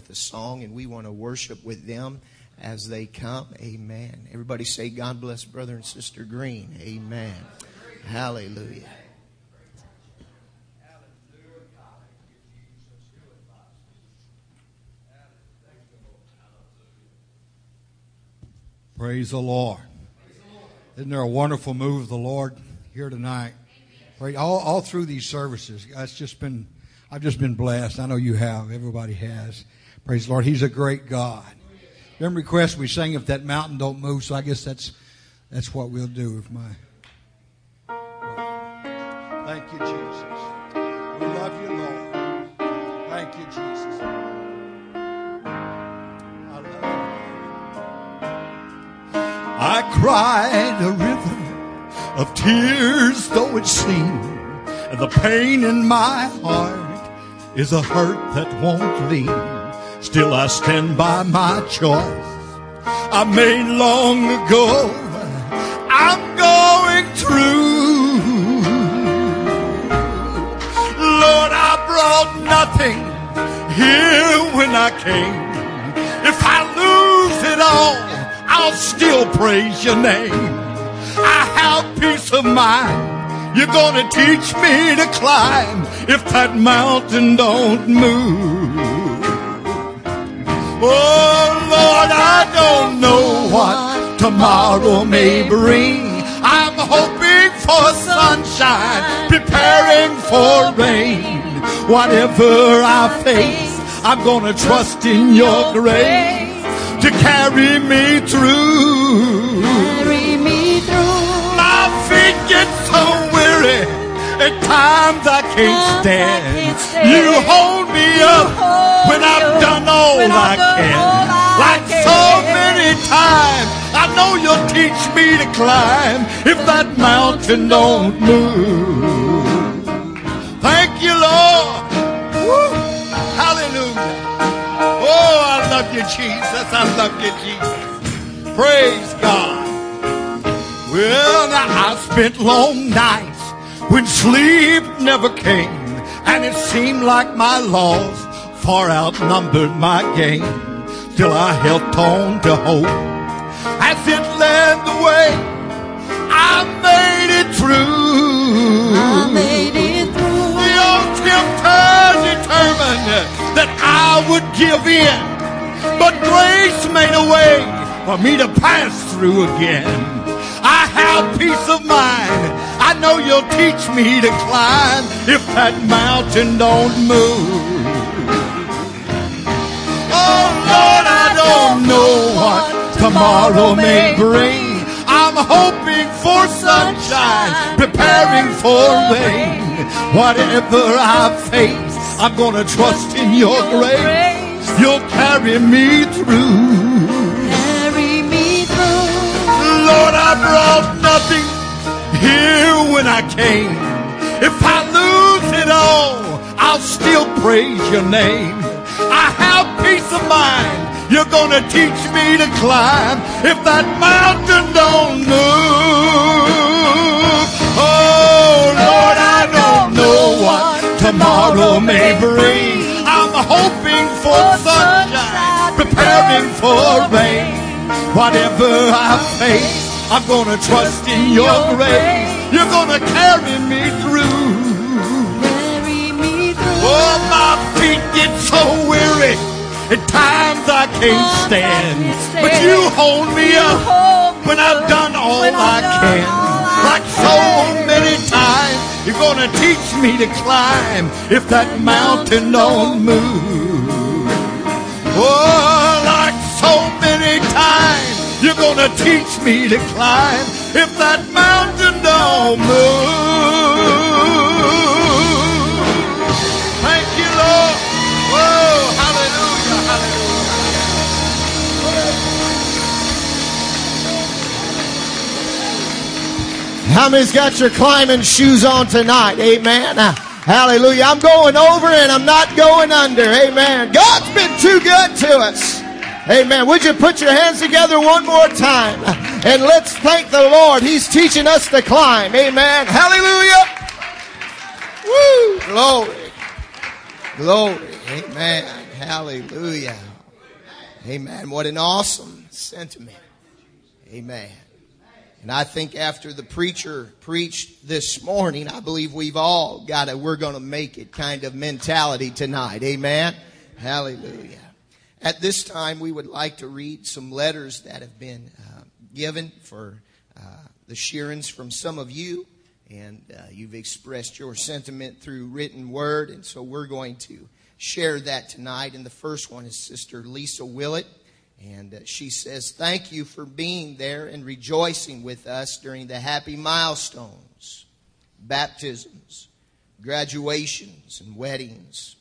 with a song, and we want to worship with them as they come. Amen. Everybody say, God bless Brother and Sister Green. Amen. Hallelujah. Praise the Lord. Isn't there a wonderful move of the Lord here tonight? Praise, all, all through these services, it's just been, I've just been blessed. I know you have. Everybody has. Praise the Lord. He's a great God. Them requests we sing if that mountain don't move, so I guess that's, that's what we'll do if my, Thank you, Jesus. We love you, Lord. Thank you, Jesus. I love you. I cried a river of tears, though it seemed, and the pain in my heart is a hurt that won't leave. Still, I stand by my choice I made long ago. I'm going through. Lord, I brought nothing here when I came. If I lose it all, I'll still praise your name. I have peace of mind. You're gonna teach me to climb if that mountain don't move. Oh Lord, I don't know what tomorrow may bring. I'm hoping for sunshine, preparing for rain. Whatever I face, I'm gonna trust in your grace to carry me through. Carry me through. My feet get so at times I can't stand. You hold me up when I've done all I can. Like so many times, I know you'll teach me to climb if that mountain don't move. Thank you, Lord. Woo. Hallelujah. Oh, I love you, Jesus. I love you, Jesus. Praise God. Well, now I spent long nights when sleep never came, and it seemed like my loss far outnumbered my gain. till I held on to hope as it led the way. I made it through. I made it through. The old tempter determined that I would give in, but grace made a way for me to pass through again. I have peace of mind. I know you'll teach me to climb if that mountain don't move. Oh Lord, I don't know what tomorrow may bring. I'm hoping for sunshine, preparing for rain. Whatever I face, I'm gonna trust in your grace. You'll carry me through. Lord, I brought nothing here when I came. If I lose it all, I'll still praise your name. I have peace of mind. You're gonna teach me to climb if that mountain don't move. Oh Lord, I don't know what tomorrow may bring. I'm hoping for sunshine, preparing for rain. Whatever I face, I'm gonna trust in your grace. You're gonna carry me through. Carry me through. Oh, my feet get so weary. At times I can't stand. But you hold me up when I've done all I can. Like so many times, you're gonna teach me to climb if that mountain don't move. Oh, like so many times, you're gonna teach me to climb if that mountain don't move. Thank you, Lord. Whoa, hallelujah, hallelujah. How many's got your climbing shoes on tonight? Amen. Hallelujah. I'm going over and I'm not going under. Amen. God's been too good to us. Amen. Would you put your hands together one more time and let's thank the Lord. He's teaching us to climb. Amen. Hallelujah. Woo. Glory. Glory. Amen. Hallelujah. Amen. What an awesome sentiment. Amen. And I think after the preacher preached this morning, I believe we've all got a we're going to make it kind of mentality tonight. Amen. Hallelujah. At this time, we would like to read some letters that have been uh, given for uh, the Sheerans from some of you. And uh, you've expressed your sentiment through written word. And so we're going to share that tonight. And the first one is Sister Lisa Willett. And uh, she says, Thank you for being there and rejoicing with us during the happy milestones, baptisms, graduations, and weddings.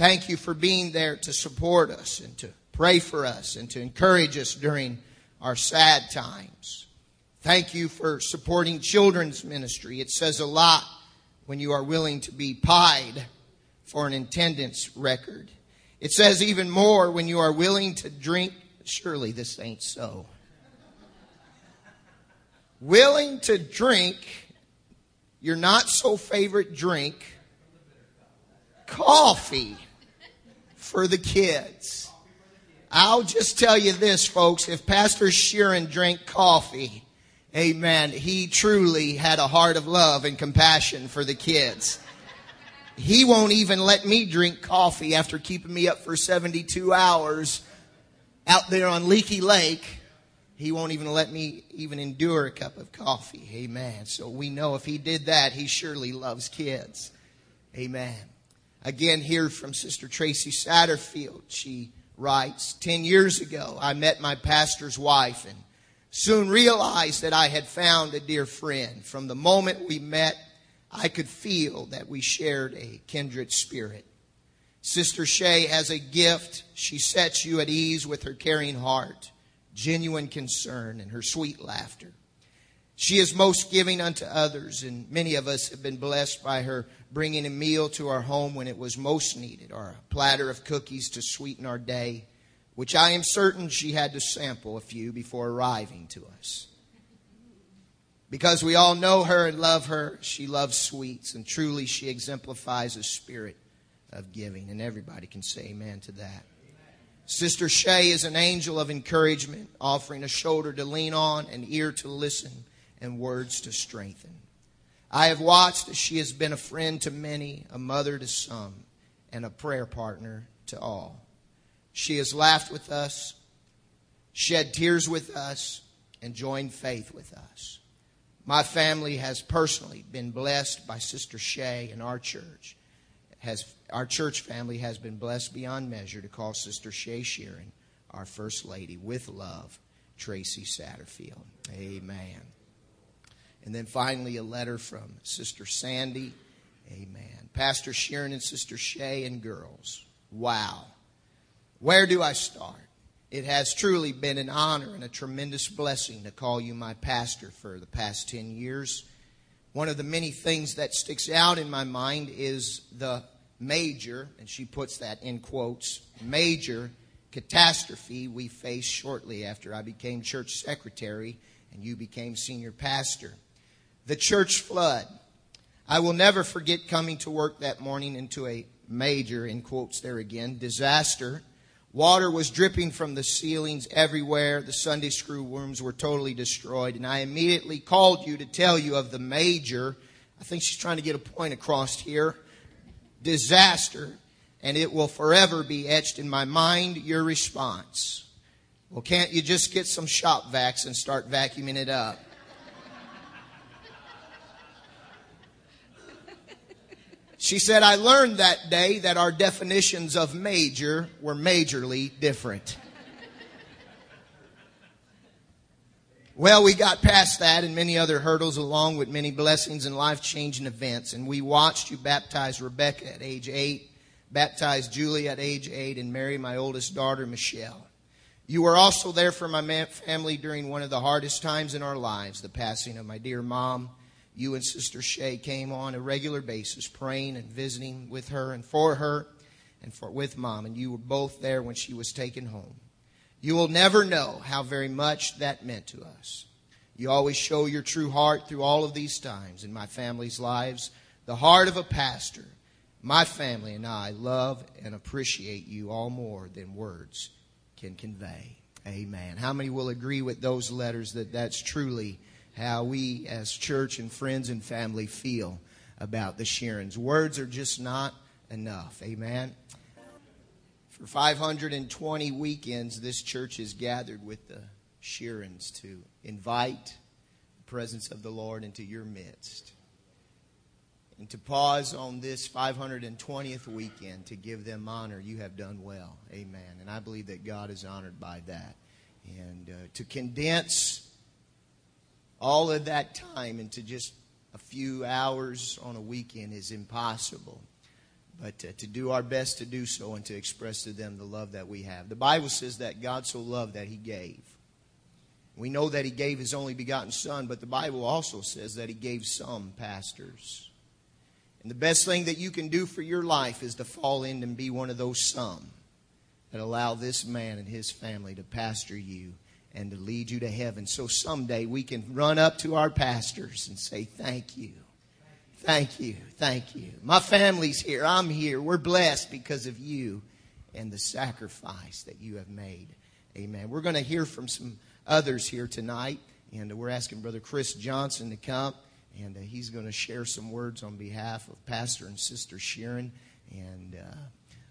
Thank you for being there to support us and to pray for us and to encourage us during our sad times. Thank you for supporting children's ministry. It says a lot when you are willing to be pied for an attendance record. It says even more when you are willing to drink Surely this ain't so. Willing to drink your not so favorite drink, coffee for the kids. I'll just tell you this, folks. If Pastor Sheeran drank coffee, amen, he truly had a heart of love and compassion for the kids. He won't even let me drink coffee after keeping me up for 72 hours out there on Leaky Lake, he won't even let me even endure a cup of coffee. Amen. So we know if he did that, he surely loves kids. Amen. Again, here from Sister Tracy Satterfield. She writes, 10 years ago, I met my pastor's wife and soon realized that I had found a dear friend. From the moment we met, I could feel that we shared a kindred spirit. Sister Shay has a gift. She sets you at ease with her caring heart, genuine concern, and her sweet laughter. She is most giving unto others, and many of us have been blessed by her bringing a meal to our home when it was most needed, or a platter of cookies to sweeten our day, which I am certain she had to sample a few before arriving to us. Because we all know her and love her, she loves sweets, and truly she exemplifies a spirit of giving. And everybody can say amen to that. Sister Shay is an angel of encouragement, offering a shoulder to lean on, an ear to listen, and words to strengthen. I have watched as she has been a friend to many, a mother to some, and a prayer partner to all. She has laughed with us, shed tears with us, and joined faith with us. My family has personally been blessed by Sister Shay and our church has our church family has been blessed beyond measure to call Sister Shay Sheeran our First Lady with love, Tracy Satterfield. Amen. And then finally, a letter from Sister Sandy. Amen. Pastor Sheeran and Sister Shay and girls. Wow. Where do I start? It has truly been an honor and a tremendous blessing to call you my pastor for the past 10 years. One of the many things that sticks out in my mind is the major, and she puts that in quotes, major catastrophe we faced shortly after I became church secretary and you became senior pastor. The church flood. I will never forget coming to work that morning into a major, in quotes there again, disaster. Water was dripping from the ceilings everywhere. The Sunday school rooms were totally destroyed. And I immediately called you to tell you of the major, I think she's trying to get a point across here, disaster, and it will forever be etched in my mind your response. Well, can't you just get some shop vacs and start vacuuming it up? She said, I learned that day that our definitions of major were majorly different. Well, we got past that and many other hurdles along with many blessings and life changing events. And we watched you baptize Rebecca at age eight, baptize Julie at age eight, and marry my oldest daughter, Michelle. You were also there for my family during one of the hardest times in our lives, the passing of my dear mom. You and Sister Shay came on a regular basis, praying and visiting with her and for her and for with mom. And you were both there when she was taken home. You will never know how very much that meant to us. You always show your true heart through all of these times in my family's lives. The heart of a pastor My family and I love and appreciate you all more than words can convey. Amen. How many will agree with those letters that that's truly how we as church and friends and family feel about the Sheerans? Words are just not enough. Amen. For 520 weekends, this church has gathered with the Sheerans to invite the presence of the Lord into your midst. And to pause on this 520th weekend to give them honor, you have done well. Amen. And I believe that God is honored by that. And uh, to condense all of that time into just a few hours on a weekend is impossible. But uh, to do our best to do so and to express to them the love that we have. The Bible says that God so loved that He gave. We know that He gave His only begotten Son, but the Bible also says that He gave some pastors. And the best thing that you can do for your life is to fall in and be one of those some that allow this man and his family to pastor you and to lead you to heaven. So someday we can run up to our pastors and say, Thank you. Thank you. Thank you. My family's here. I'm here. We're blessed because of you and the sacrifice that you have made. Amen. We're going to hear from some others here tonight, and we're asking Brother Chris Johnson to come, and uh, he's going to share some words on behalf of Pastor and Sister Sheeran. And uh,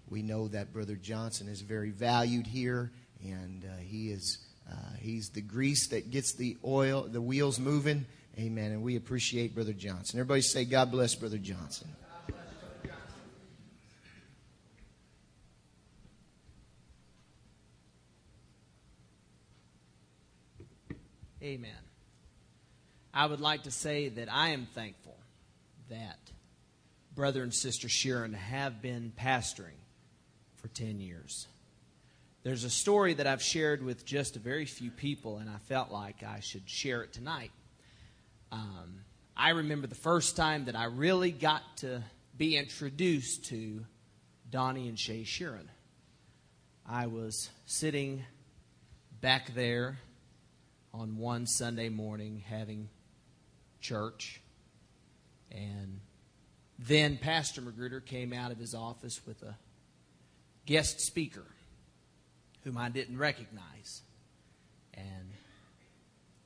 we know that Brother Johnson is very valued here, and uh, he is uh, he's the grease that gets the oil, the wheels moving. Amen. And we appreciate Brother Johnson. Everybody say, God bless Brother Johnson. Amen. I would like to say that I am thankful that brother and sister Sheeran have been pastoring for 10 years. There's a story that I've shared with just a very few people, and I felt like I should share it tonight. Um, I remember the first time that I really got to be introduced to Donnie and Shay Sheeran. I was sitting back there on one Sunday morning having church, and then Pastor Magruder came out of his office with a guest speaker whom I didn't recognize. And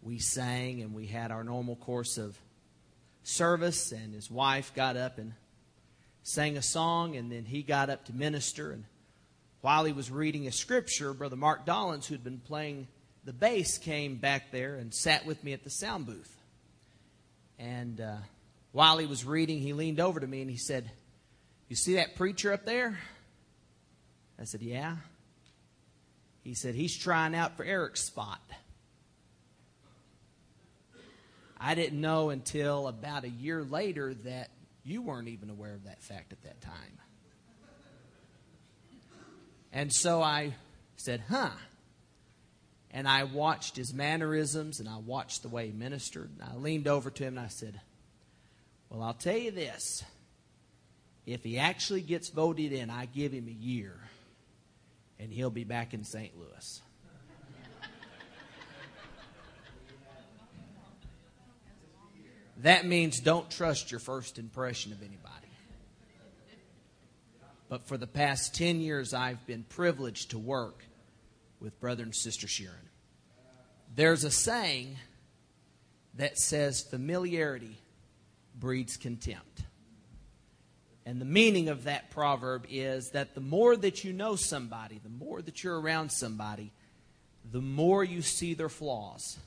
we sang and we had our normal course of service, and his wife got up and sang a song, and then he got up to minister. And while he was reading a scripture, Brother Mark Dollins, who had been playing the bass, came back there and sat with me at the sound booth. And uh, while he was reading, he leaned over to me and he said, You see that preacher up there? I said, Yeah. He said, He's trying out for Eric's spot. I didn't know until about a year later that you weren't even aware of that fact at that time. And so I said, Huh. And I watched his mannerisms and I watched the way he ministered. And I leaned over to him and I said, Well, I'll tell you this. If he actually gets voted in, I give him a year and he'll be back in St. Louis. That means don't trust your first impression of anybody. But for the past 10 years, I've been privileged to work with Brother and Sister Sheeran. There's a saying that says familiarity breeds contempt. And the meaning of that proverb is that the more that you know somebody, the more that you're around somebody, the more you see their flaws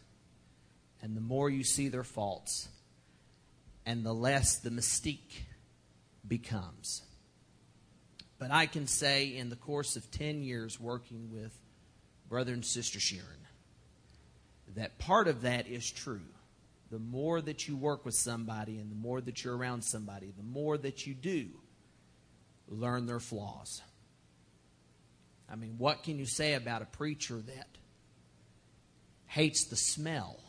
and the more you see their faults, and the less the mystique becomes. But I can say, in the course of 10 years working with Brother and Sister Sheeran, that part of that is true the more that you work with somebody and the more that you're around somebody, the more that you do learn their flaws. I mean, what can you say about a preacher that hates the smell,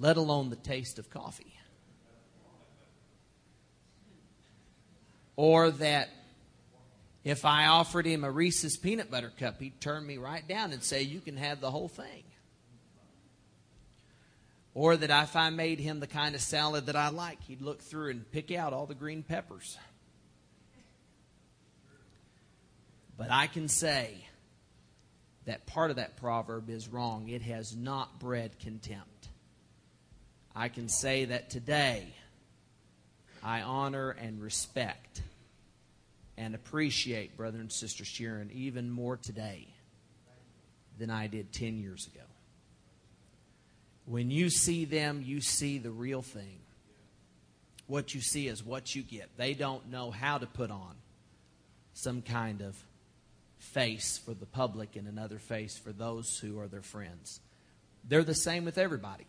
let alone the taste of coffee? Or that if I offered him a Reese's peanut butter cup, he'd turn me right down and say, You can have the whole thing. Or that if I made him the kind of salad that I like, he'd look through and pick out all the green peppers. But I can say that part of that proverb is wrong. It has not bred contempt. I can say that today I honor and respect and appreciate brother and sister Sheeran, even more today than I did 10 years ago. When you see them, you see the real thing. What you see is what you get. They don't know how to put on some kind of face for the public and another face for those who are their friends. They're the same with everybody.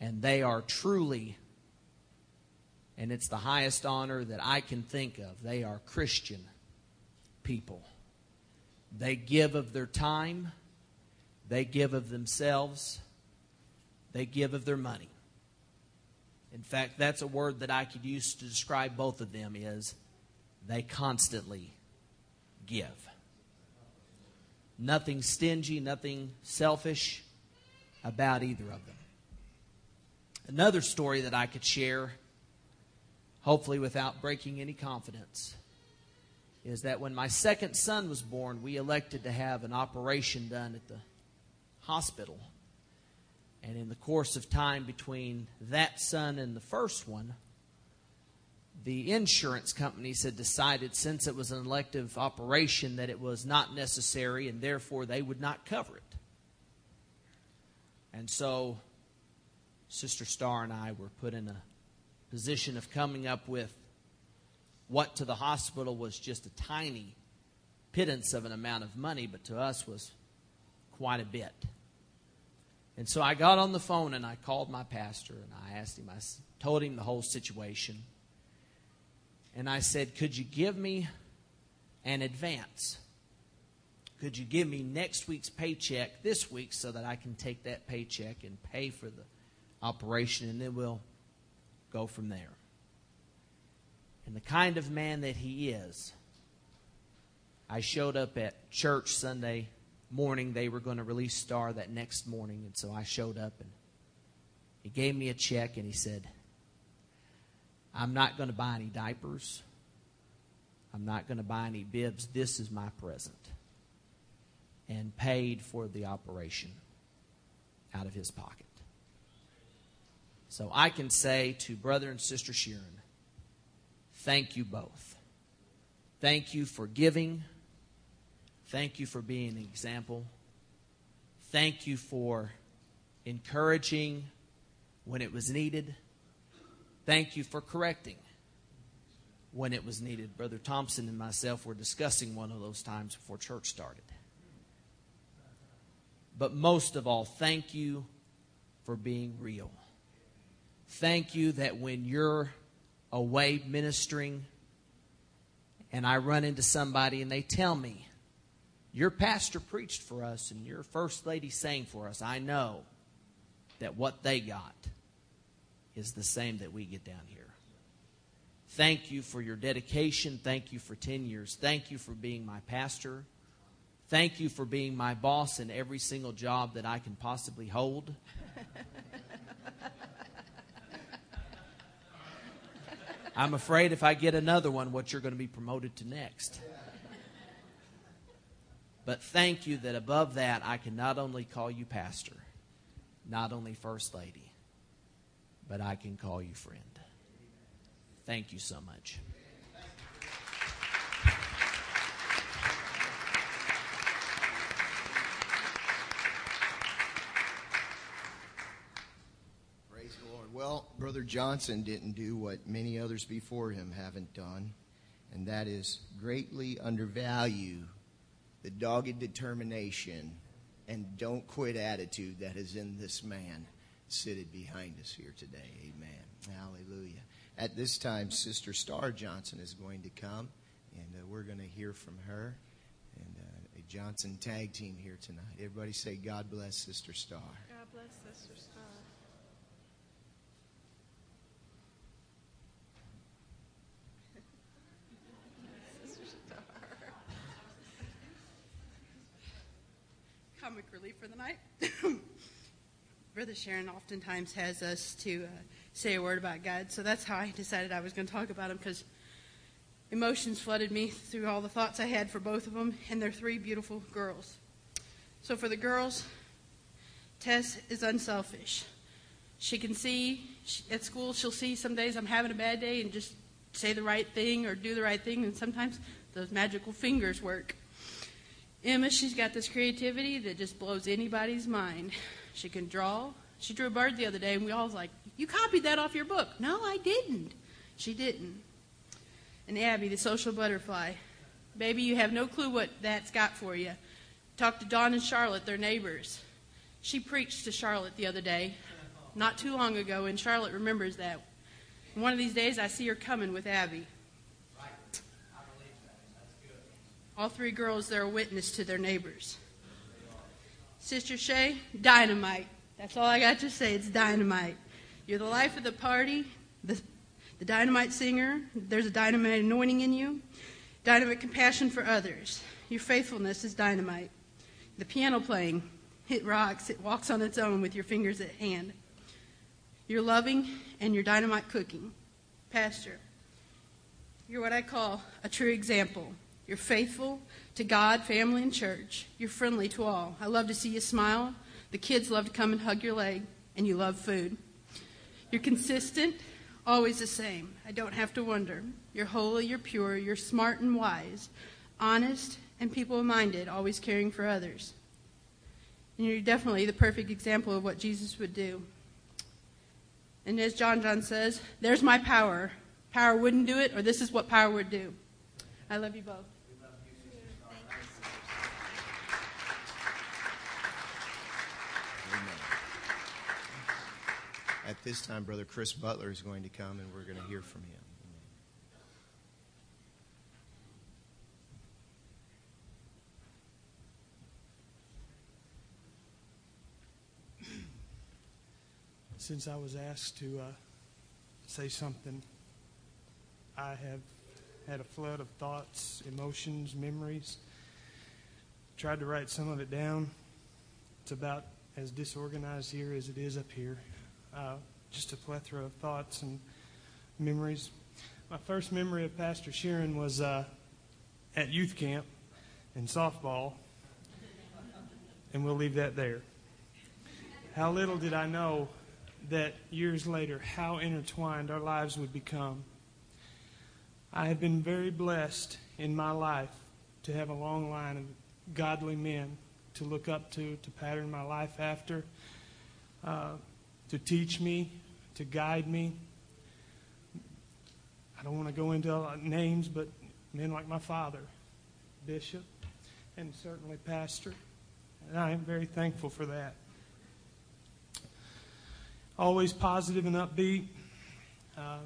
And they are truly, and it's the highest honor that I can think of, they are Christian people. They give of their time, they give of themselves, they give of their money. In fact, that's a word that I could use to describe both of them is they constantly give. Nothing stingy, nothing selfish about either of them. Another story that I could share, hopefully without breaking any confidence, is that when my second son was born, we elected to have an operation done at the hospital. And in the course of time between that son and the first one, the insurance companies had decided, since it was an elective operation, that it was not necessary and therefore they would not cover it. And so, Sister Starr and I were put in a position of coming up with what to the hospital was just a tiny pittance of an amount of money, but to us was quite a bit. And so I got on the phone and I called my pastor and I asked him, I told him the whole situation and I said, Could you give me an advance? Could you give me next week's paycheck this week so that I can take that paycheck and pay for the operation and then we'll go from there? And the kind of man that he is, I showed up at church Sunday morning. They were going to release Star that next morning, and so I showed up and he gave me a check and he said, I'm not going to buy any diapers. I'm not going to buy any bibs. This is my present. And paid for the operation out of his pocket. So I can say to brother and sister Sheeran, thank you both. Thank you for giving. Thank you for being an example. Thank you for encouraging when it was needed. Thank you for correcting when it was needed. Brother Thompson and myself were discussing one of those times before church started. But most of all, thank you for being real. Thank you that when you're away ministering and I run into somebody and they tell me, Your pastor preached for us and your first lady sang for us, I know that what they got is the same that we get down here. Thank you for your dedication. Thank you for 10 years. Thank you for being my pastor. Thank you for being my boss in every single job that I can possibly hold. I'm afraid if I get another one, what you're going to be promoted to next. But thank you that above that, I can not only call you pastor, not only first lady, but I can call you friend. Thank you so much. Praise the Lord. Well, Brother Johnson didn't do what many others before him haven't done, and that is greatly undervalue the dogged determination and don't quit attitude that is in this man seated behind us here today. Amen. Hallelujah. At this time, Sister Star Johnson is going to come, and uh, we're going to hear from her and uh, a Johnson tag team here tonight. Everybody say, God bless Sister Star. God bless Sister Star. For the night. Brother Sheeran oftentimes has us to uh, say a word about God, so that's how I decided I was going to talk about him because emotions flooded me through all the thoughts I had for both of them and their three beautiful girls. So for the girls, Tess is unselfish. She can see she, at school, she'll see some days I'm having a bad day and just say the right thing or do the right thing, and sometimes those magical fingers work. Emma, she's got this creativity that just blows anybody's mind. She can draw. She drew a bird the other day, and we all was like, You copied that off your book. No, I didn't. She didn't. And Abby, the social butterfly. Baby, you have no clue what that's got for you. Talked to Dawn and Charlotte, their neighbors. She preached to Charlotte the other day, not too long ago, and Charlotte remembers that. One of these days, I see her coming with Abby. All three girls, they're a witness to their neighbors. Sister Shay, dynamite. That's all I got to say. It's dynamite. You're the life of the party, the, the dynamite singer. There's a dynamite anointing in you, dynamite compassion for others. Your faithfulness is dynamite. The piano playing, it rocks, it walks on its own with your fingers at hand. You're loving and you're dynamite cooking. Pastor, you're what I call a true example. You're faithful to God, family, and church. You're friendly to all. I love to see you smile. The kids love to come and hug your leg, and you love food. You're consistent, always the same. I don't have to wonder. You're holy, you're pure, you're smart and wise, honest and people minded, always caring for others. And you're definitely the perfect example of what Jesus would do. And as John John says, there's my power. Power wouldn't do it, or this is what power would do. I love you both. At this time, Brother Chris Butler is going to come and we're going to hear from him. Since I was asked to uh, say something, I have had a flood of thoughts, emotions, memories. Tried to write some of it down. It's about as disorganized here as it is up here. Uh, just a plethora of thoughts and memories. My first memory of Pastor Sheeran was uh, at youth camp in softball, and we'll leave that there. How little did I know that years later, how intertwined our lives would become. I have been very blessed in my life to have a long line of godly men to look up to, to pattern my life after, uh, to teach me, to guide me. I don't want to go into names, but men like my father, bishop, and certainly pastor. And I am very thankful for that. Always positive and upbeat. Uh,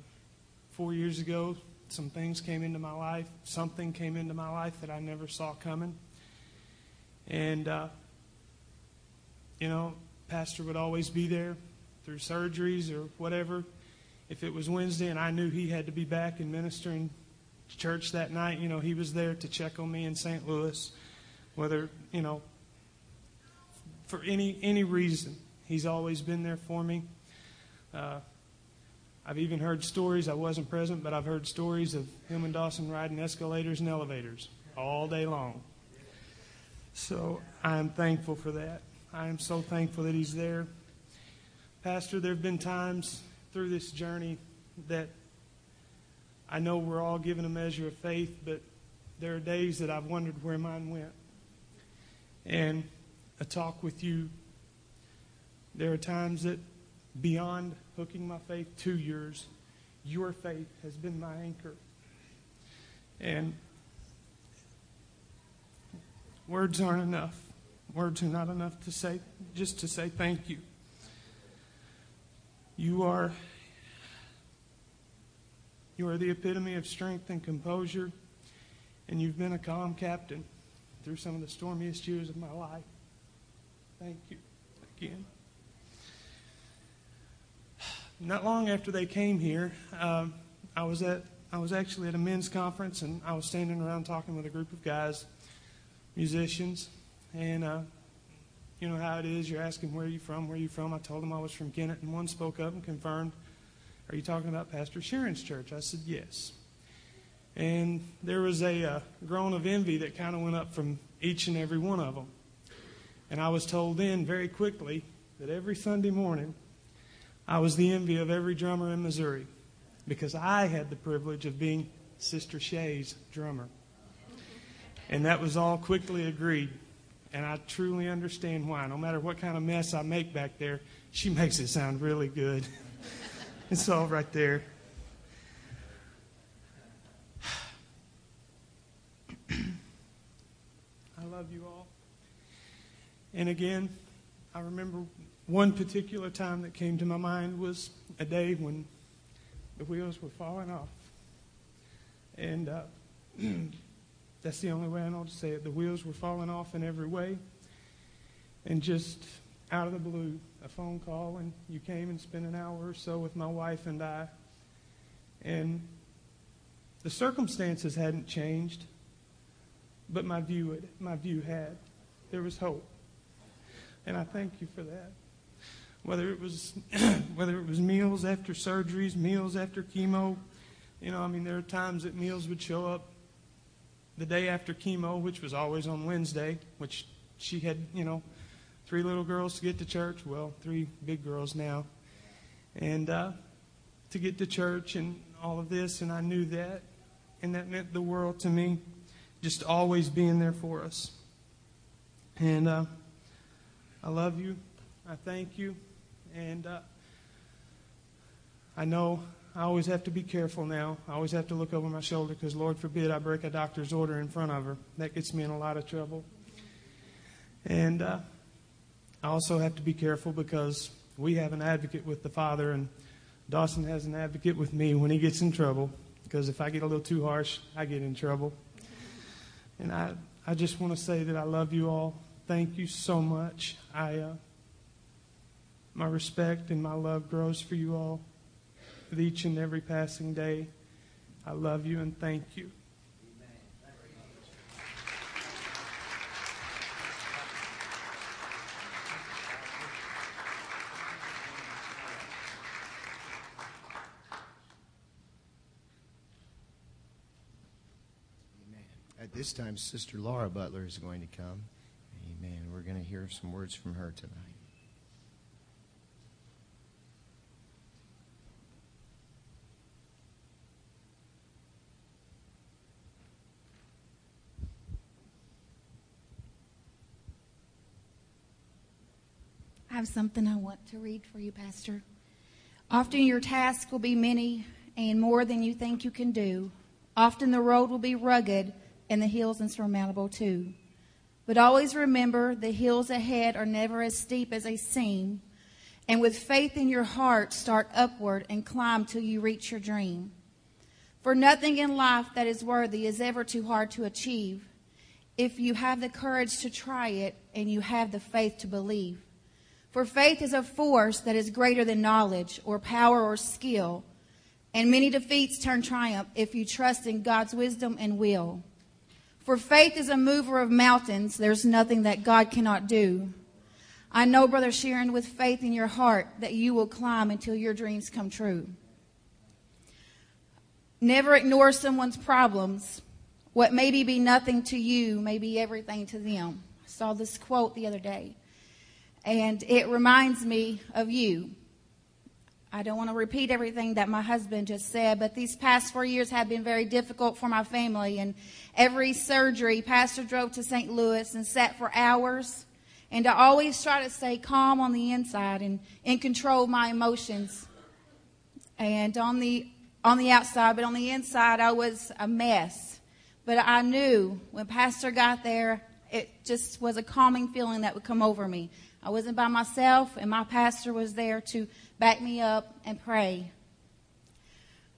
four years ago, some things came into my life. Something came into my life that I never saw coming. And, uh, you know, Pastor would always be there through surgeries or whatever. If it was Wednesday and I knew he had to be back and ministering church that night, you know, he was there to check on me in St. Louis, whether, you know, for any any reason. He's always been there for me. Uh, I've even heard stories, I wasn't present, but I've heard stories of him and Dawson riding escalators and elevators all day long. So I'm thankful for that. I am so thankful that he's there. Pastor, there have been times through this journey that I know we're all given a measure of faith, but there are days that I've wondered where mine went. And a talk with you, there are times that beyond hooking my faith to yours, your faith has been my anchor. And words aren't enough. Words are not enough to say, just to say thank you. You are, you are the epitome of strength and composure, and you've been a calm captain through some of the stormiest years of my life. Thank you again. Not long after they came here, um, I was at I was actually at a men's conference, and I was standing around talking with a group of guys, musicians, and uh, you know how it is. You're asking where are you from? Where are you from? I told them I was from Kennett, and one spoke up and confirmed, "Are you talking about Pastor Sheeran's church?" I said, "Yes." And there was a uh, groan of envy that kind of went up from each and every one of them. And I was told then very quickly that every Sunday morning I was the envy of every drummer in Missouri because I had the privilege of being Sister Shay's drummer. And that was all quickly agreed. And I truly understand why. No matter what kind of mess I make back there, she makes it sound really good. it's all right there. I love you all. And again, I remember one particular time that came to my mind was a day when the wheels were falling off. And uh, that's the only way I know to say it. The wheels were falling off in every way. And just out of the blue, a phone call, and you came and spent an hour or so with my wife and I. And the circumstances hadn't changed, but my view, had, my view had. There was hope. And I thank you for that. Whether it was whether it was meals after surgeries, meals after chemo, you know, I mean, there are times that meals would show up the day after chemo, which was always on Wednesday, which she had, you know, three little girls to get to church. Well, three big girls now. And uh, to get to church and all of this, and I knew that. And that meant the world to me, just always being there for us. And uh, I love you. I thank you. And uh, I know I always have to be careful now. I always have to look over my shoulder because, Lord forbid, I break a doctor's order in front of her. That gets me in a lot of trouble. And uh, I also have to be careful because we have an advocate with the Father, and Dawson has an advocate with me when he gets in trouble. Because if I get a little too harsh, I get in trouble. And I, I just want to say that I love you all. Thank you so much. I, uh, my respect and my love grows for you all with each and every passing day. I love you and thank you. Amen. At this time, Sister Laura Butler is going to come. Amen. We're going to hear some words from her tonight. I have something I want to read for you, Pastor. Often your task will be many and more than you think you can do. Often the road will be rugged and the hills insurmountable too. But always remember the hills ahead are never as steep as they seem. And with faith in your heart, start upward and climb till you reach your dream. For nothing in life that is worthy is ever too hard to achieve if you have the courage to try it and you have the faith to believe. For faith is a force that is greater than knowledge or power or skill. And many defeats turn triumph if you trust in God's wisdom and will. For faith is a mover of mountains. There's nothing that God cannot do. I know, Brother Sheeran, with faith in your heart that you will climb until your dreams come true. Never ignore someone's problems. What maybe be nothing to you may be everything to them. I saw this quote the other day, and it reminds me of you. I don't want to repeat everything that my husband just said, but these past four years have been very difficult for my family. And every surgery, Pastor drove to St. Louis and sat for hours. And I always try to stay calm on the inside and in control my emotions. And on the on the outside, but on the inside, I was a mess. But I knew when Pastor got there, it just was a calming feeling that would come over me. I wasn't by myself, and my pastor was there to back me up and pray.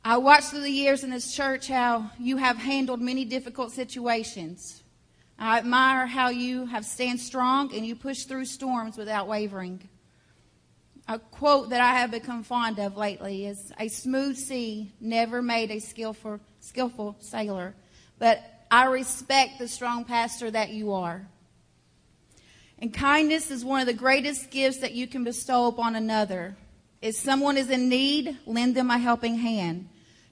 I watched through the years in this church how you have handled many difficult situations. I admire how you have stand strong and you push through storms without wavering. A quote that I have become fond of lately is a smooth sea never made a skillful, skillful sailor, but I respect the strong pastor that you are. And kindness is one of the greatest gifts that you can bestow upon another. If someone is in need, lend them a helping hand.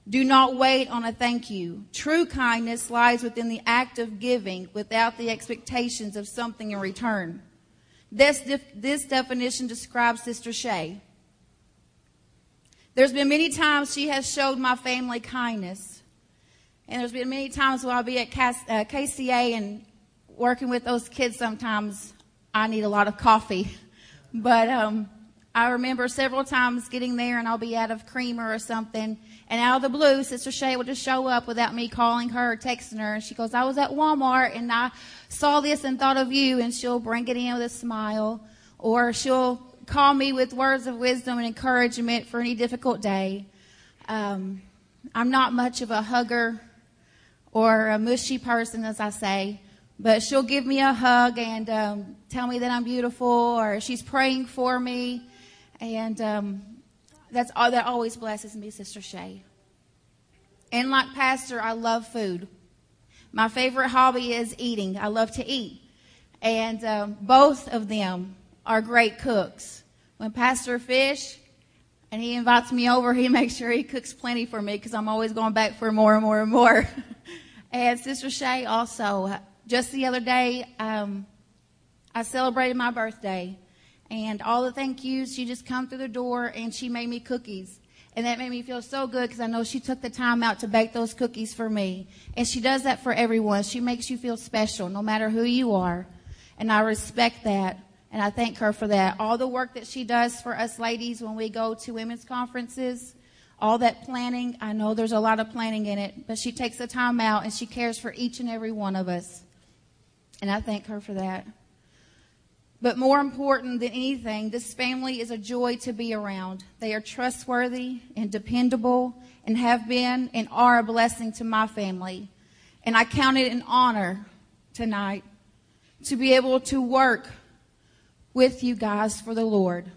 Do not wait on a thank you. True kindness lies within the act of giving without the expectations of something in return. This, def- this definition describes Sister Shay. There's been many times she has showed my family kindness. And there's been many times where I'll be at Cas- uh, KCA and working with those kids sometimes I need a lot of coffee. But um, I remember several times getting there and I'll be out of creamer or something. And out of the blue, Sister Shay will just show up without me calling her or texting her. And she goes, I was at Walmart and I saw this and thought of you. And she'll bring it in with a smile. Or she'll call me with words of wisdom and encouragement for any difficult day. Um, I'm not much of a hugger or a mushy person, as I say. But she'll give me a hug and um, tell me that I'm beautiful, or she's praying for me, and um, that's all that always blesses me, Sister Shay. And like Pastor, I love food. My favorite hobby is eating. I love to eat, and um, both of them are great cooks. When Pastor Fish and he invites me over, he makes sure he cooks plenty for me because I'm always going back for more and more and more. and Sister Shay also just the other day, um, I celebrated my birthday, and all the thank yous, she just come through the door and she made me cookies. And that made me feel so good because I know she took the time out to bake those cookies for me. And she does that for everyone. She makes you feel special no matter who you are. And I respect that. And I thank her for that. All the work that she does for us ladies when we go to women's conferences, all that planning, I know there's a lot of planning in it, but she takes the time out and she cares for each and every one of us. And I thank her for that. But more important than anything, this family is a joy to be around. They are trustworthy and dependable and have been and are a blessing to my family. And I count it an honor tonight to be able to work with you guys for the Lord.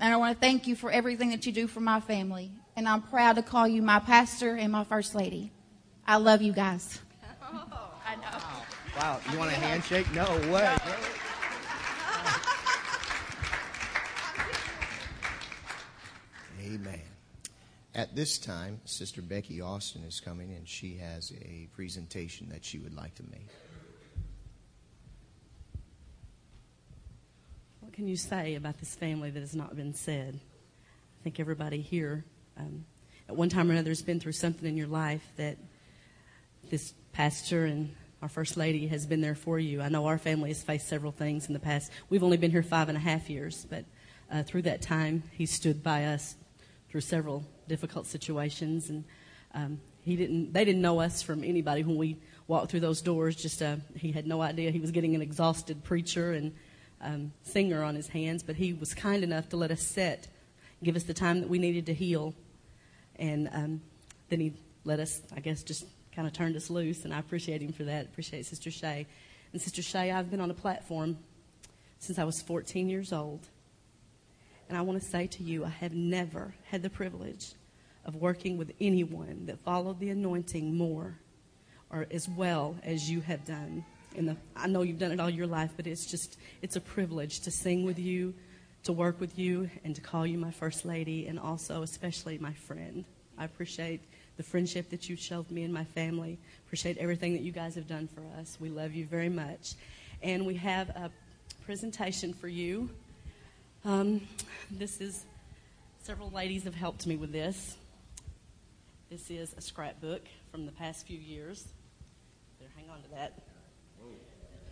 And I want to thank you for everything that you do for my family. And I'm proud to call you my pastor and my first lady. I love you guys. Oh, I know. Wow, you want a handshake? No way. Amen. At this time, Sister Becky Austin is coming and she has a presentation that she would like to make. What can you say about this family that has not been said? I think everybody here, um, at one time or another, has been through something in your life that this pastor and our First Lady has been there for you. I know our family has faced several things in the past. We've only been here five and a half years, but uh, through that time, he stood by us through several difficult situations, and um, he didn't. They didn't know us from anybody when we walked through those doors. Just uh, he had no idea he was getting an exhausted preacher and um, singer on his hands, but he was kind enough to let us sit, give us the time that we needed to heal, and um, then he let us, I guess, just kind of turned us loose, and I appreciate him for that. Appreciate Sister Shay. And Sister Shay, I've been on a platform since I was 14 years old. And I want to say to you, I have never had the privilege of working with anyone that followed the anointing more or as well as you have done. The, I know you've done it all your life, but it's just, it's a privilege to sing with you, to work with you, and to call you my first lady, and also especially my friend. I appreciate the friendship that you've showed me and my family. Appreciate everything that you guys have done for us. We love you very much. And we have a presentation for you. Um, this is, several ladies have helped me with this. This is a scrapbook from the past few years. Better hang on to that.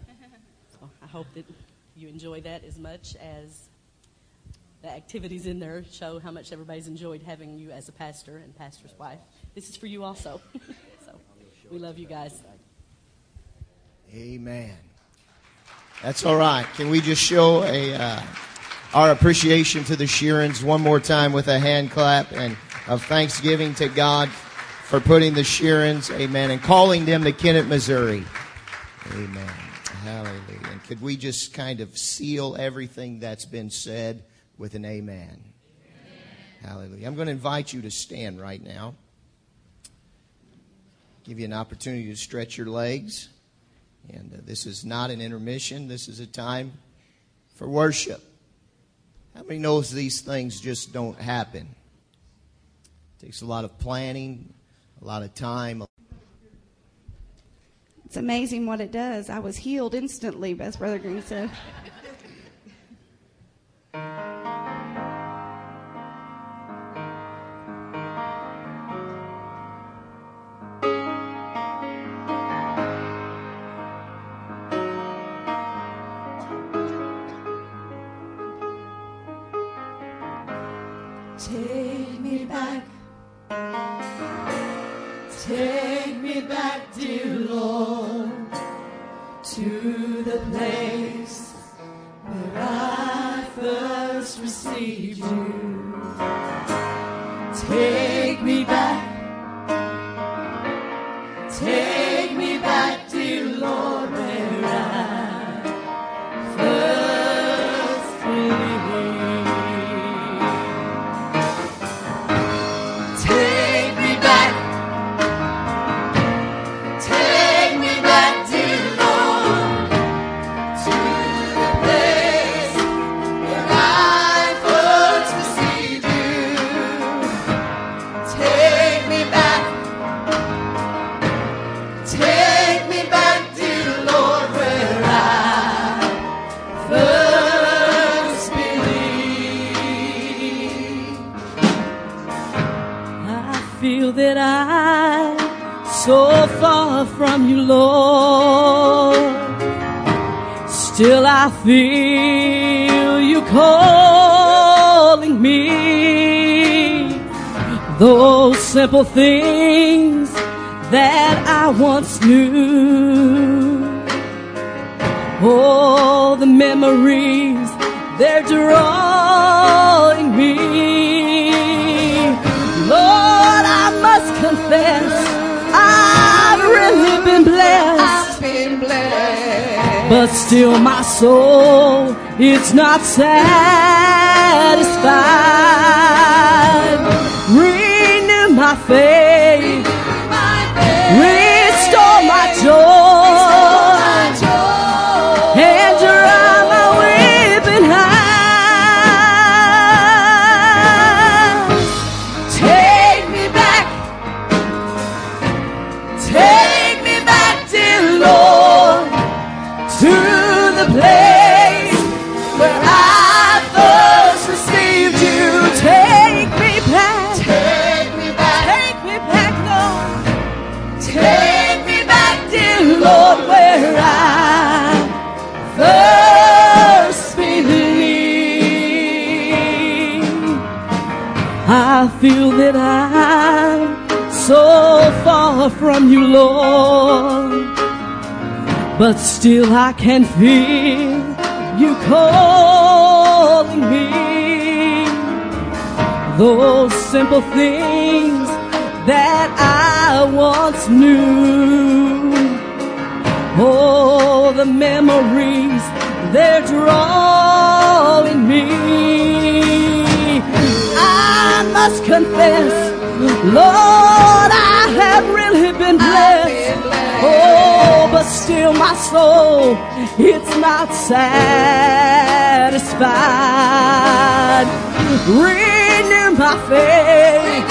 So I hope that you enjoy that as much as the activities in there show how much everybody's enjoyed having you as a pastor and pastor's wife. This is for you also. so we love you guys. Amen. That's all right. Can we just show a uh, our appreciation to the Sheerans one more time with a hand clap and of thanksgiving to God for putting the Sheerans, amen, and calling them to Kennett, Missouri. Amen. Hallelujah. And could we just kind of seal everything that's been said with an amen? amen. Hallelujah. I'm going to invite you to stand right now give you an opportunity to stretch your legs. And uh, this is not an intermission, this is a time for worship. How many knows these things just don't happen? It takes a lot of planning, a lot of time. It's amazing what it does. I was healed instantly, as Brother Green said. the things that I once knew. all the memories, they're drawing me. Lord, I must confess, I've really been blessed. Been blessed. But still my soul, it's not sad. but still I can feel you calling me. Those simple things that I once knew. Oh, the memories they're drawing me. I must confess, Lord, I have really been blessed. Oh, but still my soul, it's not satisfied. Renew my faith,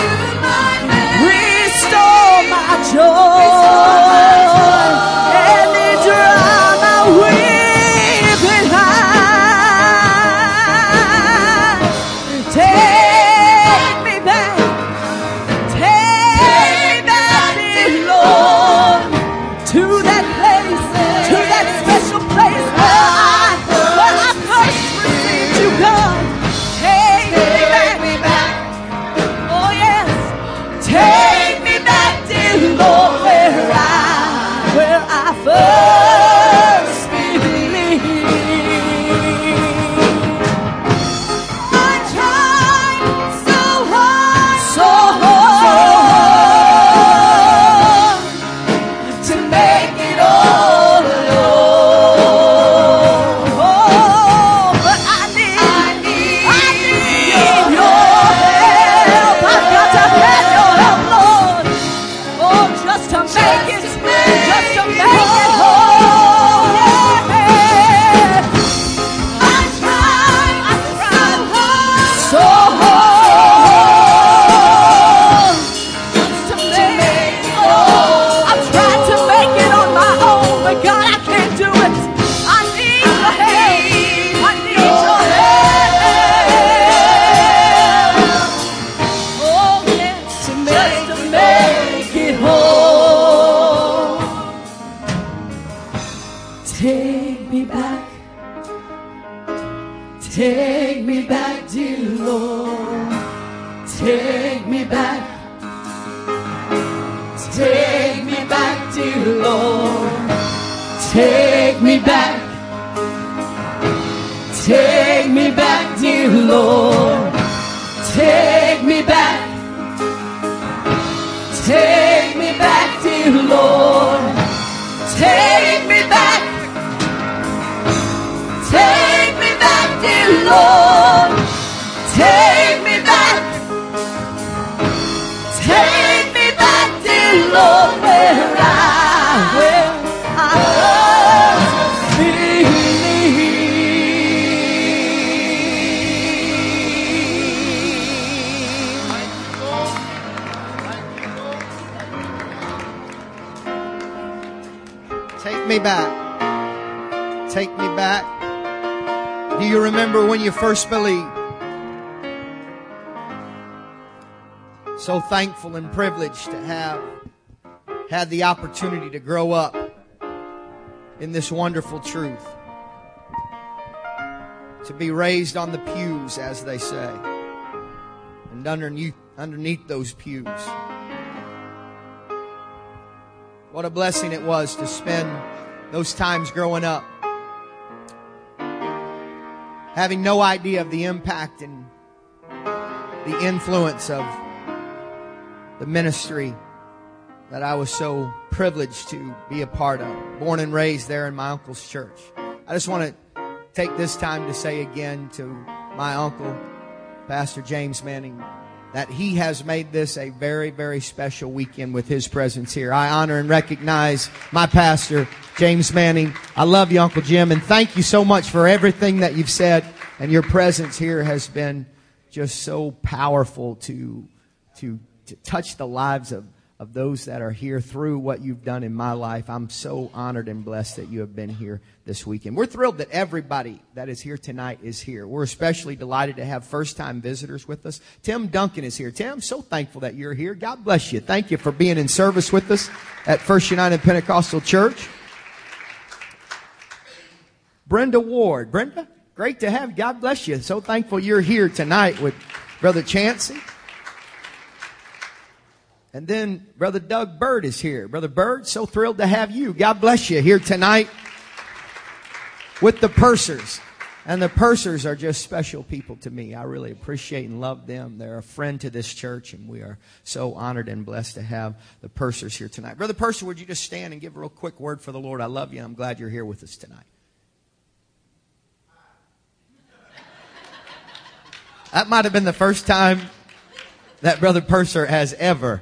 restore my joy. Privileged to have had the opportunity to grow up in this wonderful truth. To be raised on the pews, as they say, and underneath, underneath those pews. What a blessing it was to spend those times growing up. Having no idea of the impact and the influence of the ministry that I was so privileged to be a part of. Born and raised there in my uncle's church. I just want to take this time to say again to my uncle, Pastor James Manning, that he has made this a very, very special weekend with his presence here. I honor and recognize my pastor, James Manning. I love you, Uncle Jim, and thank you so much for everything that you've said. And your presence here has been just so powerful to, to, to touch the lives of, of those that are here through what you've done in my life. I'm so honored and blessed that you have been here this weekend. We're thrilled that everybody that is here tonight is here. We're especially delighted to have first time visitors with us. Tim Duncan is here. Tim, so thankful that you're here. God bless you. Thank you for being in service with us at First United Pentecostal Church. Brenda Ward. Brenda, great to have you. God bless you. So thankful you're here tonight with Brother Chancey. And then Brother Doug Bird is here. Brother Bird, so thrilled to have you. God bless you here tonight with the Pursers. And the Pursers are just special people to me. I really appreciate and love them. They're a friend to this church, and we are so honored and blessed to have the Pursers here tonight. Brother Purser, would you just stand and give a real quick word for the Lord? I love you, I'm glad you're here with us tonight. That might have been the first time that Brother Purser has ever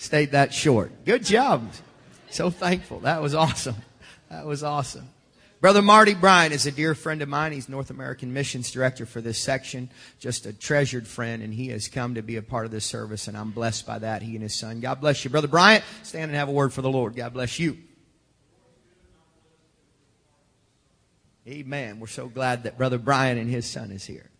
stayed that short. Good job. So thankful. That was awesome. That was awesome. Brother Marty Bryan is a dear friend of mine. He's North American Missions Director for this section. Just a treasured friend, and he has come to be a part of this service, and I'm blessed by that, he and his son. God bless you. Brother Bryant, stand and have a word for the Lord. God bless you. Amen. We're so glad that Brother Brian and his son is here.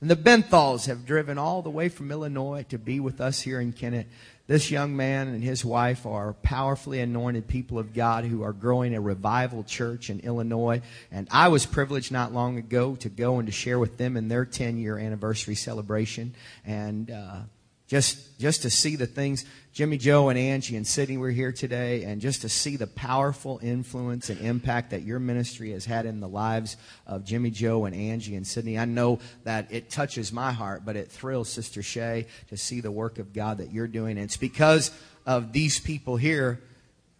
And the Benthals have driven all the way from Illinois to be with us here in Kennett. This young man and his wife are powerfully anointed people of God who are growing a revival church in Illinois. And I was privileged not long ago to go and to share with them in their 10 year anniversary celebration. And, uh, just, just to see the things, Jimmy Joe and Angie and Sydney were here today, and just to see the powerful influence and impact that your ministry has had in the lives of Jimmy Joe and Angie and Sydney. I know that it touches my heart, but it thrills Sister Shay to see the work of God that you're doing. And it's because of these people here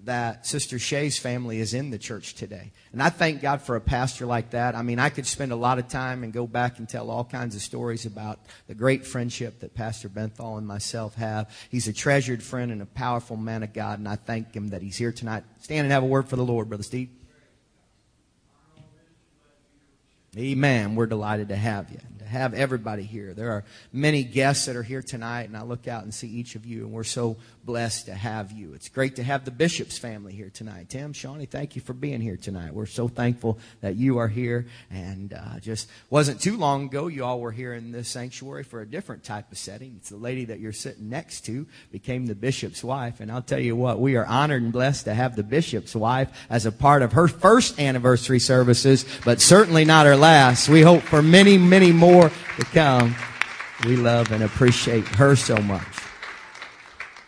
that Sister Shay's family is in the church today. And I thank God for a pastor like that. I mean, I could spend a lot of time and go back and tell all kinds of stories about the great friendship that Pastor Benthal and myself have. He's a treasured friend and a powerful man of God, and I thank him that he's here tonight. Stand and have a word for the Lord, Brother Steve. Amen. We're delighted to have you have everybody here. There are many guests that are here tonight, and I look out and see each of you, and we're so blessed to have you. It's great to have the Bishop's family here tonight. Tim, Shawnee, thank you for being here tonight. We're so thankful that you are here, and uh, just wasn't too long ago you all were here in this sanctuary for a different type of setting. It's the lady that you're sitting next to became the Bishop's wife, and I'll tell you what, we are honored and blessed to have the Bishop's wife as a part of her first anniversary services, but certainly not her last. We hope for many, many more to come. We love and appreciate her so much.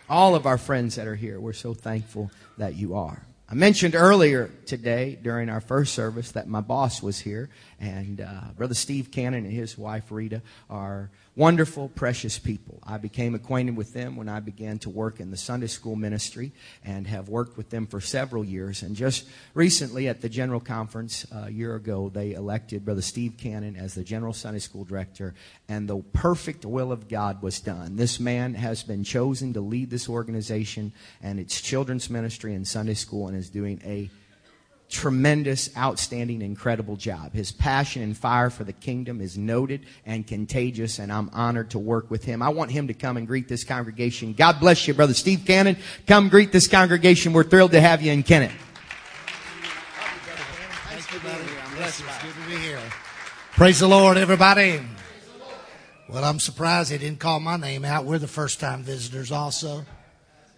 All of our friends that are here, we're so thankful that you are. I mentioned earlier today during our first service that my boss was here, and uh, Brother Steve Cannon and his wife Rita are wonderful, precious people. I became acquainted with them when I began to work in the Sunday school ministry and have worked with them for several years. And just recently at the General Conference uh, a year ago, they elected Brother Steve Cannon as the General Sunday School Director, and the perfect will of God was done. This man has been chosen to lead this organization and its children's ministry and Sunday school and is doing a tremendous, outstanding, incredible job. His passion and fire for the kingdom is noted and contagious, and I'm honored to work with him. I want him to come and greet this congregation. God bless you, Brother Steve Cannon. Come greet this congregation. We're thrilled to have you in Kennett. I'm blessed. To be here. Praise the Lord, everybody. Well, I'm surprised they didn't call my name out. We're the first time visitors also.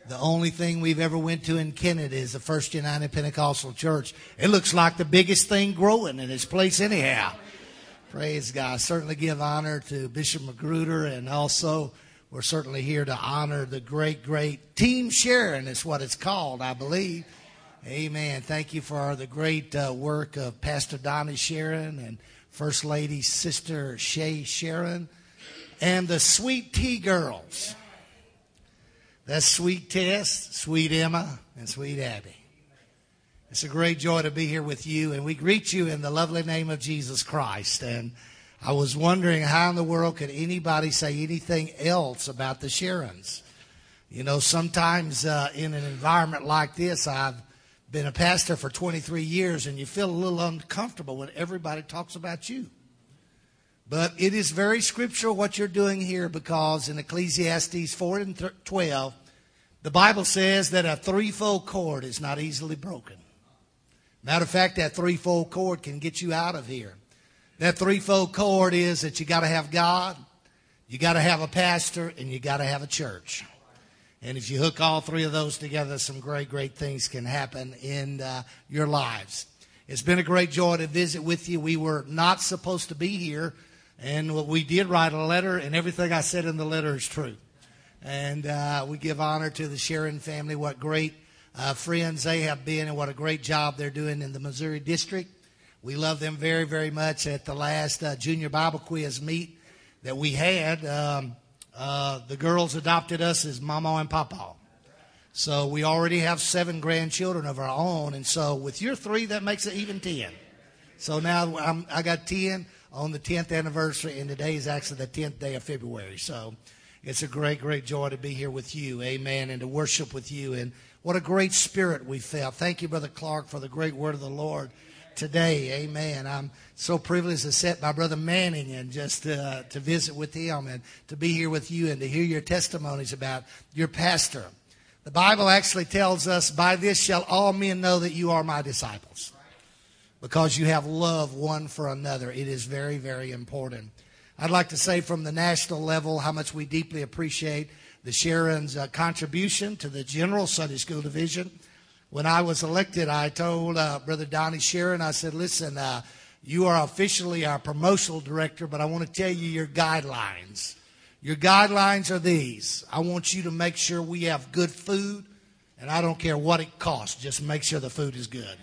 The only thing we've ever went to in Kennett is the First United Pentecostal Church. It looks like the biggest thing growing in this place anyhow. Praise God. Certainly give honor to Bishop Magruder and also we're certainly here to honor the great, great Team Sheeran is what it's called, I believe. Amen. Thank you for the great uh, work of Pastor Donnie Sheeran and First Lady Sister Shay Sheeran and the Sweet Tea Girls. That's sweet Tess, sweet Emma, and sweet Abby. It's a great joy to be here with you, and we greet you in the lovely name of Jesus Christ. And I was wondering how in the world could anybody say anything else about the Sheerans? You know, sometimes uh, in an environment like this, I've been a pastor for 23 years, and you feel a little uncomfortable when everybody talks about you. But it is very scriptural what you're doing here because in Ecclesiastes 4 and 12, the Bible says that a threefold cord is not easily broken. Matter of fact, that threefold cord can get you out of here. That threefold cord is that you got to have God, you got to have a pastor, and you got to have a church. And if you hook all three of those together, some great, great things can happen in uh, your lives. It's been a great joy to visit with you. We were not supposed to be here and we did write a letter, and everything I said in the letter is true. And uh, we give honor to the Sheeran family. What great uh, friends they have been, and what a great job they're doing in the Missouri district. We love them very, very much. At the last uh, junior Bible quiz meet that we had, um, uh, the girls adopted us as Mama and Papa. So we already have seven grandchildren of our own, and so with your three, that makes it even ten. So now I'm, I got ten on the 10th anniversary, and today is actually the 10th day of February. So it's a great, great joy to be here with you. Amen. And to worship with you. And what a great spirit we felt. Thank you, Brother Clark, for the great word of the Lord today. Amen. I'm so privileged to sit by Brother Manning and just uh, to visit with him and to be here with you and to hear your testimonies about your pastor. The Bible actually tells us, By this shall all men know that you are my disciples because you have love one for another. It is very, very important. I'd like to say from the national level how much we deeply appreciate the Sheeran's uh, contribution to the general Sunday school division. When I was elected, I told uh, Brother Donnie Sheeran, I said, listen, uh, you are officially our promotional director, but I want to tell you your guidelines. Your guidelines are these. I want you to make sure we have good food, and I don't care what it costs, just make sure the food is good.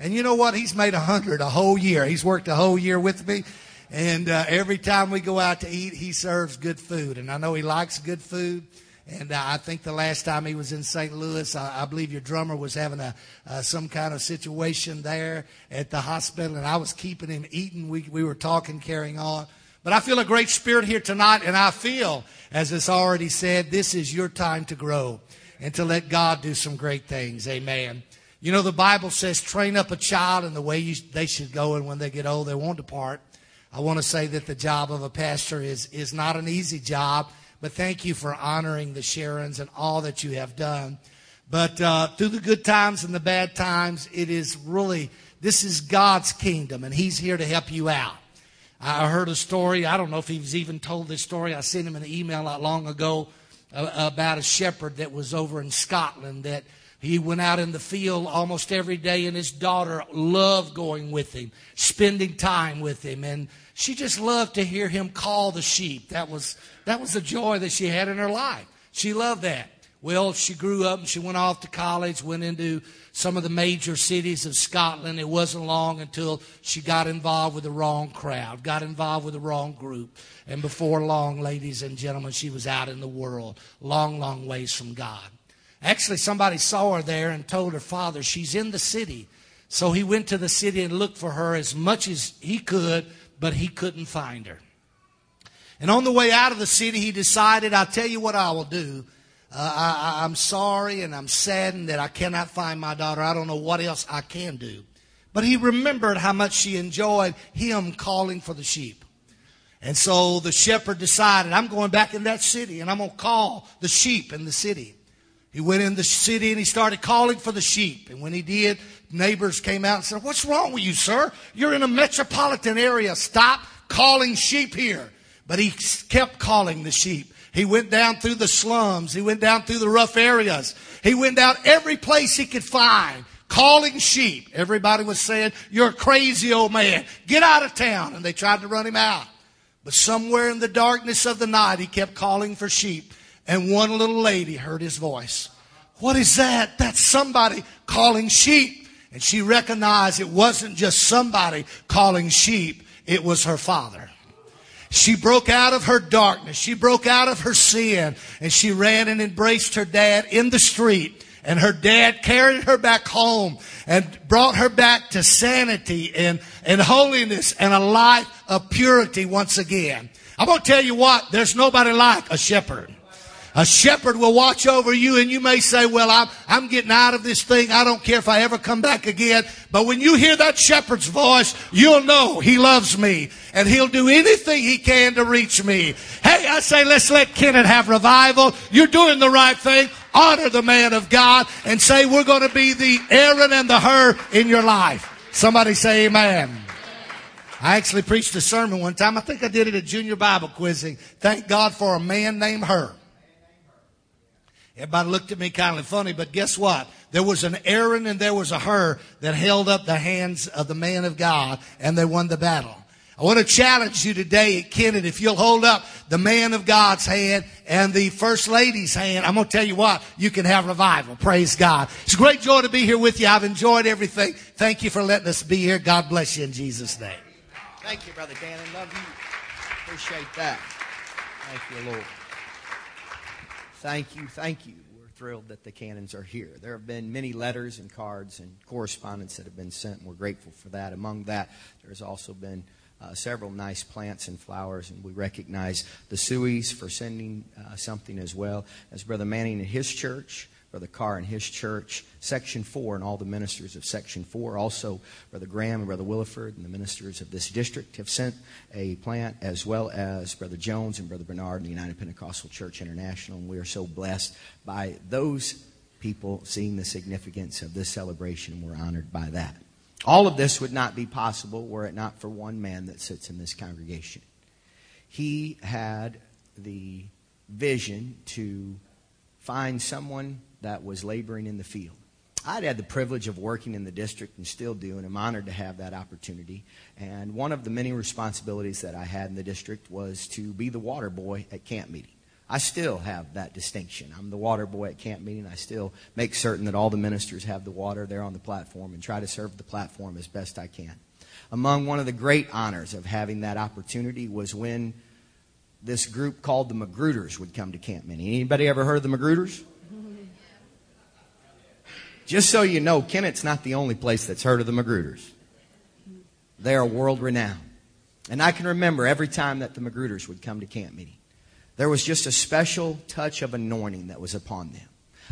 And you know what? He's made a hundred a whole year. He's worked a whole year with me. And uh, every time we go out to eat, he serves good food. And I know he likes good food. And uh, I think the last time he was in St. Louis, I, I believe your drummer was having a uh, some kind of situation there at the hospital, and I was keeping him eating. We we were talking, carrying on. But I feel a great spirit here tonight, and I feel, as it's already said, this is your time to grow and to let God do some great things. Amen. You know, the Bible says, train up a child in the way you, they should go, and when they get old, they won't depart. I want to say that the job of a pastor is, is not an easy job, but thank you for honoring the Sheerans and all that you have done. But uh, through the good times and the bad times, it is really, this is God's kingdom, and He's here to help you out. I heard a story. I don't know if he's even told this story. I sent him an email not long ago about a shepherd that was over in Scotland that he went out in the field almost every day, and his daughter loved going with him, spending time with him, and she just loved to hear him call the sheep. That was that was a joy that she had in her life. She loved that. Well, she grew up and she went off to college, went into some of the major cities of Scotland. It wasn't long until she got involved with the wrong crowd, got involved with the wrong group. And before long, ladies and gentlemen, she was out in the world, long, long ways from God. Actually, somebody saw her there and told her father she's in the city. So he went to the city and looked for her as much as he could, but he couldn't find her. And on the way out of the city, he decided, I'll tell you what I will do. Uh, I, I'm sorry and I'm saddened that I cannot find my daughter. I don't know what else I can do. But he remembered how much she enjoyed him calling for the sheep. And so the shepherd decided, I'm going back in that city and I'm going to call the sheep in the city. He went in the city and he started calling for the sheep. And when he did, neighbors came out and said, What's wrong with you, sir? You're in a metropolitan area. Stop calling sheep here. But he kept calling the sheep. He went down through the slums. He went down through the rough areas. He went down every place he could find, calling sheep. Everybody was saying, You're a crazy old man. Get out of town. And they tried to run him out. But somewhere in the darkness of the night, he kept calling for sheep. And one little lady heard his voice. What is that? That's somebody calling sheep. And she recognized it wasn't just somebody calling sheep, it was her father. She broke out of her darkness. She broke out of her sin and she ran and embraced her dad in the street. And her dad carried her back home and brought her back to sanity and, and holiness and a life of purity once again. I'm going to tell you what, there's nobody like a shepherd. A shepherd will watch over you and you may say, well, I'm, I'm getting out of this thing. I don't care if I ever come back again. But when you hear that shepherd's voice, you'll know he loves me and he'll do anything he can to reach me. Hey, I say, let's let Kennett have revival. You're doing the right thing. Honor the man of God and say, we're going to be the Aaron and the Hur in your life. Somebody say amen. I actually preached a sermon one time. I think I did it at junior Bible quizzing. Thank God for a man named Hur. Everybody looked at me kind of funny, but guess what? There was an Aaron and there was a Hur that held up the hands of the man of God and they won the battle. I want to challenge you today at Kennett, if you'll hold up the man of God's hand and the first lady's hand, I'm going to tell you what, you can have revival. Praise God. It's a great joy to be here with you. I've enjoyed everything. Thank you for letting us be here. God bless you in Jesus' name. Thank you, Brother Cannon. Love you. Appreciate that. Thank you, Lord. Thank you, thank you. We're thrilled that the Cannons are here. There have been many letters and cards and correspondence that have been sent, and we're grateful for that. Among that, there's also been uh, several nice plants and flowers, and we recognize the Sueys for sending uh, something as well as Brother Manning and his church. Brother Carr and his church, Section 4, and all the ministers of Section 4. Also, Brother Graham and Brother Williford and the ministers of this district have sent a plant, as well as Brother Jones and Brother Bernard and the United Pentecostal Church International. And we are so blessed by those people seeing the significance of this celebration, we're honored by that. All of this would not be possible were it not for one man that sits in this congregation. He had the vision to find someone that was laboring in the field. I'd had the privilege of working in the district and still do, and I'm honored to have that opportunity. And one of the many responsibilities that I had in the district was to be the water boy at camp meeting. I still have that distinction. I'm the water boy at camp meeting. I still make certain that all the ministers have the water there on the platform and try to serve the platform as best I can. Among one of the great honors of having that opportunity was when this group called the Magruders would come to camp meeting. Anybody ever heard of the Magruders? Just so you know, Kennett's not the only place that's heard of the Magruders. They are world renowned. And I can remember every time that the Magruders would come to camp meeting, there was just a special touch of anointing that was upon them.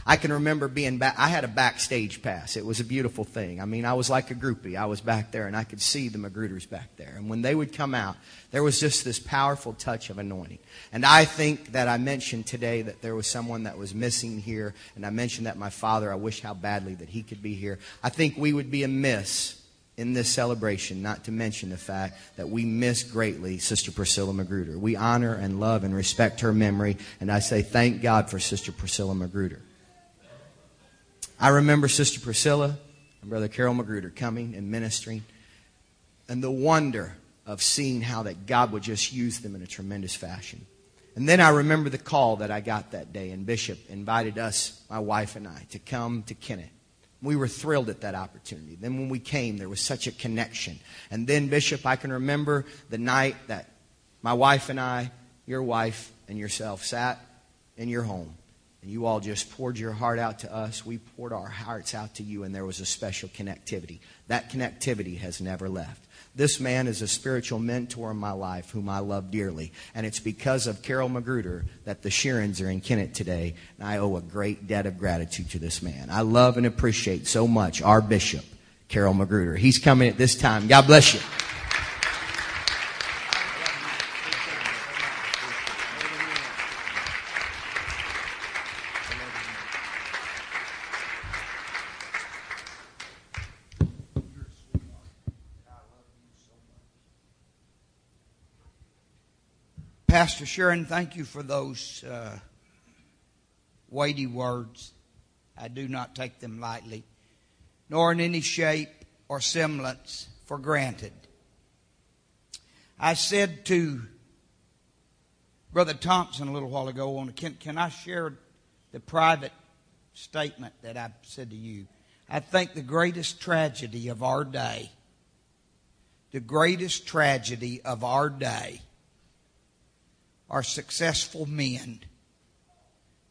I can remember being back. I had a backstage pass. It was a beautiful thing. I mean, I was like a groupie. I was back there and I could see the Magruders back there. And when they would come out, there was just this powerful touch of anointing. And I think that I mentioned today that there was someone that was missing here. And I mentioned that my father, I wish how badly that he could be here. I think we would be amiss in this celebration, not to mention the fact that we miss greatly Sister Priscilla Magruder. We honor and love and respect her memory, and I say thank God for Sister Priscilla Magruder. I remember Sister Priscilla and Brother Carol Magruder coming and ministering, and the wonder of seeing how that God would just use them in a tremendous fashion. And then I remember the call that I got that day, and Bishop invited us, my wife and I, to come to Kennett. We were thrilled at that opportunity. Then when we came, there was such a connection. And then, Bishop, I can remember the night that my wife and I, your wife and yourself, sat in your home and you all just poured your heart out to us. We poured our hearts out to you, and there was a special connectivity. That connectivity has never left. This man is a spiritual mentor in my life whom I love dearly. And it's because of Carol Magruder that the Sheerans are in Kennett today. And I owe a great debt of gratitude to this man. I love and appreciate so much our bishop, Carol Magruder. He's coming at this time. God bless you. Pastor Sheeran, thank you for those uh, weighty words. I do not take them lightly, nor in any shape or semblance for granted. I said to Brother Thompson a little while ago, on can, can I share the private statement that I said to you? I think the greatest tragedy of our day, the greatest tragedy of our day, are successful men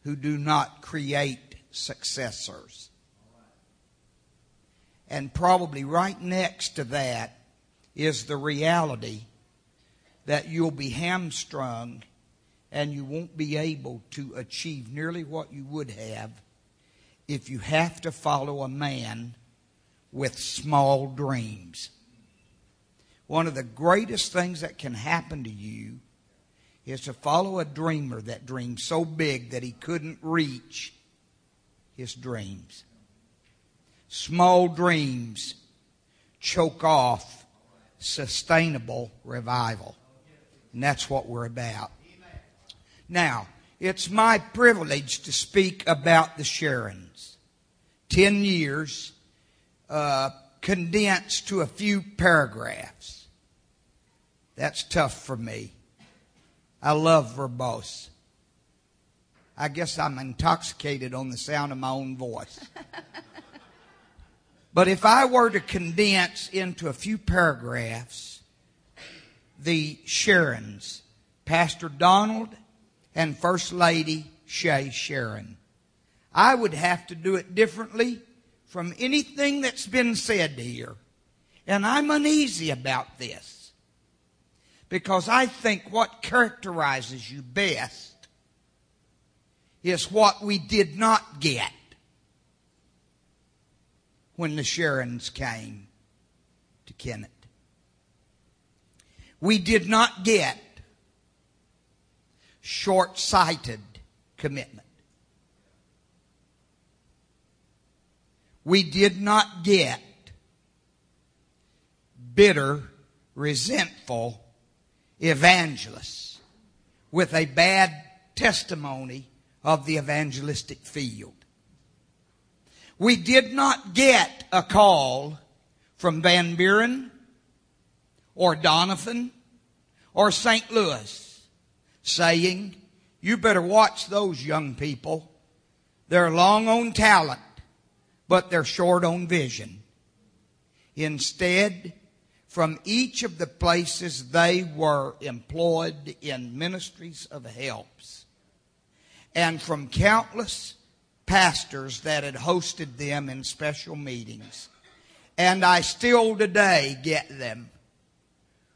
who do not create successors. And probably right next to that is the reality that you'll be hamstrung and you won't be able to achieve nearly what you would have if you have to follow a man with small dreams. One of the greatest things that can happen to you is to follow a dreamer that dreamed so big that he couldn't reach his dreams. Small dreams choke off sustainable revival. And that's what we're about. Now, it's my privilege to speak about the Sheerans. Ten years uh, condensed to a few paragraphs. That's tough for me. I love verbose. I guess I'm intoxicated on the sound of my own voice. but if I were to condense into a few paragraphs the Sheerans, Pastor Donald and First Lady Shay Sheeran, I would have to do it differently from anything that's been said here. And I'm uneasy about this. Because I think what characterizes you best is what we did not get when the Sheerans came to Kennett. We did not get short sighted commitment. We did not get bitter, resentful evangelists with a bad testimony of the evangelistic field. We did not get a call from Van Buren or Doniphan or St. Louis saying, you better watch those young people. They're long on talent, but they're short on vision. Instead, from each of the places they were employed in ministries of helps, and from countless pastors that had hosted them in special meetings. And I still today get them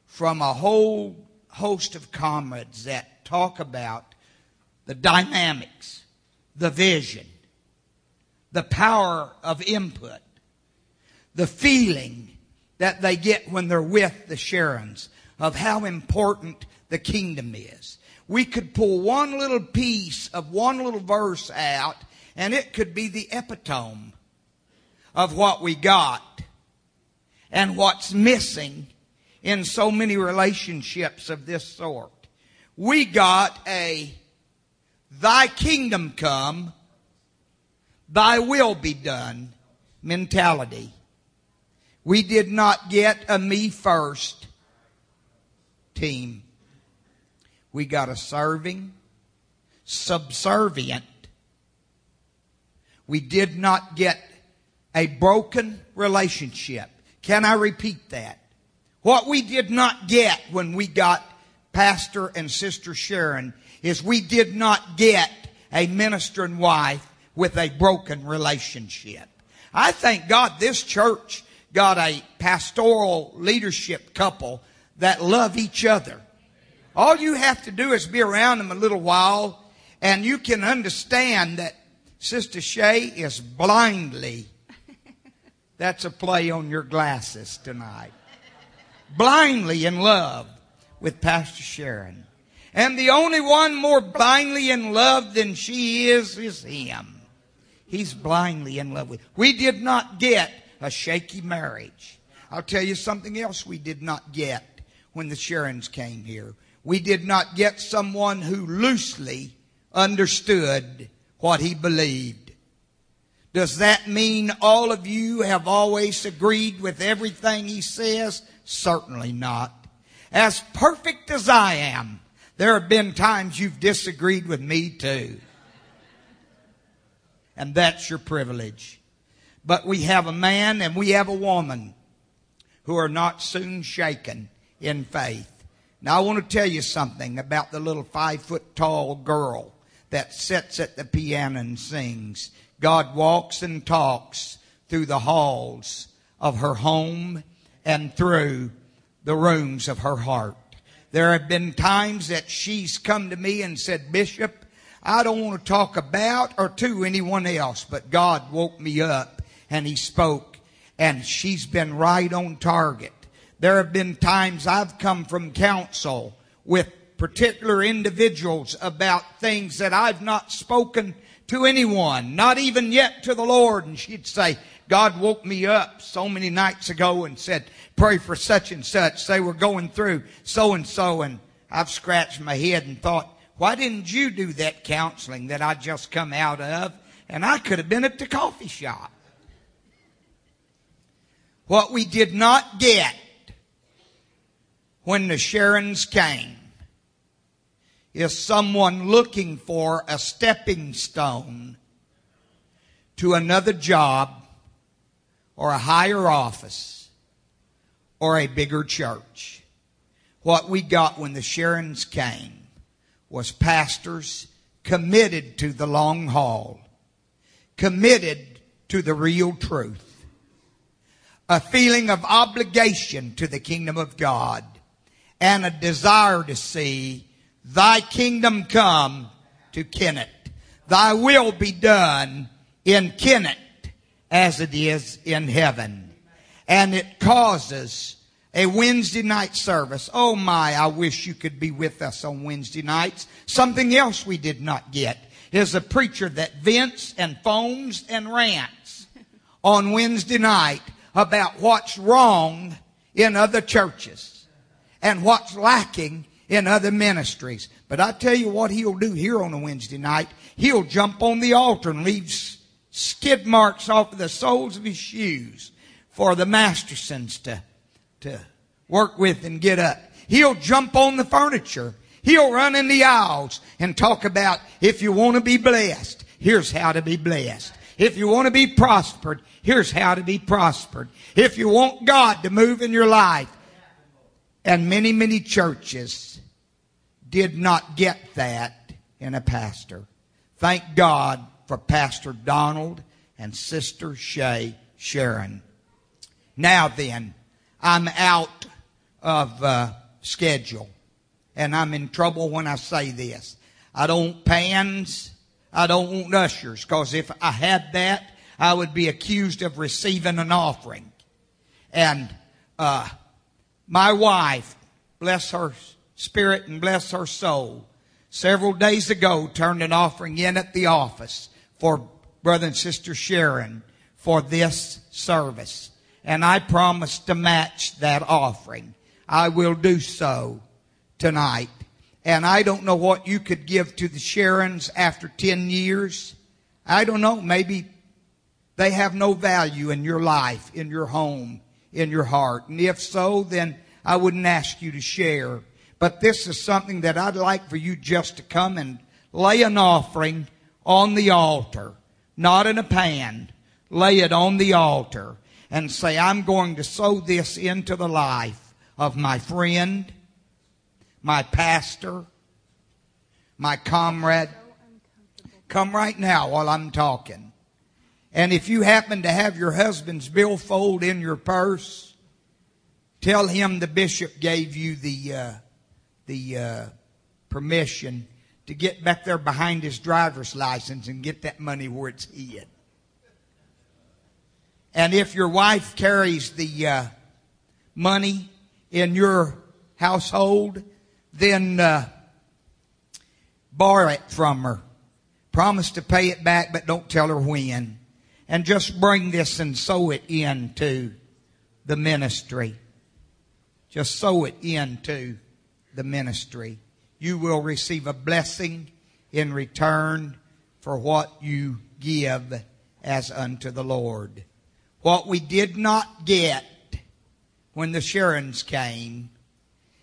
from a whole host of comrades that talk about the dynamics, the vision, the power of input, the feeling that they get when they're with the Sheerans of how important the kingdom is. We could pull one little piece of one little verse out and it could be the epitome of what we got and what's missing in so many relationships of this sort. We got a thy kingdom come, thy will be done mentality. We did not get a me first team. We got a serving, subservient. We did not get a broken relationship. Can I repeat that? What we did not get when we got Pastor and Sister Sheeran is we did not get a minister and wife with a broken relationship. I thank God this church got a pastoral leadership couple that love each other. All you have to do is be around them a little while and you can understand that Sister Shay is blindly that's a play on your glasses tonight. Blindly in love with Pastor Sheeran. And the only one more blindly in love than she is, is him. He's blindly in love with. We did not get a shaky marriage. I'll tell you something else we did not get when the Sheerans came here. We did not get someone who loosely understood what he believed. Does that mean all of you have always agreed with everything he says? Certainly not. As perfect as I am, there have been times you've disagreed with me too. And that's your privilege. But we have a man and we have a woman who are not soon shaken in faith. Now I want to tell you something about the little five foot tall girl that sits at the piano and sings. God walks and talks through the halls of her home and through the rooms of her heart. There have been times that she's come to me and said, Bishop, I don't want to talk about or to anyone else, but God woke me up and He spoke and she's been right on target. There have been times I've come from counsel with particular individuals about things that I've not spoken to anyone, not even yet to the Lord. And she'd say, God woke me up so many nights ago and said, pray for such and such. They were going through so and so. And I've scratched my head and thought, why didn't you do that counseling that I just come out of? And I could have been at the coffee shop. What we did not get when the Sheerans came is someone looking for a stepping stone to another job or a higher office or a bigger church. What we got when the Sheerans came was pastors committed to the long haul, committed to the real truth, a feeling of obligation to the kingdom of God, and a desire to see Thy kingdom come to Kennett. Thy will be done in Kennett as it is in heaven. And it causes a Wednesday night service. Oh my, I wish you could be with us on Wednesday nights. Something else we did not get is a preacher that vents and foams and rants on Wednesday night about what's wrong in other churches and what's lacking in other ministries. But I tell you what he'll do here on a Wednesday night. He'll jump on the altar and leave skid marks off of the soles of his shoes for the Mastersons to, to work with and get up. He'll jump on the furniture. He'll run in the aisles and talk about if you want to be blessed, here's how to be blessed. If you want to be prospered, here's how to be prospered. If you want God to move in your life, and many, many churches did not get that in a pastor. Thank God for Pastor Donald and Sister Shay Sheeran. Now then, I'm out of uh, schedule. And I'm in trouble when I say this. I don't pans. I don't want ushers. Cause if I had that, I would be accused of receiving an offering. And uh, my wife, bless her spirit and bless her soul, several days ago turned an offering in at the office for brother and sister Sheeran for this service. And I promised to match that offering. I will do so tonight. And I don't know what you could give to the Sheerans after 10 years. I don't know. Maybe they have no value in your life, in your home, in your heart. And if so, then I wouldn't ask you to share. But this is something that I'd like for you just to come and lay an offering on the altar, not in a pan. Lay it on the altar and say, I'm going to sow this into the life of my friend, my pastor, my comrade. Come right now while I'm talking. And if you happen to have your husband's billfold in your purse, tell him the bishop gave you the uh, the uh, permission to get back there behind his driver's license and get that money where it's hid. And if your wife carries the uh, money in your household, then uh, borrow it from her. Promise to pay it back, but don't tell her when. And just bring this and sow it into the ministry. Just sow it into the ministry. You will receive a blessing in return for what you give as unto the Lord. What we did not get when the Sheerans came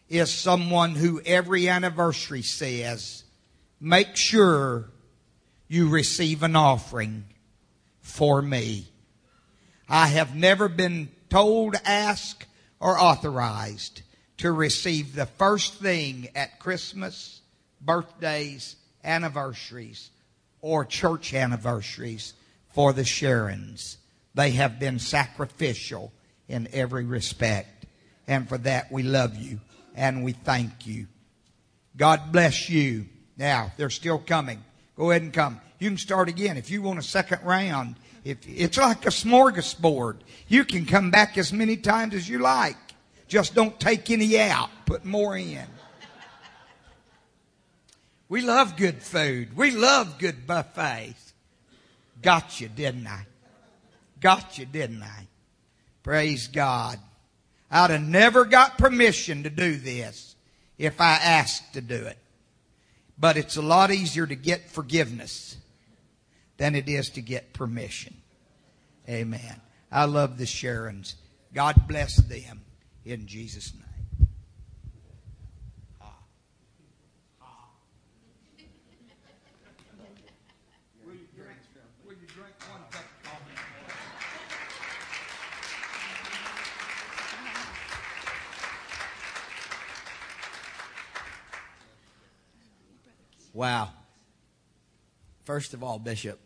is someone who every anniversary says, make sure you receive an offering for me. I have never been told, asked, or authorized to receive the first thing at Christmas, birthdays, anniversaries, or church anniversaries for the Sheerans. They have been sacrificial in every respect. And for that, we love you and we thank you. God bless you. Now, they're still coming. Go ahead and come. You can start again. If you want a second round, if, it's like a smorgasbord. You can come back as many times as you like. Just don't take any out. Put more in. We love good food. We love good buffets. Got you, didn't I? Got you, didn't I? Praise God. I'd have never got permission to do this if I asked to do it. But it's a lot easier to get forgiveness than it is to get permission. Amen. I love the Sheerans. God bless them in Jesus' name. Wow. First of all, Bishop,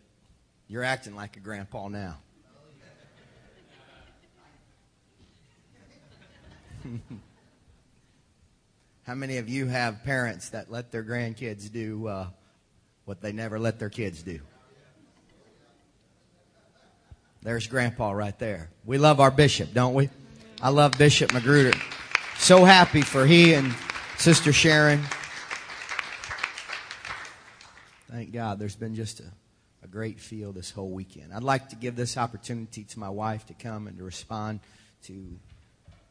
you're acting like a grandpa now. How many of you have parents that let their grandkids do uh, what they never let their kids do? There's Grandpa right there. We love our bishop, don't we? I love Bishop Magruder. So happy for he and Sister Sheeran. Thank God there's been just a, a great feel this whole weekend. I'd like to give this opportunity to my wife to come and to respond to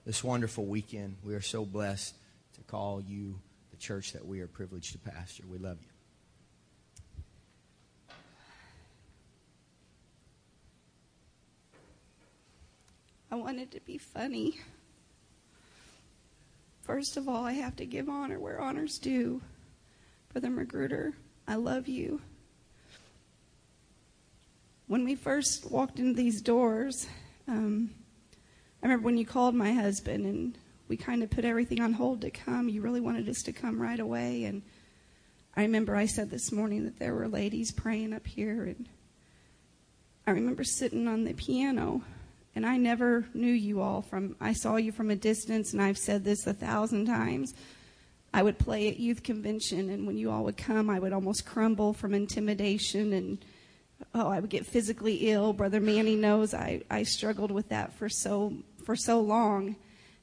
this wonderful weekend. We are so blessed to call you the church that we are privileged to pastor. We love you. I wanted to be funny. First of all, I have to give honor where honor's due. Brother Magruder, I love you. When we first walked into these doors, um, I remember when you called my husband and we kind of put everything on hold to come. You really wanted us to come right away. And I remember I said this morning that there were ladies praying up here. And I remember sitting on the piano. And I never knew you all from, I saw you from a distance, and I've said this a thousand times. I would play at youth convention, and when you all would come, I would almost crumble from intimidation and oh, I would get physically ill. Brother Manny knows I, I struggled with that for so for so long.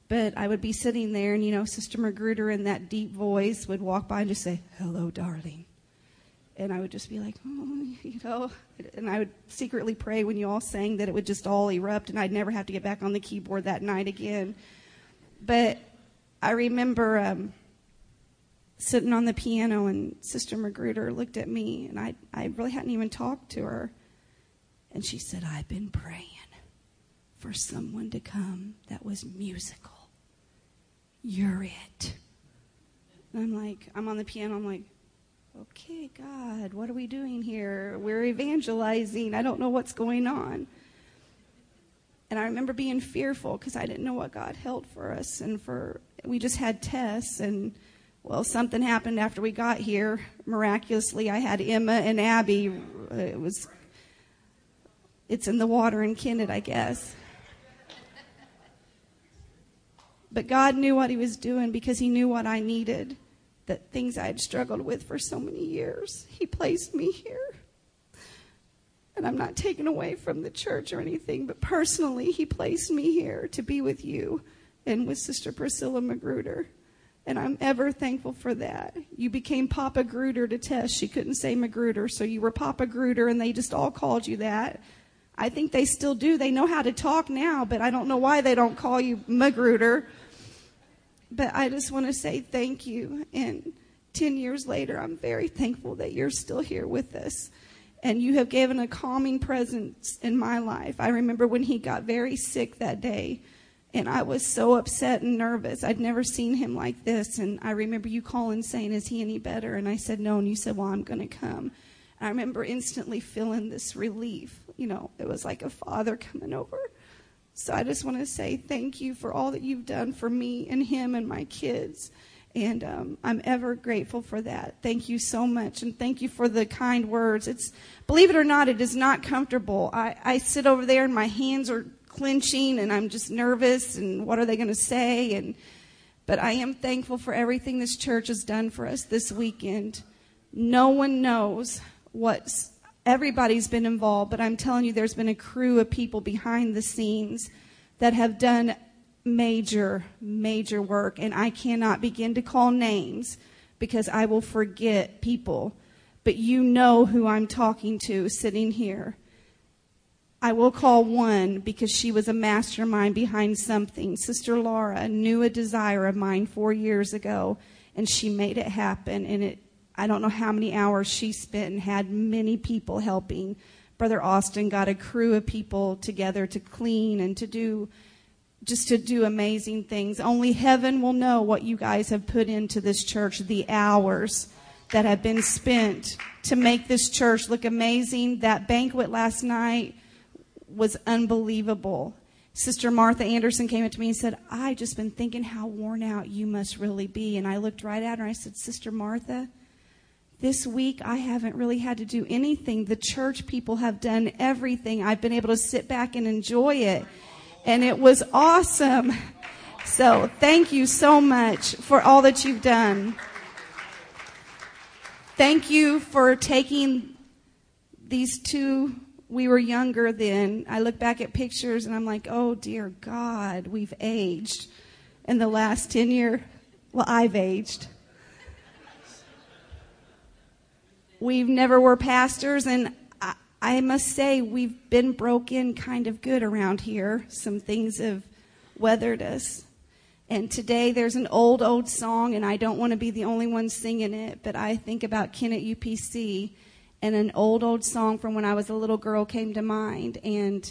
But I would be sitting there, and you know, Sister Magruder in that deep voice would walk by and just say, "Hello, darling," and I would just be like, oh, you know, and I would secretly pray when you all sang that it would just all erupt, and I'd never have to get back on the keyboard that night again. But I remember um, sitting on the piano, and Sister Magruder looked at me, and I I really hadn't even talked to her, and she said, "I've been praying for someone to come that was musical." You're it. And I'm like, I'm on the piano, I'm like, okay, God, what are we doing here? We're evangelizing. I don't know what's going on. And I remember being fearful because I didn't know what God held for us. And for, we just had tests. And, well, something happened after we got here. Miraculously, I had Emma and Abby. Uh, it was, it's in the water in Kennett, I guess. But God knew what He was doing because He knew what I needed, that things I had struggled with for so many years. He placed me here. And I'm not taken away from the church or anything, but personally, He placed me here to be with you and with Sister Priscilla Magruder. And I'm ever thankful for that. You became Papa Gruder to Tess. She couldn't say Magruder, so you were Papa Gruder, and they just all called you that. I think they still do. They know how to talk now, but I don't know why they don't call you Magruder. But I just want to say thank you. And 10 years later, I'm very thankful that you're still here with us. And you have given a calming presence in my life. I remember when he got very sick that day, and I was so upset and nervous. I'd never seen him like this. And I remember you calling saying, Is he any better? And I said, No. And you said, Well, I'm going to come. And I remember instantly feeling this relief. You know, it was like a father coming over. So I just want to say thank you for all that you've done for me and him and my kids. And um, I'm ever grateful for that. Thank you so much. And thank you for the kind words. It's, believe it or not, it is not comfortable. I, I sit over there and my hands are clenching and I'm just nervous and what are they going to say? And, but I am thankful for everything this church has done for us this weekend. No one knows what's everybody's been involved, but I'm telling you, there's been a crew of people behind the scenes that have done major, major work. And I cannot begin to call names because I will forget people. But you know who I'm talking to sitting here. I will call one because she was a mastermind behind something. Sister Laura knew a desire of mine four years ago, and she made it happen, and it I don't know how many hours she spent and had many people helping. Brother Austin got a crew of people together to clean and to do just to do amazing things. Only heaven will know what you guys have put into this church, the hours that have been spent to make this church look amazing. That banquet last night was unbelievable. Sister Martha Anderson came up to me and said, I just been thinking how worn out you must really be. And I looked right at her and I said, Sister Martha, this week, I haven't really had to do anything. The church people have done everything. I've been able to sit back and enjoy it. And it was awesome. So thank you so much for all that you've done. Thank you for taking these two. We were younger then. I look back at pictures and I'm like, oh dear God, we've aged in the last 10 years. Well, I've aged. We've never were pastors, and I, I must say we've been broken kind of good around here. Some things have weathered us. And today there's an old, old song, and I don't want to be the only one singing it, but I think about Kennett UPC, and an old, old song from when I was a little girl came to mind. And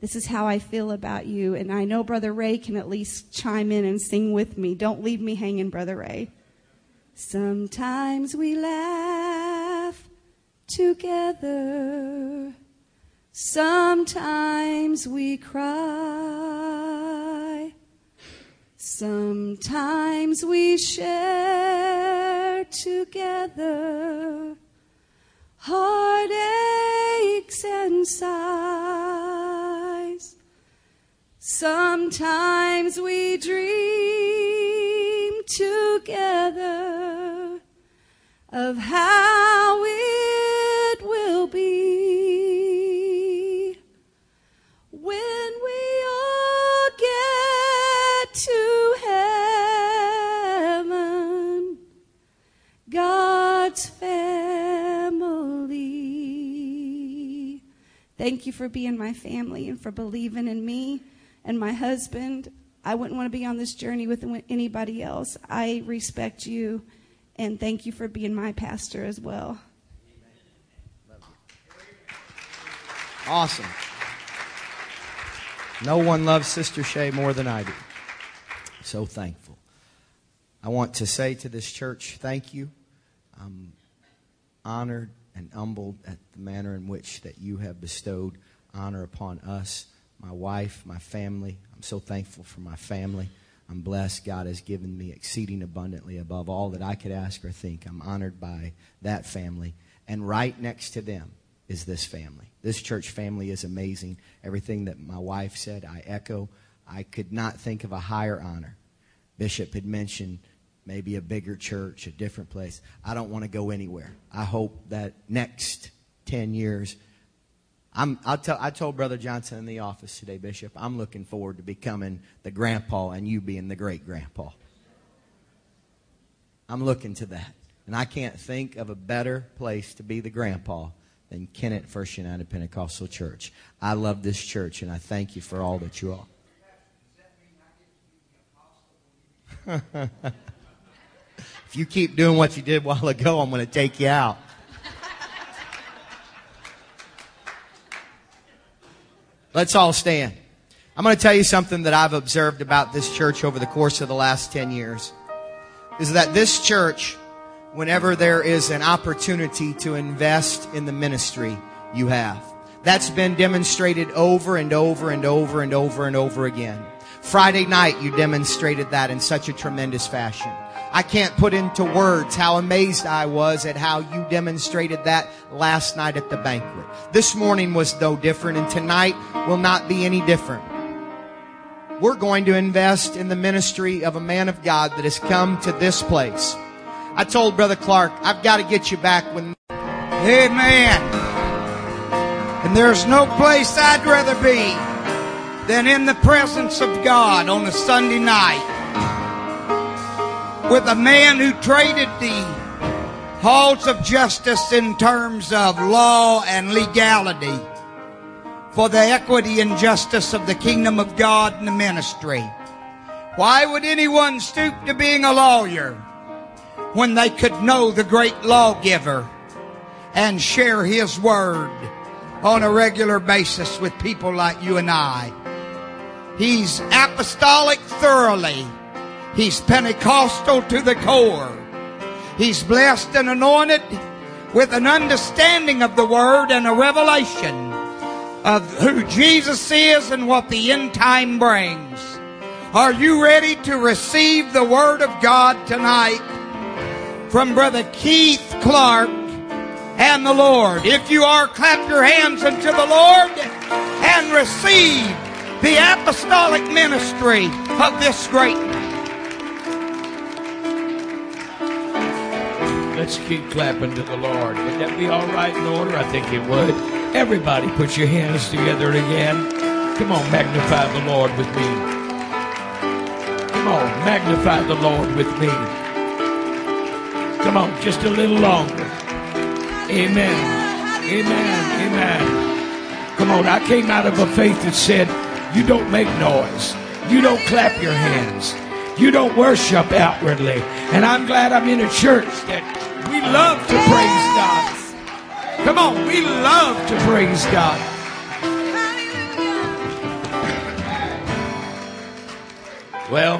this is how I feel about you. And I know Brother Ray can at least chime in and sing with me. Don't leave me hanging, Brother Ray. Sometimes we laugh together. Sometimes we cry. Sometimes we share together heartaches and sighs. Sometimes we dream together of how it Thank you for being my family and for believing in me and my husband. I wouldn't want to be on this journey with anybody else. I respect you and thank you for being my pastor as well. Awesome. No one loves Sister Shay more than I do. So thankful. I want to say to this church, thank you. I'm honored and humbled at the manner in which that you have bestowed honor upon us, my wife, my family. I'm so thankful for my family. I'm blessed. God has given me exceeding abundantly above all that I could ask or think. I'm honored by that family. And right next to them is this family. This church family is amazing. Everything that my wife said, I echo. I could not think of a higher honor. Bishop had mentioned maybe a bigger church, a different place. I don't want to go anywhere. I hope that next 10 years, I'm, I'll tell, I told Brother Johnson in the office today, Bishop, I'm looking forward to becoming the grandpa and you being the great grandpa. I'm looking to that. And I can't think of a better place to be the grandpa than Kennett First United Pentecostal Church. I love this church and I thank you for all that you are. if you keep doing what you did a while ago, I'm going to take you out. Let's all stand. I'm going to tell you something that I've observed about this church over the course of the last 10 years. Is that this church whenever there is an opportunity to invest in the ministry you have. That's been demonstrated over and over and over and over and over again. Friday night, you demonstrated that in such a tremendous fashion. I can't put into words how amazed I was at how you demonstrated that last night at the banquet. This morning was no different and tonight will not be any different. We're going to invest in the ministry of a man of God that has come to this place I told Brother Clark, I've got to get you back when. Amen. And there's no place I'd rather be than in the presence of God on a Sunday night with a man who traded the halls of justice in terms of law and legality for the equity and justice of the kingdom of God and the ministry. Why would anyone stoop to being a lawyer? when they could know the great lawgiver and share his word on a regular basis with people like you and I. He's apostolic thoroughly. He's Pentecostal to the core. He's blessed and anointed with an understanding of the word and a revelation of who Jesus is and what the end time brings. Are you ready to receive the word of God tonight? from Brother Keith Clark and the Lord. If you are, clap your hands unto the Lord and receive the apostolic ministry of this great. Let's keep clapping to the Lord. Would that be all right in order? I think it would. Everybody put your hands together again. Come on, magnify the Lord with me. Come on, magnify the Lord with me. Come on, just a little longer. Amen. Amen. Amen. Come on, I came out of a faith that said, you don't make noise. You don't clap your hands. You don't worship outwardly. And I'm glad I'm in a church that we love to praise God. Come on, we love to praise God. Well,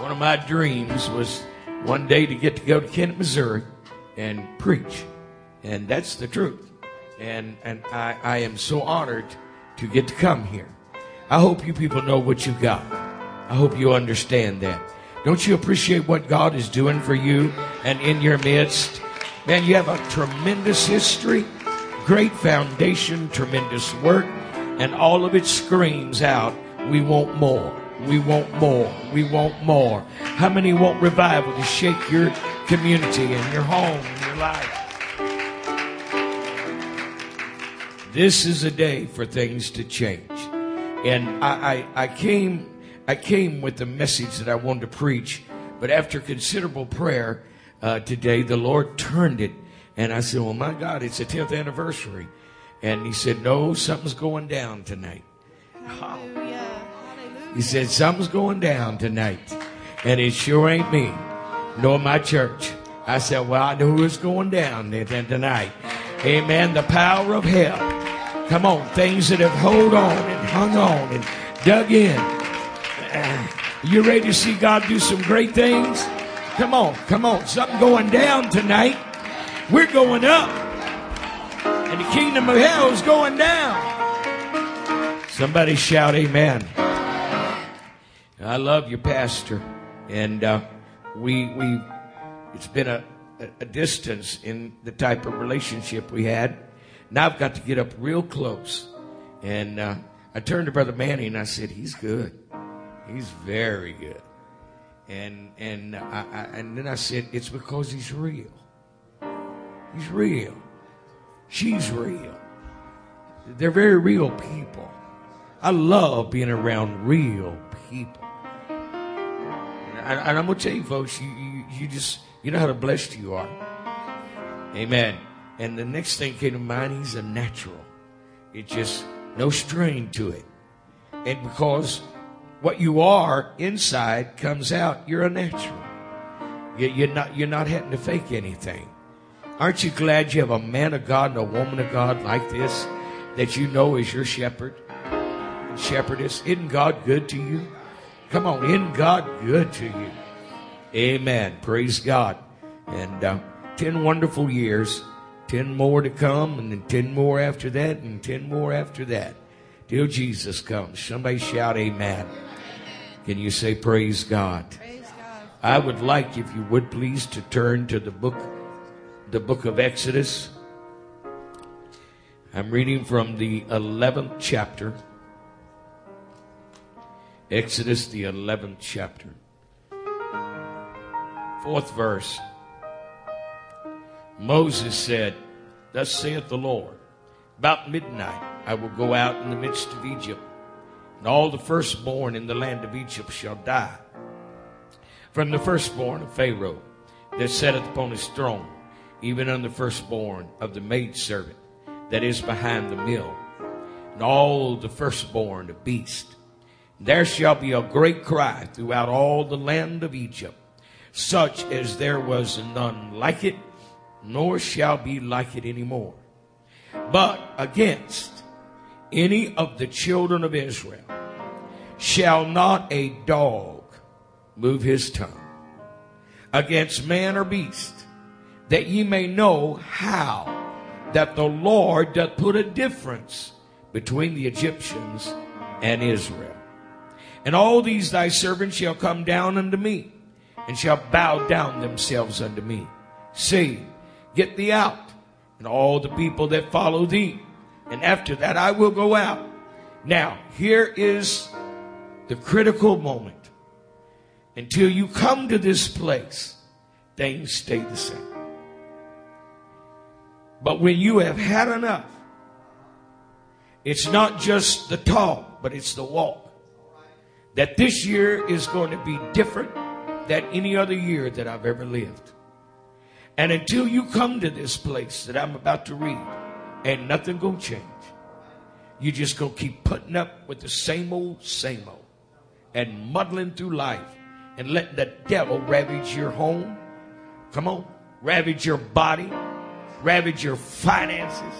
one of my dreams was one day to get to go to Kennett, Missouri and preach. And that's the truth. And, and I, I am so honored to get to come here. I hope you people know what you got. I hope you understand that. Don't you appreciate what God is doing for you and in your midst? Man, you have a tremendous history, great foundation, tremendous work, and all of it screams out, we want more. We want more. We want more. How many want revival to shake your community and your home and your life? This is a day for things to change. And I, I, I came I came with the message that I wanted to preach, but after considerable prayer, uh, today, the Lord turned it. And I said, Well, my God, it's the 10th anniversary. And he said, No, something's going down tonight. Hallelujah! He said, Something's going down tonight. And it sure ain't me, nor my church. I said, Well, I know who's going down tonight. Amen. The power of hell. Come on, things that have hold on and hung on and dug in. You ready to see God do some great things? Come on, come on. Something going down tonight. We're going up. And the kingdom of hell is going down. Somebody shout amen. I love you, Pastor. And uh, we, we, it's been a, a distance in the type of relationship we had. Now I've got to get up real close. And uh, I turned to Brother Manny and I said, He's good. He's very good. And and I, I, and then I said, it's because he's real. He's real. She's real. They're very real people. I love being around real people. And, I, am gonna tell you, folks, you, you you just you know how blessed you are. Amen. And the next thing came to mind, he's a natural. It just no strain to it. And because what you are inside comes out. You're a natural. You're not, you're not having to fake anything. Aren't you glad you have a man of God and a woman of God like this that you know is your shepherd and shepherdess? Isn't God good to you? Come on, isn't God good to you? Amen. Praise God. And uh, 10 wonderful years, 10 more to come, and then 10 more after that, and 10 more after that. Till Jesus comes. Somebody shout, Amen. Can you say praise God? Praise God? I would like, if you would please, to turn to the book, the book of Exodus. I'm reading from the 11th chapter. Exodus, the 11th chapter. Fourth verse. Moses said, Thus saith the Lord, about midnight I will go out in the midst of Egypt and all the firstborn in the land of Egypt shall die. From the firstborn of Pharaoh that sitteth upon his throne, even on the firstborn of the maidservant that is behind the mill, and all the firstborn of beast. There shall be a great cry throughout all the land of Egypt, such as there was none like it, nor shall be like it any more. But against any of the children of Israel shall not a dog move his tongue against man or beast, that ye may know how that the Lord doth put a difference between the Egyptians and Israel. And all these thy servants shall come down unto me, and shall bow down themselves unto me. See, get thee out, and all the people that follow thee and after that, I will go out. Now, here is the critical moment. Until you come to this place, things stay the same. But when you have had enough, it's not just the talk, but it's the walk. That this year is going to be different than any other year that I've ever lived. And until you come to this place that I'm about to read, and nothing gonna change. You just gonna keep putting up with the same old, same old, and muddling through life and letting the devil ravage your home. Come on, ravage your body, ravage your finances,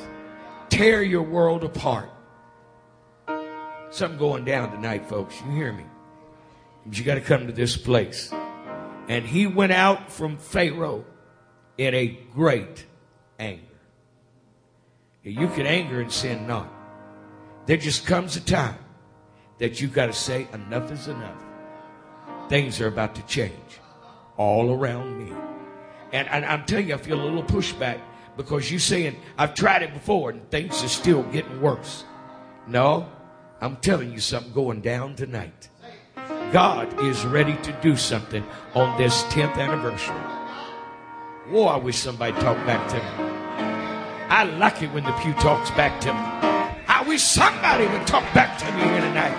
tear your world apart. Something going down tonight, folks. You hear me? But you got to come to this place. And he went out from Pharaoh in a great anger. You can anger and sin not. There just comes a time that you've got to say, enough is enough. Things are about to change all around me. And, and I'm telling you, I feel a little pushback because you're saying, I've tried it before and things are still getting worse. No, I'm telling you something going down tonight. God is ready to do something on this 10th anniversary. Whoa, I wish somebody talked back to me. I like it when the pew talks back to me. I wish somebody would talk back to me here tonight.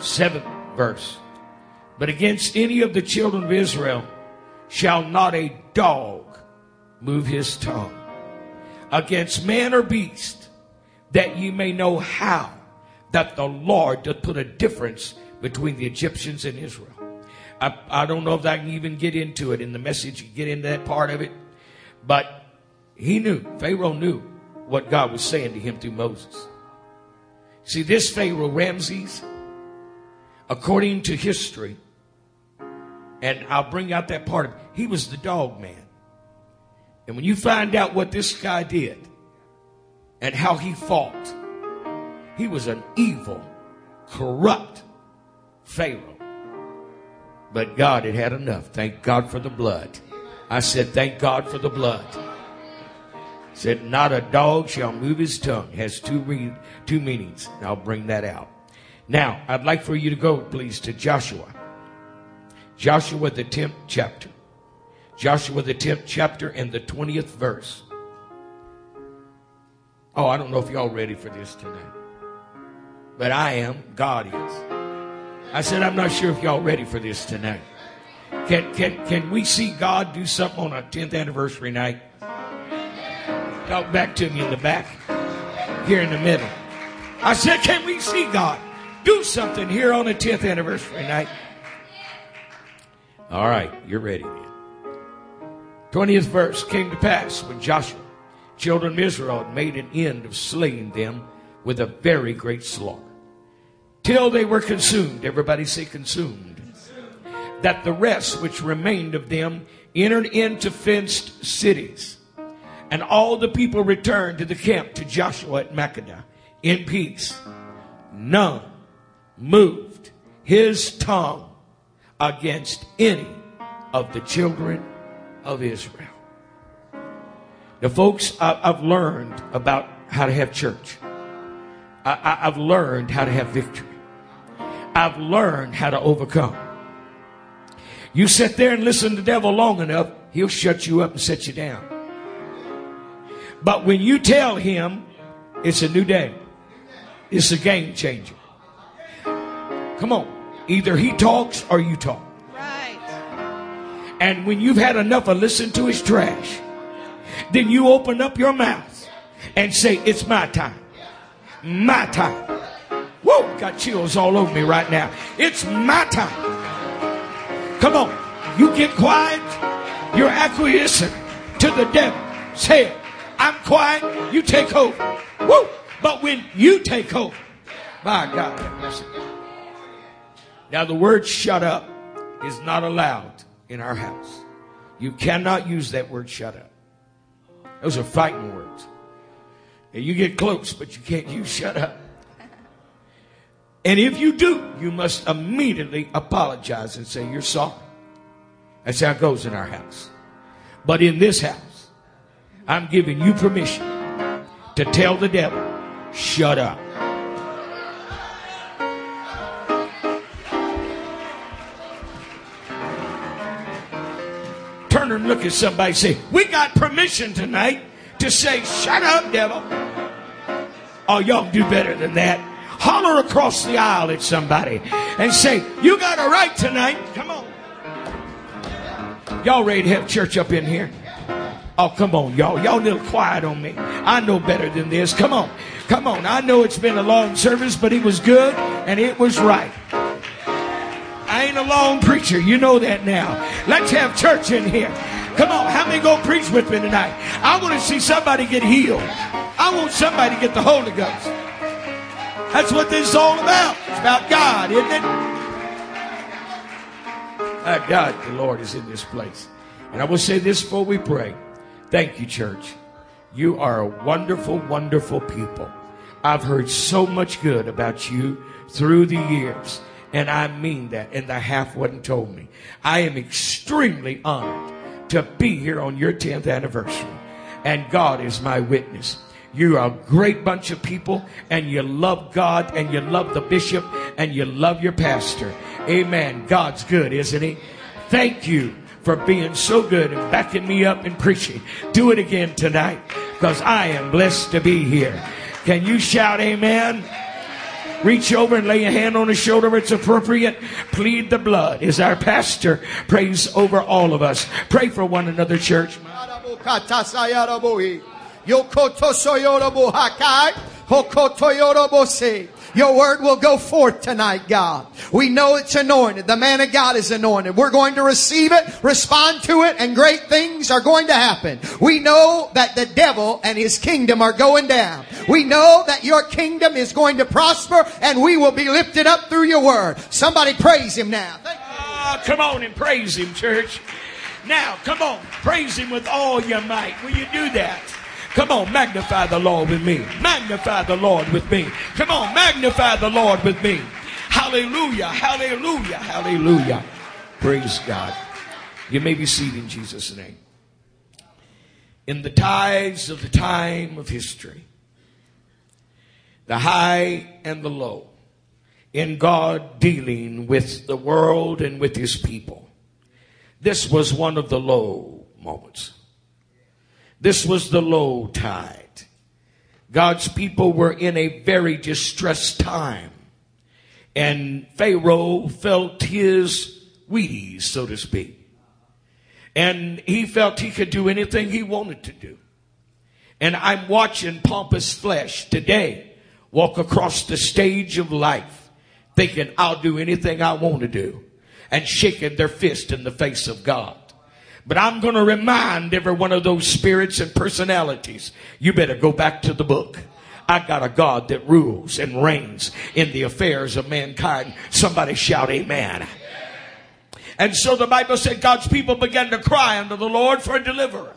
Seventh verse. But against any of the children of Israel shall not a dog move his tongue. Against man or beast, that ye may know how that the Lord doth put a difference between the Egyptians and Israel. I, I don't know if I can even get into it in the message, get into that part of it. But he knew, Pharaoh knew what God was saying to him through Moses. See, this Pharaoh, Ramses, according to history, and I'll bring out that part of it, he was the dog man. And when you find out what this guy did and how he fought, he was an evil, corrupt Pharaoh. But God had had enough. Thank God for the blood. I said, thank God for the blood. Said, not a dog shall move his tongue. Has two, re- two meanings. I'll bring that out. Now, I'd like for you to go, please, to Joshua. Joshua, the 10th chapter. Joshua, the 10th chapter, and the 20th verse. Oh, I don't know if y'all ready for this tonight. But I am. God is. I said, I'm not sure if y'all ready for this tonight. Can, can, can we see God do something on a 10th anniversary night? Talk back to me in the back, here in the middle. I said, can we see God do something here on a 10th anniversary night? All right, you're ready then. 20th verse came to pass when Joshua, children of Israel, made an end of slaying them with a very great slaughter till they were consumed. Everybody say consumed. That the rest which remained of them entered into fenced cities. And all the people returned to the camp to Joshua at Makkedah in peace. None moved his tongue against any of the children of Israel. Now, folks, I've learned about how to have church. I've learned how to have victory. I've learned how to overcome. You sit there and listen to the devil long enough, he'll shut you up and set you down. But when you tell him it's a new day, it's a game changer. Come on. Either he talks or you talk. Right. And when you've had enough of listening to his trash, then you open up your mouth and say, It's my time. My time. Whoa, got chills all over me right now. It's my time. Come on. You get quiet. You're acquiescent to the devil. Say it. I'm quiet. You take over. Woo. But when you take over, my God mercy. Now the word shut up is not allowed in our house. You cannot use that word shut up. Those are fighting words. And you get close, but you can't use shut up. And if you do, you must immediately apologize and say you're sorry. That's how it goes in our house. But in this house, I'm giving you permission to tell the devil, shut up. Turn and look at somebody say, We got permission tonight to say, Shut up, devil. Oh, y'all do better than that. Holler across the aisle at somebody and say, You got a right tonight. Come on. Y'all ready to have church up in here? Oh, come on, y'all. Y'all a little quiet on me. I know better than this. Come on. Come on. I know it's been a long service, but it was good and it was right. I ain't a long preacher. You know that now. Let's have church in here. Come on. How many go preach with me tonight? I want to see somebody get healed. I want somebody to get the Holy Ghost. That's what this is all about. It's about God, isn't it? Ah, God, the Lord is in this place. And I will say this before we pray. Thank you, church. You are a wonderful, wonderful people. I've heard so much good about you through the years. And I mean that. And the half wasn't told me. I am extremely honored to be here on your 10th anniversary. And God is my witness. You're a great bunch of people and you love God and you love the bishop and you love your pastor. Amen. God's good, isn't he? Thank you for being so good and backing me up in preaching. Do it again tonight because I am blessed to be here. Can you shout amen? Reach over and lay a hand on his shoulder if it's appropriate. Plead the blood as our pastor prays over all of us. Pray for one another, church. Your word will go forth tonight, God. We know it's anointed. The man of God is anointed. We're going to receive it, respond to it, and great things are going to happen. We know that the devil and his kingdom are going down. We know that your kingdom is going to prosper and we will be lifted up through your word. Somebody praise him now. Ah, come on and praise him, church. Now, come on, praise him with all your might. Will you do that? Come on, magnify the Lord with me. Magnify the Lord with me. Come on, magnify the Lord with me. Hallelujah, hallelujah, hallelujah. Praise God. You may be seated in Jesus' name. In the tides of the time of history, the high and the low, in God dealing with the world and with his people, this was one of the low moments. This was the low tide. God's people were in a very distressed time. And Pharaoh felt his Wheaties, so to speak. And he felt he could do anything he wanted to do. And I'm watching pompous flesh today walk across the stage of life thinking I'll do anything I want to do and shaking their fist in the face of God. But I'm going to remind every one of those spirits and personalities, you better go back to the book. I got a God that rules and reigns in the affairs of mankind. Somebody shout amen. And so the Bible said God's people began to cry unto the Lord for a deliverer.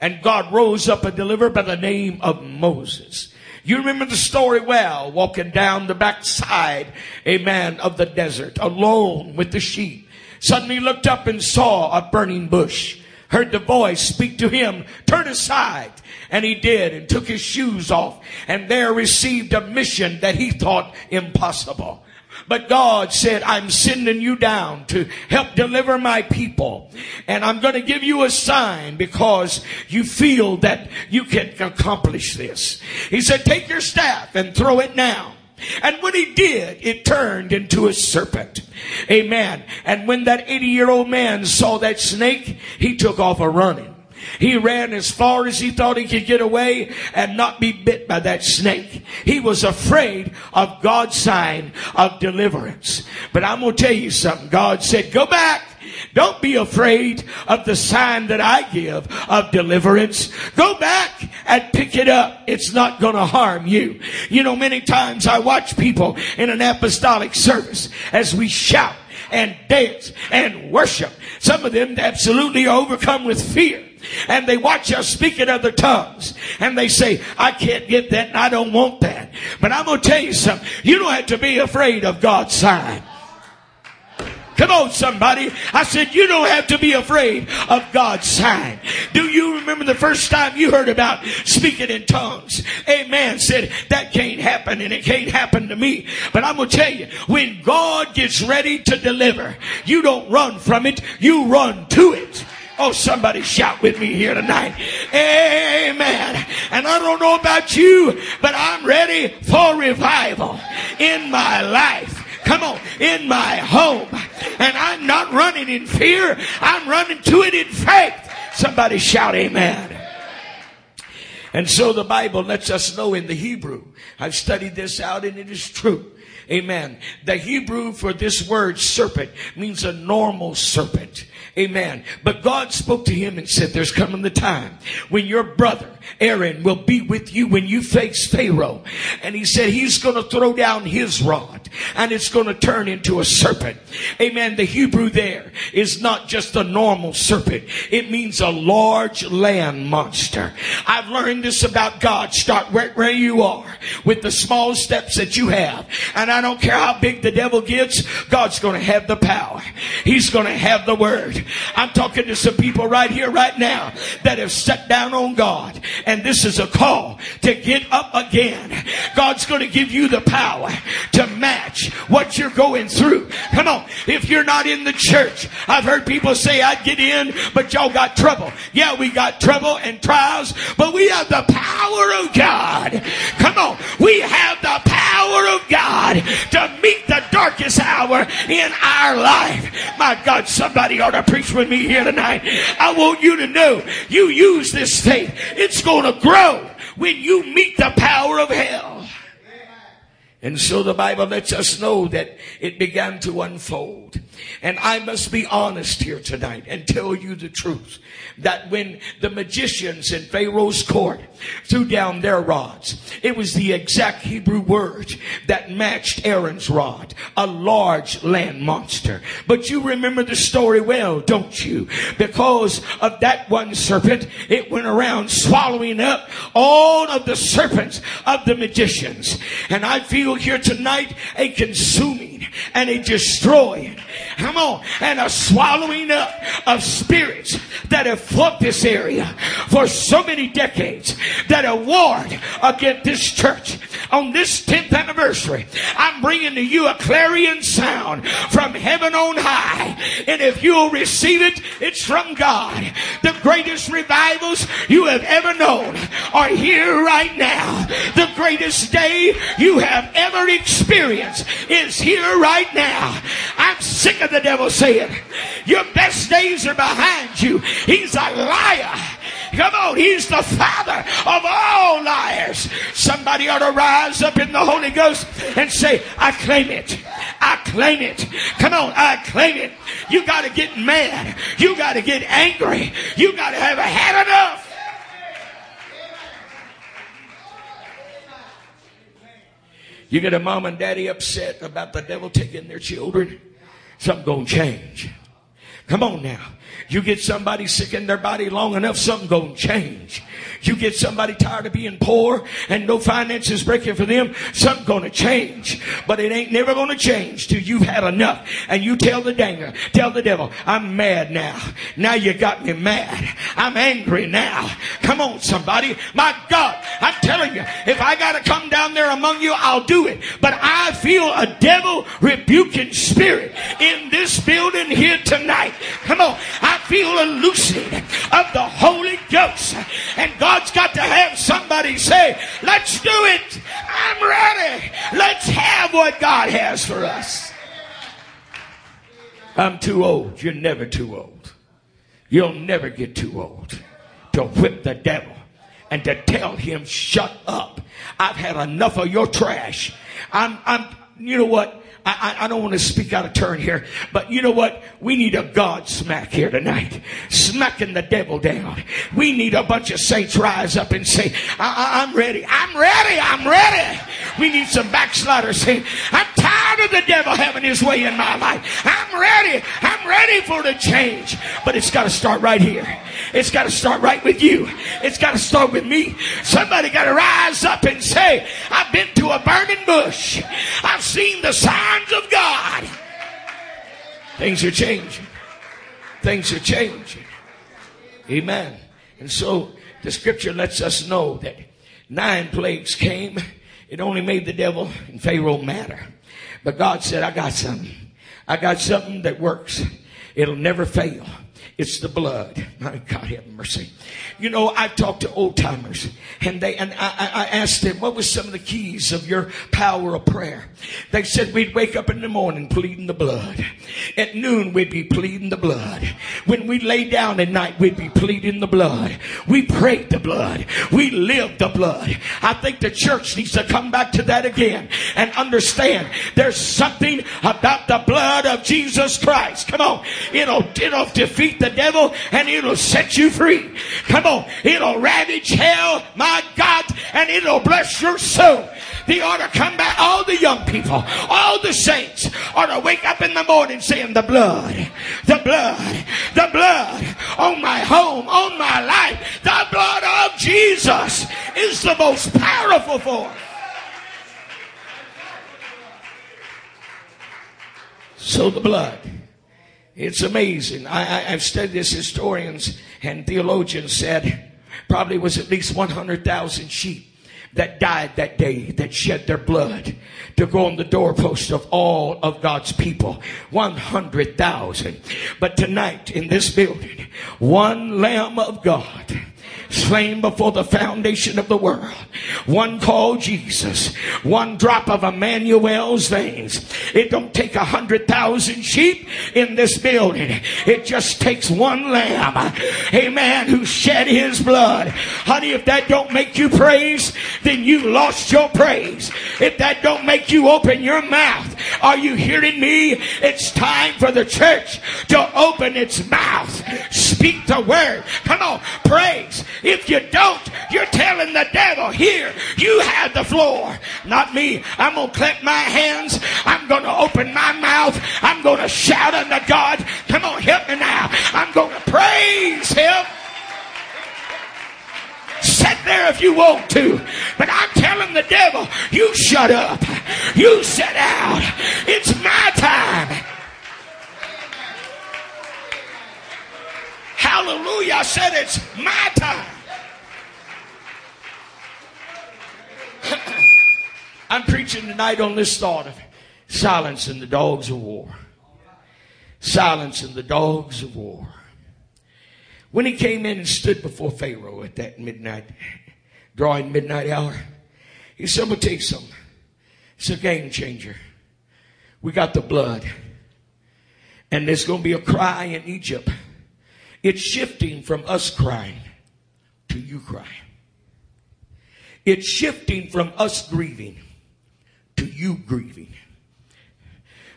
And God rose up a deliverer by the name of Moses. You remember the story well, walking down the backside, amen, of the desert, alone with the sheep. Suddenly looked up and saw a burning bush. Heard the voice speak to him, turn aside. And he did and took his shoes off and there received a mission that he thought impossible. But God said, I'm sending you down to help deliver my people. And I'm going to give you a sign because you feel that you can accomplish this. He said, take your staff and throw it down. And when he did, it turned into a serpent. Amen. And when that 80 year old man saw that snake, he took off a running. He ran as far as he thought he could get away and not be bit by that snake. He was afraid of God's sign of deliverance. But I'm going to tell you something. God said, go back don't be afraid of the sign that I give of deliverance. Go back and pick it up. It's not going to harm you. You know, many times I watch people in an apostolic service as we shout and dance and worship. Some of them absolutely overcome with fear. And they watch us speak in other tongues. And they say, I can't get that and I don't want that. But I'm going to tell you something. You don't have to be afraid of God's sign. Come on, somebody. I said, you don't have to be afraid of God's sign. Do you remember the first time you heard about speaking in tongues? A man Said, that can't happen and it can't happen to me. But I'm going to tell you, when God gets ready to deliver, you don't run from it, you run to it. Oh, somebody shout with me here tonight. Amen. And I don't know about you, but I'm ready for revival in my life. Come on, in my home. And I'm not running in fear. I'm running to it in faith. Somebody shout amen. And so the Bible lets us know in the Hebrew. I've studied this out and it is true. Amen. The Hebrew for this word serpent means a normal serpent. Amen. But God spoke to him and said, there's coming the time when your brother Aaron will be with you when you face Pharaoh. And he said he's going to throw down his rod and it's going to turn into a serpent. Amen. The Hebrew there is not just a normal serpent. It means a large land monster. I've learned this about God. Start right where you are with the small steps that you have. And I don't care how big the devil gets, God's going to have the power. He's going to have the word. I'm talking to some people right here, right now that have sat down on God And this is a call to get up again. God's going to give you the power to match what you're going through. Come on. If you're not in the church, I've heard people say I'd get in, but y'all got trouble. Yeah, we got trouble and trials, but we have the power of God. Come on. We have the power of God to meet the darkest hour in our life. My God, somebody ought to preach with me here tonight. I want you to know you use this faith. It's going to grow when you meet the power of hell. And so the Bible lets us know that it began to unfold. And I must be honest here tonight and tell you the truth that when the magicians in Pharaoh's court threw down their rods, it was the exact Hebrew word that matched Aaron's rod, a large land monster. But you remember the story well, don't you? Because of that one serpent, it went around swallowing up all of the serpents of the magicians. And I feel here tonight a consuming and a destroying Come on. And a swallowing up of spirits that have fought this area for so many decades that have warred against this church. On this 10th anniversary, I'm bringing to you a clarion sound from heaven on high. And if you'll receive it, it's from God. The greatest revivals you have ever known are here right now. The greatest day you have ever experienced is here right now. I'm sick of the devil saying, Your best days are behind you. He's a liar. Come on, he's the father of all liars. Somebody ought to rise up in the Holy Ghost and say, I claim it. I claim it. Come on, I claim it. You got to get mad. You got to get angry. You got to have had enough. You get a mom and daddy upset about the devil taking their children something gonna change. Come on now. You get somebody sick in their body long enough, something gonna change. You get somebody tired of being poor and no finances breaking for them, something gonna change. But it ain't never gonna change till you've had enough. And you tell the danger, tell the devil, I'm mad now. Now you got me mad. I'm angry now. Come on, somebody. My God, I'm telling you, if I gotta come down there among you, I'll do it. But I feel a devil rebuking spirit in this building here tonight. Come on. I feel a loosening of the Holy Ghost. And God's got to have somebody say, let's do it. I'm ready. Let's have what God has for us. I'm too old. You're never too old. You'll never get too old to whip the devil and to tell him, shut up. I've had enough of your trash. I'm, I'm, you know what? I, I, don't want to speak out of turn here, but you know what? We need a God smack here tonight. Smacking the devil down. We need a bunch of saints rise up and say, I, am ready. I'm ready. I'm ready. We need some backsliders saying, I'm tired of the devil having his way in my life. I'm ready. I'm ready for the change. But it's got to start right here. It's got to start right with you. It's got to start with me. Somebody got to rise up and say, I've been to a burning bush. I've seen the of God. Things are changing. Things are changing. Amen. And so the scripture lets us know that nine plagues came. It only made the devil and Pharaoh matter. But God said, I got something. I got something that works. It'll never fail. It's the blood. My God have mercy. You know, I've talked to old timers and they, and I, I asked them, what was some of the keys of your power of prayer? They said we'd wake up in the morning pleading the blood. At noon, we'd be pleading the blood. When we lay down at night, we'd be pleading the blood. We prayed the blood. We lived the blood. I think the church needs to come back to that again and understand there's something about the blood of Jesus Christ. Come on. It'll, it'll defeat the devil and it'll set you free. Come on. It'll ravage hell, my God, and it'll bless your soul. They ought to come back. All the young people, all the saints ought to wake up in the morning saying, The blood, the blood, the blood on my home, on my life. The blood of Jesus is the most powerful force. So the blood. It's amazing. I, have studied this. Historians and theologians said probably was at least 100,000 sheep that died that day, that shed their blood to go on the doorpost of all of God's people. 100,000. But tonight in this building, one Lamb of God slain before the foundation of the world. One called Jesus. One drop of Emmanuel's veins. It don't take a hundred thousand sheep in this building. It just takes one lamb. a man Who shed his blood. Honey, if that don't make you praise, then you lost your praise. If that don't make you open your mouth, are you hearing me? It's time for the church to open its mouth. Speak the word. Come on. Praise. If you don't, you're telling the devil, here, you have the floor. Not me. I'm going to clap my hands. I'm going to open my mouth. I'm going to shout unto God. Come on, help me now. I'm going to praise Him. Sit there if you want to. But I'm telling the devil, you shut up. You sit out. It's my time. Hallelujah. I said it's my time. I'm preaching tonight on this thought of silence and the dogs of war. Silence and the dogs of war. When he came in and stood before Pharaoh at that midnight, drawing midnight hour, he said, I'm going to tell you. It's a game changer. We got the blood. And there's going to be a cry in Egypt. It's shifting from us crying to you crying. It's shifting from us grieving to you grieving.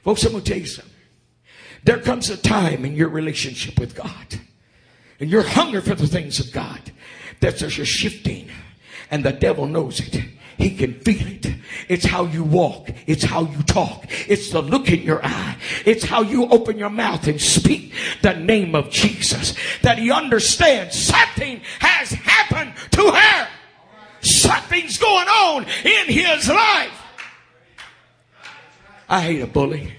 Folks, I'm going to tell you something. There comes a time in your relationship with God and your hunger for the things of God that there's a shifting and the devil knows it. He can feel it. It's how you walk. It's how you talk. It's the look in your eye. It's how you open your mouth and speak the name of Jesus. That he understands something has happened to her. Something's going on in his life. I hate a bully.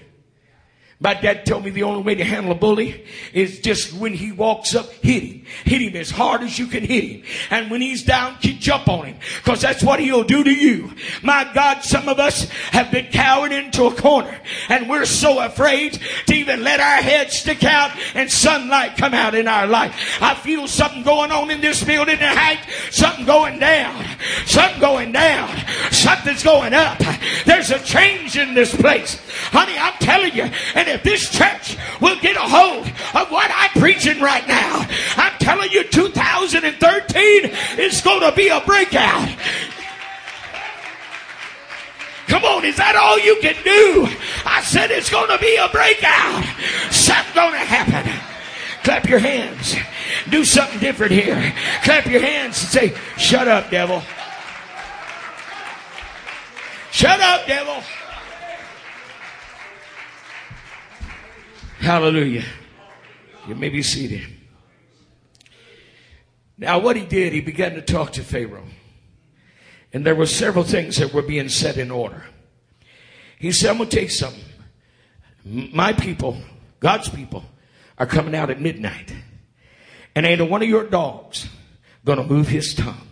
My dad told me the only way to handle a bully is just when he walks up, hit him. Hit him as hard as you can hit him. And when he's down, keep jump on him. Cause that's what he'll do to you. My God, some of us have been cowered into a corner and we're so afraid to even let our heads stick out and sunlight come out in our life. I feel something going on in this building tonight. Something going down. Something going down. Something's going up. There's a change in this place. Honey, I'm telling you. And if this church will get a hold of what I'm preaching right now, I'm telling you 2013 is going to be a breakout. Come on, is that all you can do? I said it's going to be a breakout. Something's going to happen. Clap your hands. Do something different here. Clap your hands and say, Shut up, devil. Shut up, devil. Hallelujah. You may be seated. Now, what he did, he began to talk to Pharaoh. And there were several things that were being set in order. He said, I'm going to take something. My people, God's people, are coming out at midnight. And ain't one of your dogs going to move his tongue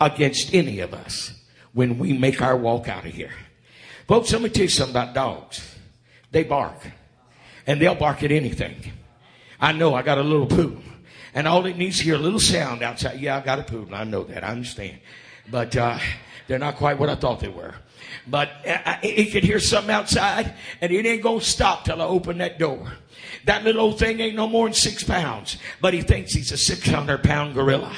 against any of us when we make our walk out of here. Folks, let me tell you something about dogs. They bark and they'll bark at anything. I know I got a little poo. And all it needs to hear a little sound outside. Yeah, I got a poodle. I know that. I understand. But uh, they're not quite what I thought they were. But uh, he could hear something outside, and it ain't gonna stop till I open that door. That little old thing ain't no more than six pounds, but he thinks he's a 600 pound gorilla.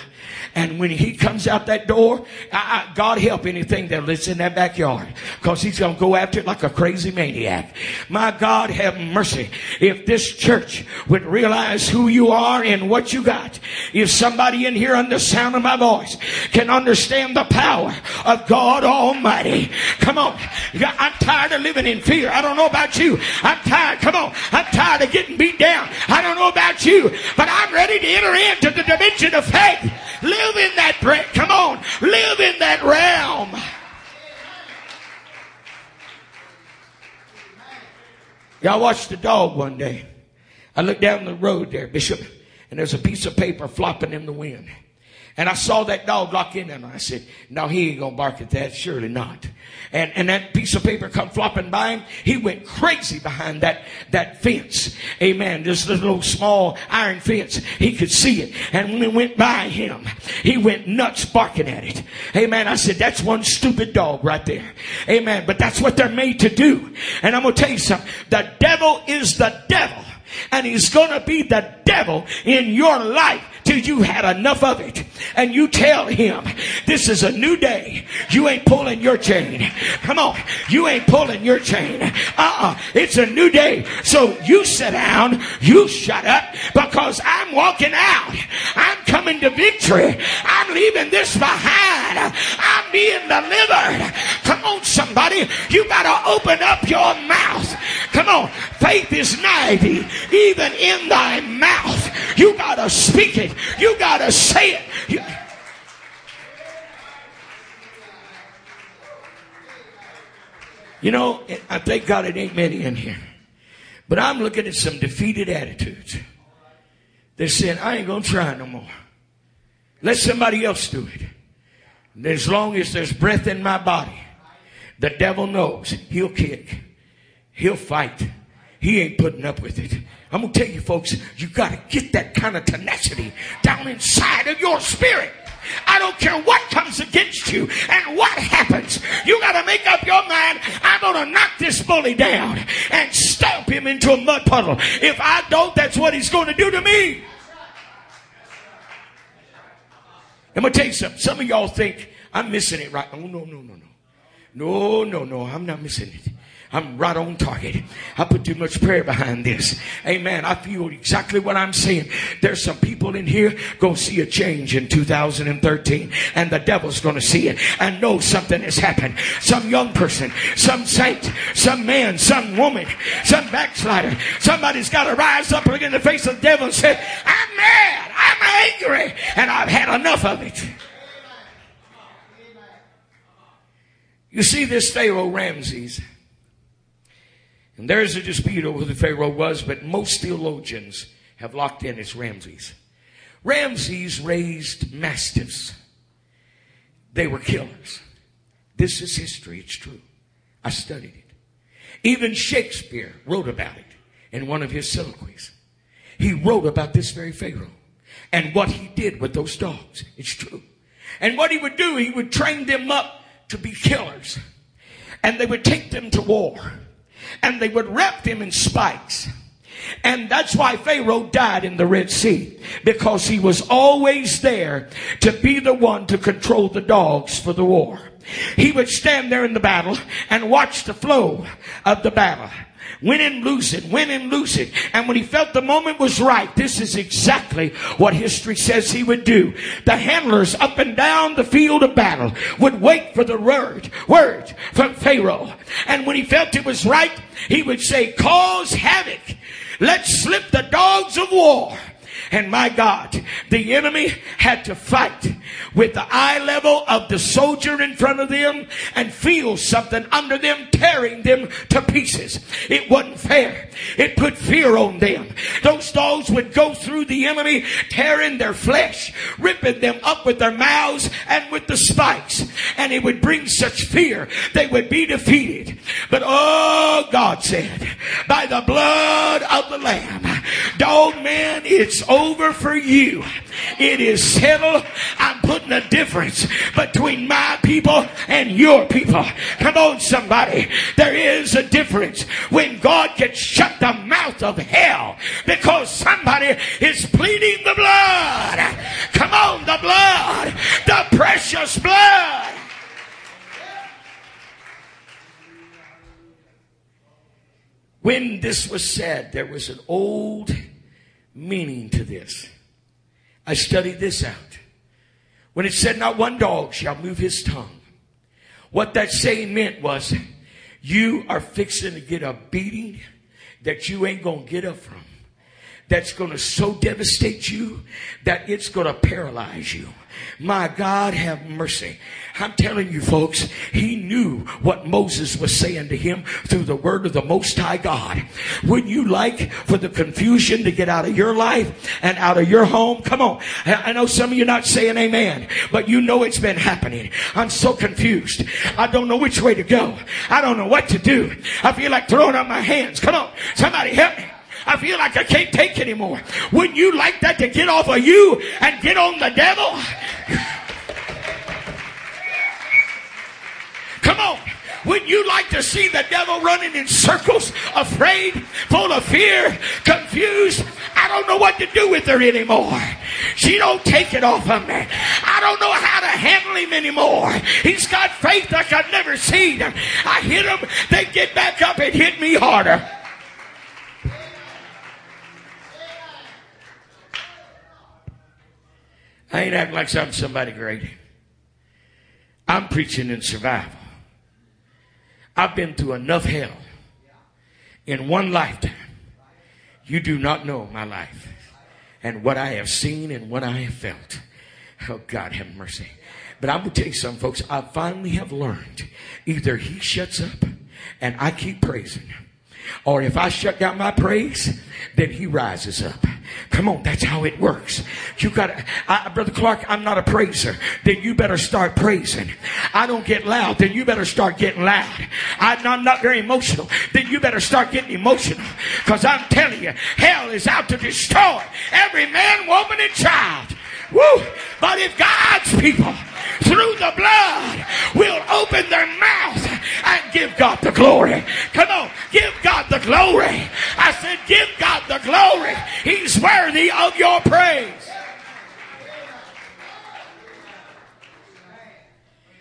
And when he comes out that door, I, I, God help anything that lives in that backyard because he's going to go after it like a crazy maniac. My God have mercy. If this church would realize who you are and what you got, if somebody in here under the sound of my voice can understand the power of God Almighty, come on. I'm tired of living in fear. I don't know about you. I'm tired. Come on. I'm tired of getting beat down. I don't know about you, but I'm ready to enter into the dimension of faith. Live in that bread. Come on. Live in that realm. Y'all watched the dog one day. I looked down the road there, Bishop, and there's a piece of paper flopping in the wind. And I saw that dog lock in and I said, no, he ain't gonna bark at that. Surely not. And, and that piece of paper come flopping by him. He went crazy behind that, that fence. Amen. This little small iron fence. He could see it. And when it went by him, he went nuts barking at it. Amen. I said, that's one stupid dog right there. Amen. But that's what they're made to do. And I'm going to tell you something. The devil is the devil and he's going to be the devil in your life till you had enough of it. And you tell him, this is a new day. You ain't pulling your chain. Come on. You ain't pulling your chain. Uh-uh. It's a new day. So you sit down. You shut up because I'm walking out. I'm coming to victory. I'm leaving this behind. I'm being delivered. Come on, somebody. You gotta open up your mouth. Come on. Faith is nigh thee, even in thy mouth. You gotta speak it. You got to say it. You, you know, I thank God it ain't many in here. But I'm looking at some defeated attitudes. They're saying, I ain't going to try no more. Let somebody else do it. And as long as there's breath in my body, the devil knows he'll kick, he'll fight. He ain't putting up with it. I'm going to tell you, folks, you got to get that kind of tenacity down inside of your spirit. I don't care what comes against you and what happens. You got to make up your mind. I'm going to knock this bully down and stamp him into a mud puddle. If I don't, that's what he's going to do to me. I'm going to tell you something. Some of y'all think I'm missing it right. Oh, no, no, no, no. No, no, no. I'm not missing it. I'm right on target. I put too much prayer behind this. Amen. I feel exactly what I'm saying. There's some people in here going to see a change in 2013 and the devil's going to see it and know something has happened. Some young person, some saint, some man, some woman, some backslider. Somebody's got to rise up and look in the face of the devil and say, I'm mad. I'm angry and I've had enough of it. You see this Pharaoh Ramses. And there's a dispute over who the Pharaoh was, but most theologians have locked in as Ramses. Ramses raised mastiffs. They were killers. This is history. It's true. I studied it. Even Shakespeare wrote about it in one of his soliloquies. He wrote about this very Pharaoh and what he did with those dogs. It's true. And what he would do, he would train them up to be killers. And they would take them to war and they would wrap them in spikes. And that's why Pharaoh died in the Red Sea because he was always there to be the one to control the dogs for the war. He would stand there in the battle and watch the flow of the battle win and lose it, win and lose it. And when he felt the moment was right, this is exactly what history says he would do. The handlers up and down the field of battle would wait for the word, word from Pharaoh. And when he felt it was right, he would say, cause havoc. Let's slip the dogs of war. And my God, the enemy had to fight with the eye level of the soldier in front of them and feel something under them tearing them to pieces. It wasn't fair. It put fear on them. Those dogs would go through the enemy, tearing their flesh, ripping them up with their mouths and with the spikes. And it would bring such fear they would be defeated. But oh, God said, by the blood of the Lamb, dog man, it's over for you. It is settled. I'm putting a difference between my people and your people. Come on, somebody. There is a difference when God can shut the mouth of hell because somebody is pleading the blood. Come on, the blood, the precious blood. When this was said, there was an old meaning to this. I studied this out. When it said, Not one dog shall move his tongue, what that saying meant was, You are fixing to get a beating that you ain't going to get up from. that's going to so devastate you that it's going to paralyze you. My God, have mercy. I'm telling you, folks, he knew what Moses was saying to him through the word of the Most High God. Would you like for the confusion to get out of your life and out of your home? Come on. I know some of you not saying amen, but you know it's been happening. I'm so confused. I don't know which way to go. I don't know what to do. I feel like throwing up my hands. Come on. Somebody help me. I feel like I can't take anymore. Wouldn't you like that to get off of you and get on the devil? Come on. Wouldn't you like to see the devil running in circles, afraid, full of fear, confused? I don't know what to do with her anymore. She don't take it off of me. I don't know how to handle him anymore. He's got faith like I've never seen. I hit him, they get back up and hit me harder. I ain't acting like I'm somebody great. I'm preaching in survival. I've been through enough hell in one lifetime. You do not know my life and what I have seen and what I have felt. Oh, God have mercy. But I'm going to tell you something, folks. I finally have learned either he shuts up and I keep praising or if I shut down my praise, then he rises up. Come on, that's how it works. You got Brother Clark, I'm not a praiser. Then you better start praising. I don't get loud. Then you better start getting loud. I'm not, not very emotional. Then you better start getting emotional. Because I'm telling you, hell is out to destroy every man, woman, and child. Woo! But if God's people through the blood will open their mouth and give God the glory. Come on, give God the glory. I said, give God the glory. He's worthy of your praise.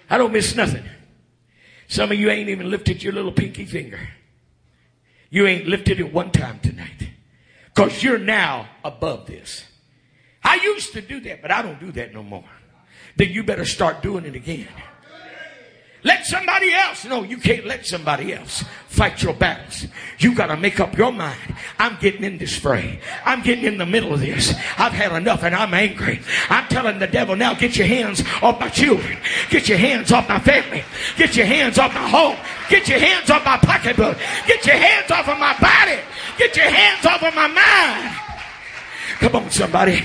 I don't miss nothing. Some of you ain't even lifted your little pinky finger. You ain't lifted it one time tonight. Because you're now above this. I used to do that, but I don't do that no more then you better start doing it again. Let somebody else. No, you can't let somebody else fight your battles. You got to make up your mind. I'm getting in this fray. I'm getting in the middle of this. I've had enough and I'm angry. I'm telling the devil now, get your hands off my children. Get your hands off my family. Get your hands off my home. Get your hands off my pocketbook. Get your hands off of my body. Get your hands off of my mind. Come on, somebody.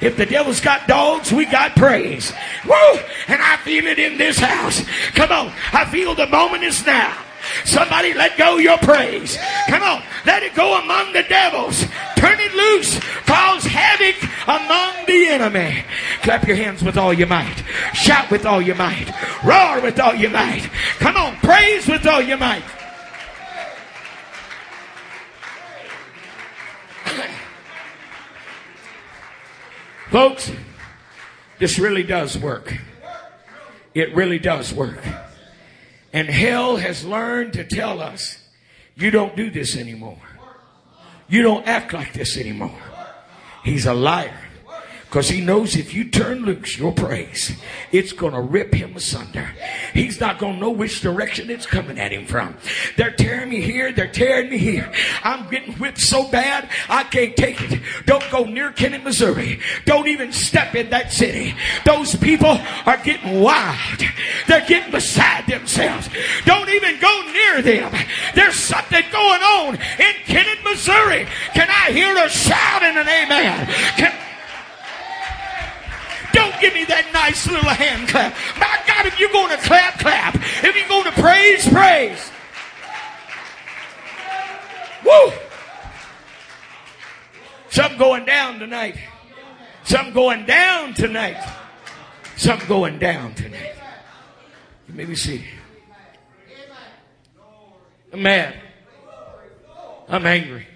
If the devil's got dogs, we got praise. Woo! And I feel it in this house. Come on. I feel the moment is now. Somebody let go your praise. Come on. Let it go among the devils. Turn it loose. Cause havoc among the enemy. Clap your hands with all your might. Shout with all your might. Roar with all your might. Come on. Praise with all your might. Folks, this really does work. It really does work. And hell has learned to tell us, you don't do this anymore. You don't act like this anymore. He's a liar. Because he knows if you turn loose your praise, it's going to rip him asunder. He's not going to know which direction it's coming at him from. They're tearing me here. They're tearing me here. I'm getting whipped so bad, I can't take it. Don't go near Kennett, Missouri. Don't even step in that city. Those people are getting wild. They're getting beside themselves. Don't even go near them. There's something going on in Kennett, Missouri. Can I hear a shout and an amen? Can don't give me that nice little hand clap. My God, if you're going to clap, clap. If you're going to praise, praise. Woo! Something going down tonight. Something going down tonight. Something going down tonight. Let me see. I'm mad. I'm angry.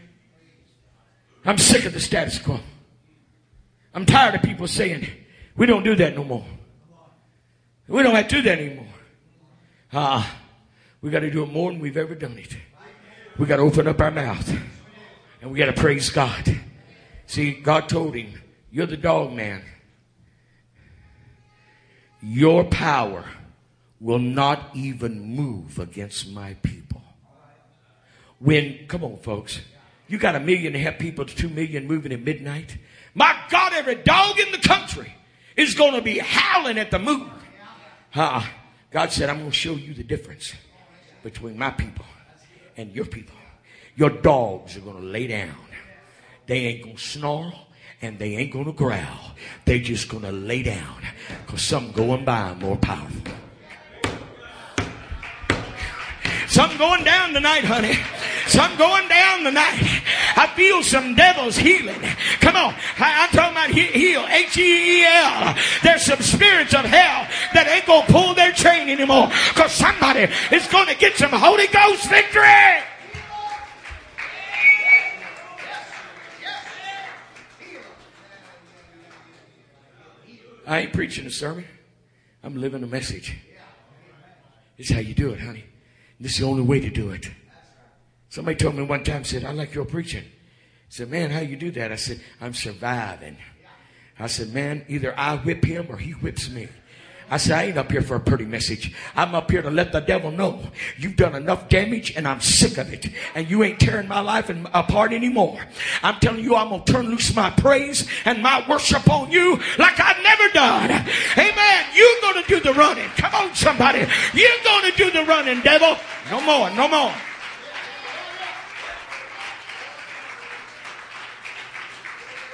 I'm sick of the status quo. I'm tired of people saying, we don't do that no more. We don't have to do that anymore. Ah, we got to do it more than we've ever done it. We got to open up our mouth and we got to praise God. See, God told him, You're the dog man. Your power will not even move against my people. When, come on, folks, You got a million and a half people to two million moving at midnight. My God, every dog in the country is going to be howling at the moon. Uh, God said, I'm going to show you the difference between my people and your people. Your dogs are going to lay down. They ain't going to snarl and they ain't going to growl. They just going to lay down because something going by more powerful. Something going down tonight, honey. Something going down tonight. I feel some devils healing. Come on. I, am talking about he, heal. H-E-E-L. There's some spirits of hell that ain't going to pull their chain anymore because somebody is going to get some Holy Ghost victory. I ain't preaching a sermon. I'm living a message. It's how you do it, honey. This is the only way to do it. Somebody told me one time, said, I like your preaching. I said, man, how you do that? I said, I'm surviving. I said, man, either I whip him or he whips me. I said, I ain't up here for a pretty message. I'm up here to let the devil know you've done enough damage and I'm sick of it. And you ain't tearing my life uh, apart anymore. I'm telling you, I'm going to turn loose my praise and my worship on you like I've never done. Amen. You're going to do the running. Come on, somebody. You're going to do the running, devil. No more, no more.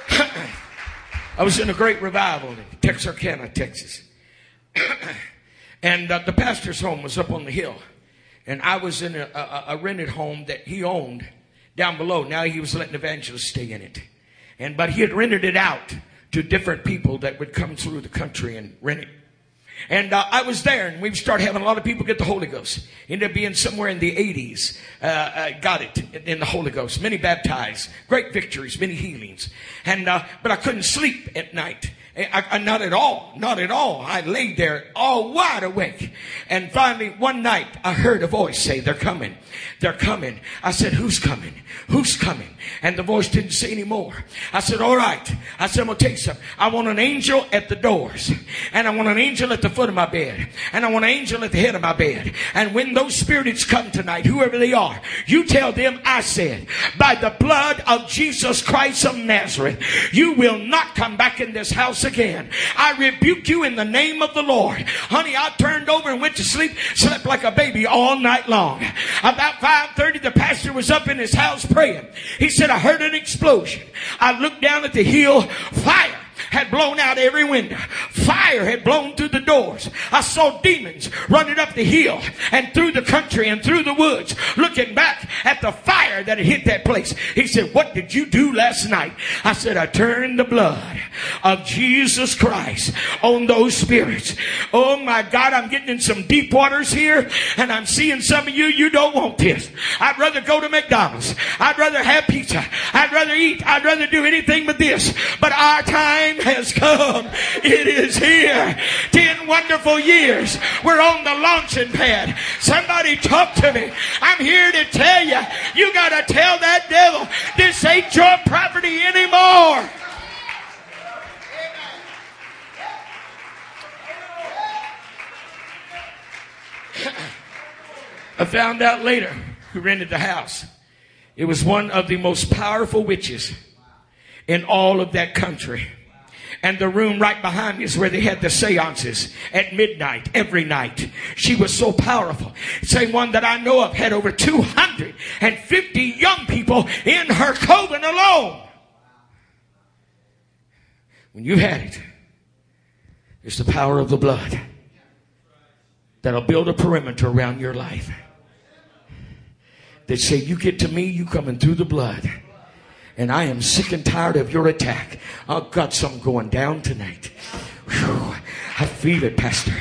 I was in a great revival in Texarkana, Texas. and uh, the pastor's home was up on the hill. And I was in a, a, a, rented home that he owned down below. Now he was letting evangelists stay in it. And, but he had rented it out to different people that would come through the country and rent it. And uh, I was there, and we started having a lot of people get the Holy Ghost. Ended up being somewhere in the 80s. Uh, uh, got it in the Holy Ghost. Many baptized, great victories, many healings. And uh, but I couldn't sleep at night. Eh, I, I, not at all. Not at all. I laid there all wide awake. And finally, one night, I heard a voice say, They're coming. They're coming. I said, Who's coming? Who's coming? And the voice didn't say any more. I said, All right. I said, I'm going to take some. I want an angel at the doors. And I want an angel at the foot of my bed. And I want an angel at the head of my bed. And when those spirits come tonight, whoever they are, you tell them, I said, By the blood of Jesus Christ of Nazareth, you will not come back in this house again. I rebuke you in the name of the Lord. Honey, I turned over and went to sleep, slept like a baby all night long. About 5.30, the pastor was up in his house praying. He said, I heard an explosion. I looked down at the hill, fire had blown out every window. Fire had blown through the doors. I saw demons running up the hill and through the country and through the woods, looking back at the fire that had hit that place. He said, What did you do last night? I said, I turned the blood of Jesus Christ on those spirits. Oh my God, I'm getting in some deep waters here and I'm seeing some of you, you don't want this. I'd rather go to McDonald's. I'd rather have pizza. I'd rather eat. I'd rather do anything but this. But our time has come. It is here. Ten wonderful years. We're on the launching pad. Somebody talk to me. I'm here to tell you, you got to tell that devil, this ain't your property anymore. I found out later who rented the house. It was one of the most powerful witches in all of that country. And the room right behind me is where they had the seances at midnight every night. She was so powerful. Same one that I know of had over 250 young people in her coven alone. When you've had it, it's the power of the blood that'll build a perimeter around your life. They say, You get to me, you coming through the blood. And I am sick and tired of your attack. I've got some going down tonight. Whew. I feel it, Pastor.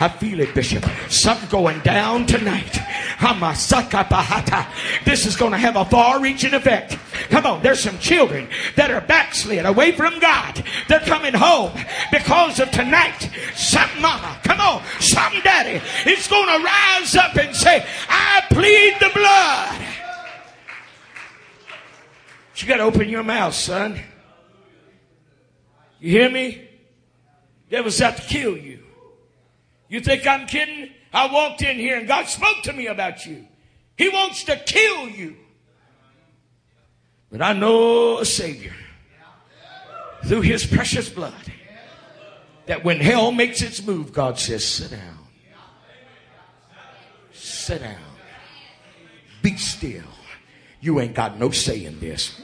I feel it, Bishop. Something going down tonight. This is going to have a far reaching effect. Come on, there's some children that are backslid away from God. They're coming home because of tonight. Some mama, come on, some daddy is going to rise up and say, I plead the blood. You got to open your mouth, son. You hear me? Devil's out to kill you. You think I'm kidding? I walked in here and God spoke to me about you. He wants to kill you. But I know a Savior through his precious blood that when hell makes its move, God says, sit down. Sit down. Be still. You ain't got no say in this.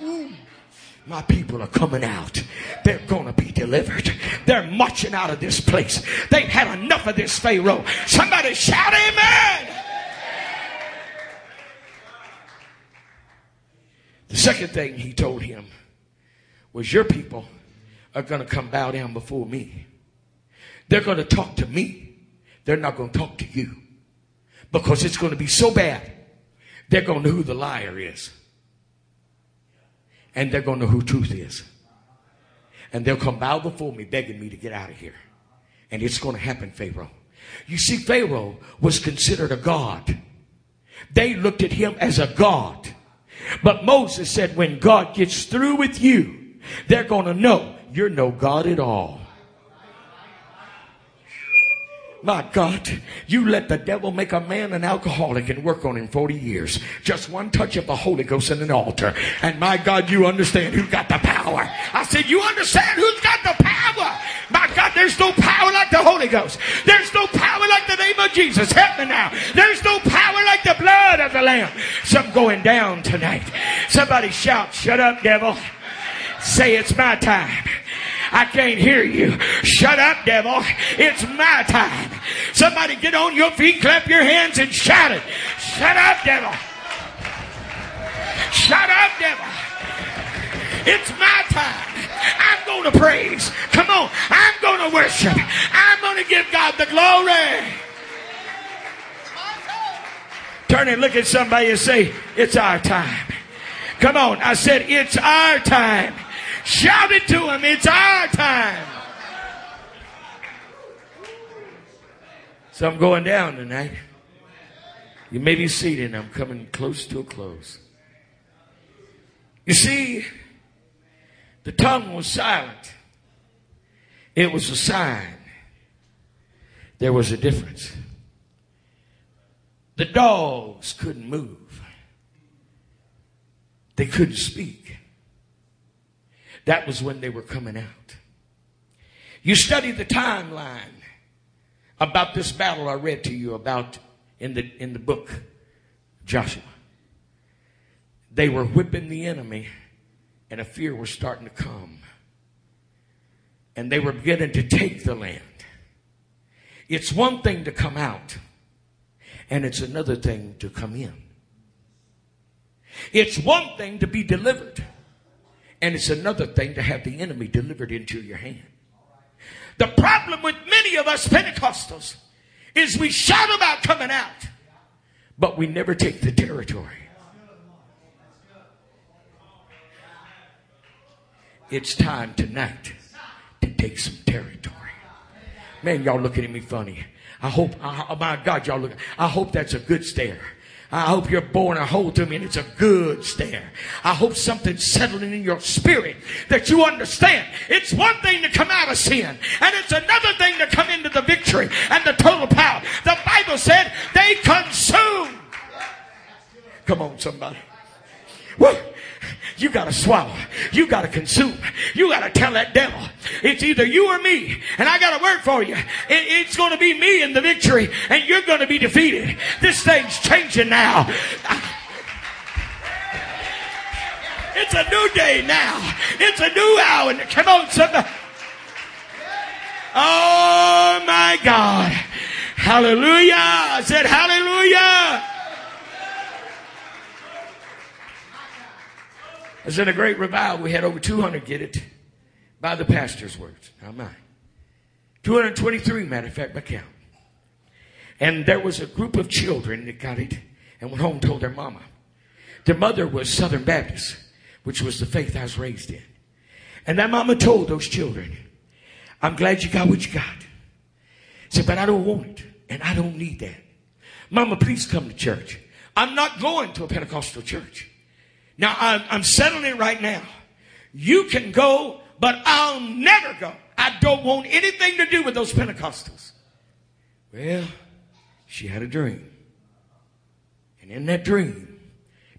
My people are coming out. They're going to be delivered. They're marching out of this place. They've had enough of this Pharaoh. Somebody shout amen. The second thing he told him was, Your people are going to come bow down before me. They're going to talk to me. They're not going to talk to you because it's going to be so bad. They're going to know who the liar is and they're going to know who truth is. And they'll come bow before me begging me to get out of here. And it's going to happen, Pharaoh. You see, Pharaoh was considered a god. They looked at him as a god. But Moses said, when God gets through with you, they're going to know you're no God at all. My God, you let the devil make a man an alcoholic and work on him 40 years. Just one touch of the Holy Ghost in an altar. And my God, you understand who got the power. I said, you understand who's got the power. My God, there's no power like the Holy Ghost. There's no power like the name of Jesus. Help me now. There's no power like the blood of the Lamb. Some going down tonight. Somebody shout, shut up, devil. Say it's my time. I can't hear you. Shut up, devil. It's my time. Somebody get on your feet, clap your hands, and shout it. Shut up, devil. Shut up, devil. It's my time. I'm going to praise. Come on. I'm going to worship. I'm going to give God the glory. Turn and look at somebody and say, It's our time. Come on. I said, It's our time. Shout it to him. It's our time. So I'm going down tonight. You may be seated. I'm coming close to a close. You see, the tongue was silent. It was a sign. There was a difference. The dogs couldn't move. They couldn't speak. That was when they were coming out. You study the timeline about this battle I read to you about in the, in the book Joshua. They were whipping the enemy and a fear was starting to come. And they were beginning to take the land. It's one thing to come out and it's another thing to come in. It's one thing to be delivered and it's another thing to have the enemy delivered into your hand. The problem with many of us Pentecostals is we shout about coming out, but we never take the territory. It's time tonight to take some territory. Man, y'all looking at me funny. I hope, oh my God, y'all look. I hope that's a good stare. I hope you're born a hole to me and it's a good stare. I hope something's settling in your spirit that you understand. It's one thing to come out of sin and it's another thing to come into the victory and the total power. The Bible said they consume. Come on, somebody. Woo. You got to swallow. You got to consume. You got to tell that devil, it's either you or me. And I got a word for you. It, it's going to be me in the victory, and you're going to be defeated. This thing's changing now. It's a new day now. It's a new hour. Come on, somebody. Oh my God. Hallelujah. I said hallelujah. Was in a great revival. We had over 200 get it by the pastor's words, not mine. 223, matter of fact, by count. And there was a group of children that got it and went home and told their mama. Their mother was Southern Baptist, which was the faith I was raised in. And that mama told those children, I'm glad you got what you got. Said, but I don't want it. And I don't need that. Mama, please come to church. I'm not going to a Pentecostal church. Now, I'm, I'm settling it right now. You can go, but I'll never go. I don't want anything to do with those Pentecostals. Well, she had a dream. And in that dream,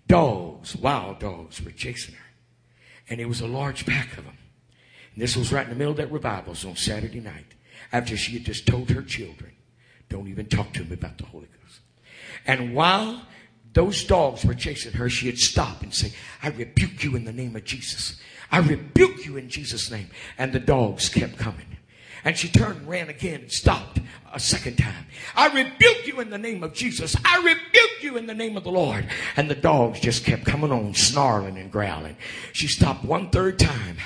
dogs, wild dogs, were chasing her. And it was a large pack of them. And this was right in the middle of that revival. Was on Saturday night. After she had just told her children, don't even talk to me about the Holy Ghost. And while those dogs were chasing her, she'd stop and say, I rebuke you in the name of Jesus. I rebuke you in Jesus' name. And the dogs kept coming. And she turned and ran again and stopped a second time. I rebuke you in the name of Jesus. I rebuke you in the name of the Lord. And the dogs just kept coming on, snarling and growling. She stopped one third time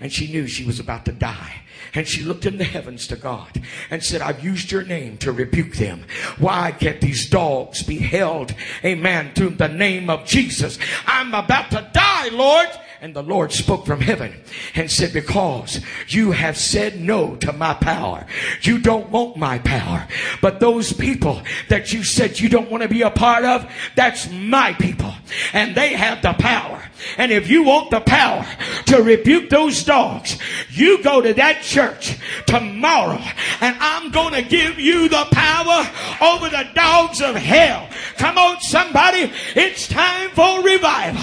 and she knew she was about to die. And she looked in the heavens to God and said, I've used your name to rebuke them. Why can't these dogs be held, amen, to the name of Jesus? I'm about to die, Lord. And the Lord spoke from heaven and said, because you have said no to my power. You don't want my power. But those people that you said you don't want to be a part of, that's my people. And they have the power. And if you want the power to rebuke those dogs, you go to that church tomorrow and I'm going to give you the power over the dogs of hell. Come on, somebody. It's time for revival.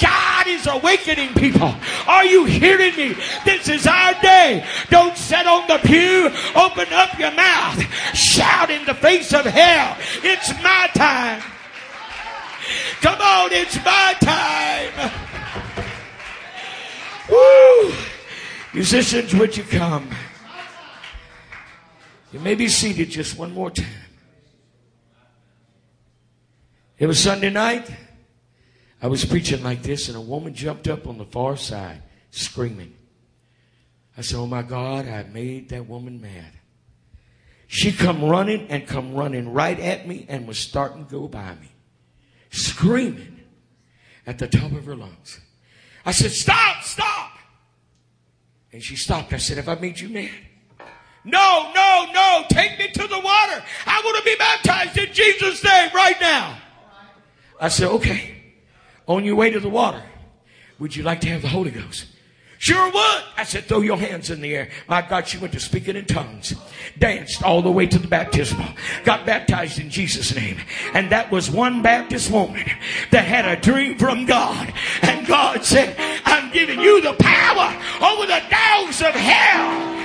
God is awakening people. Are you hearing me? This is our day. Don't sit on the pew. Open up your mouth. Shout in the face of hell. It's my time. Come on, it's my time. Woo! Musicians, would you come? You may be seated just one more time. It was Sunday night. I was preaching like this, and a woman jumped up on the far side, screaming. I said, Oh my God, I made that woman mad. She come running and come running right at me and was starting to go by me, screaming at the top of her lungs. I said, Stop, stop. And she stopped. I said, Have I made you mad? No, no, no. Take me to the water. I want to be baptized in Jesus' name right now. I said, Okay on your way to the water, would you like to have the Holy Ghost? Sure would. I said, throw your hands in the air. My God, she went to speaking in tongues, danced all the way to the baptismal, got baptized in Jesus' name. And that was one Baptist woman that had a dream from God. And God said, I'm giving you the power over the dogs of hell.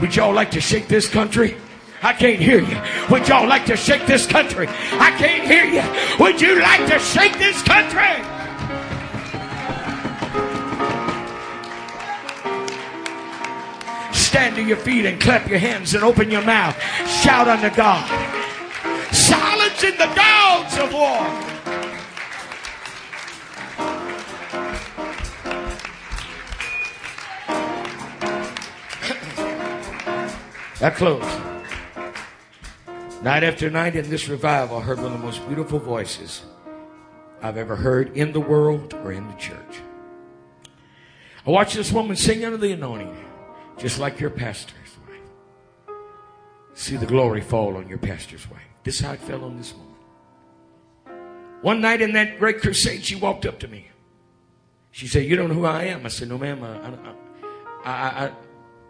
Would y'all like to shake this country? I can't hear you. Would y'all like to shake this country? I can't hear you. Would you like to shake this country? Stand to your feet and clap your hands and open your mouth. Shout unto God. Silence in the dogs of war. That close. Night after night in this revival, I heard one of the most beautiful voices I've ever heard in the world or in the church. I watched this woman sing under the anointing, just like your pastor's wife. See the glory fall on your pastor's wife. This is how it fell on this woman. One night in that great crusade, she walked up to me. She said, "You don't know who I am." I said, "No, ma'am. I, I, I, I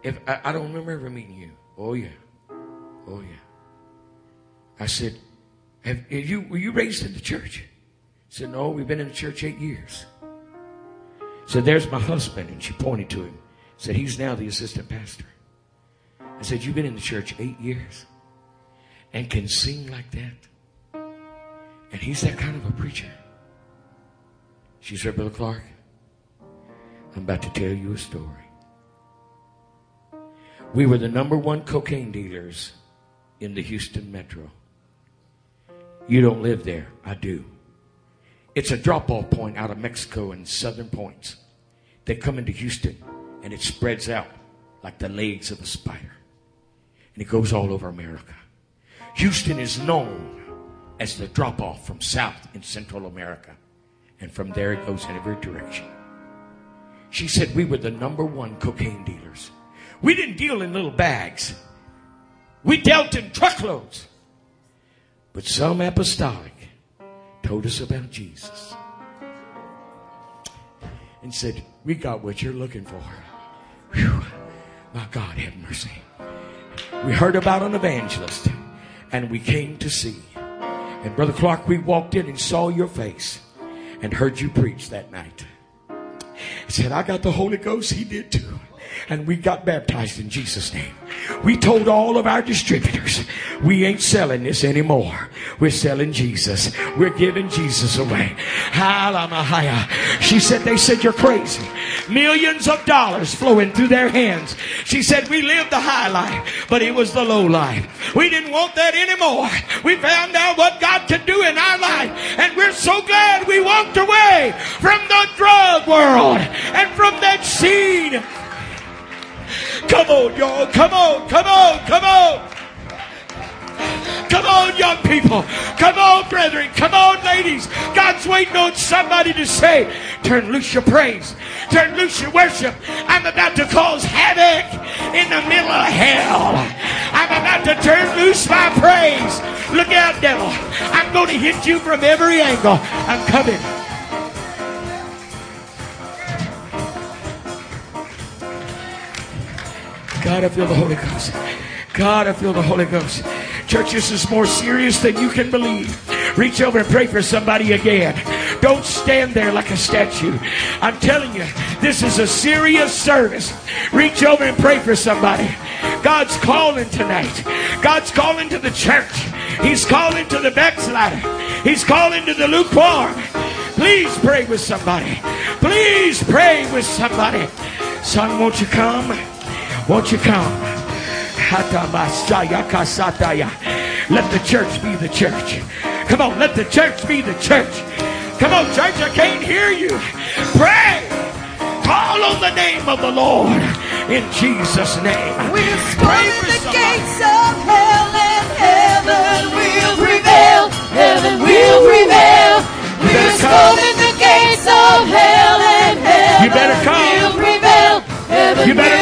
if I, I don't remember ever meeting you." Oh yeah, oh yeah. I said, have, you, were you raised in the church? He said, no, we've been in the church eight years. Said, there's my husband. And she pointed to him. Said, he's now the assistant pastor. I said, you've been in the church eight years and can sing like that? And he's that kind of a preacher. She said, Brother Clark, I'm about to tell you a story. We were the number one cocaine dealers in the Houston metro. You don't live there. I do. It's a drop off point out of Mexico and southern points. They come into Houston and it spreads out like the legs of a spider. And it goes all over America. Houston is known as the drop off from South and Central America. And from there it goes in every direction. She said we were the number one cocaine dealers. We didn't deal in little bags. We dealt in truckloads. But some apostolic told us about Jesus and said, We got what you're looking for. Whew. My God, have mercy. We heard about an evangelist and we came to see. And Brother Clark, we walked in and saw your face. and heard you preach that night. He said, I got the Holy Ghost. He did too and we got baptized in Jesus' name. We told all of our distributors, we ain't selling this anymore. We're selling Jesus. We're giving Jesus away. She said, they said, you're crazy. Millions of dollars flowing through their hands. She said, we lived the high life, but it was the low life. We didn't want that anymore. We found out what God could do in our life, and we're so glad we walked away from the drug world and from that scene Come on, y'all. Come on, come on, come on. Come on, young people. Come on, brethren. Come on, ladies. God's waiting on somebody to say, turn loose your praise. Turn loose your worship. I'm about to cause havoc in the middle of hell. I'm about to turn loose my praise. Look out, devil. I'm going to hit you from every angle. I'm coming. God, I feel the Holy Ghost. God, I feel the Holy Ghost. Church, this is more serious than you can believe. Reach over and pray for somebody again. Don't stand there like a statue. I'm telling you, this is a serious service. Reach over and pray for somebody. God's calling tonight. God's calling to the church. He's calling to the backslider. He's calling to the lukewarm. Please pray with somebody. Please pray with somebody. Son, won't you come? Won't you come? Let the church be the church. Come on, let the church be the church. Come on, church, I can't hear you. Pray. Call on the name of the Lord in Jesus' name. We're storming the gates of hell and heaven will prevail. Heaven will prevail. We're storming the gates of hell and heaven you better come. will prevail. Heaven you better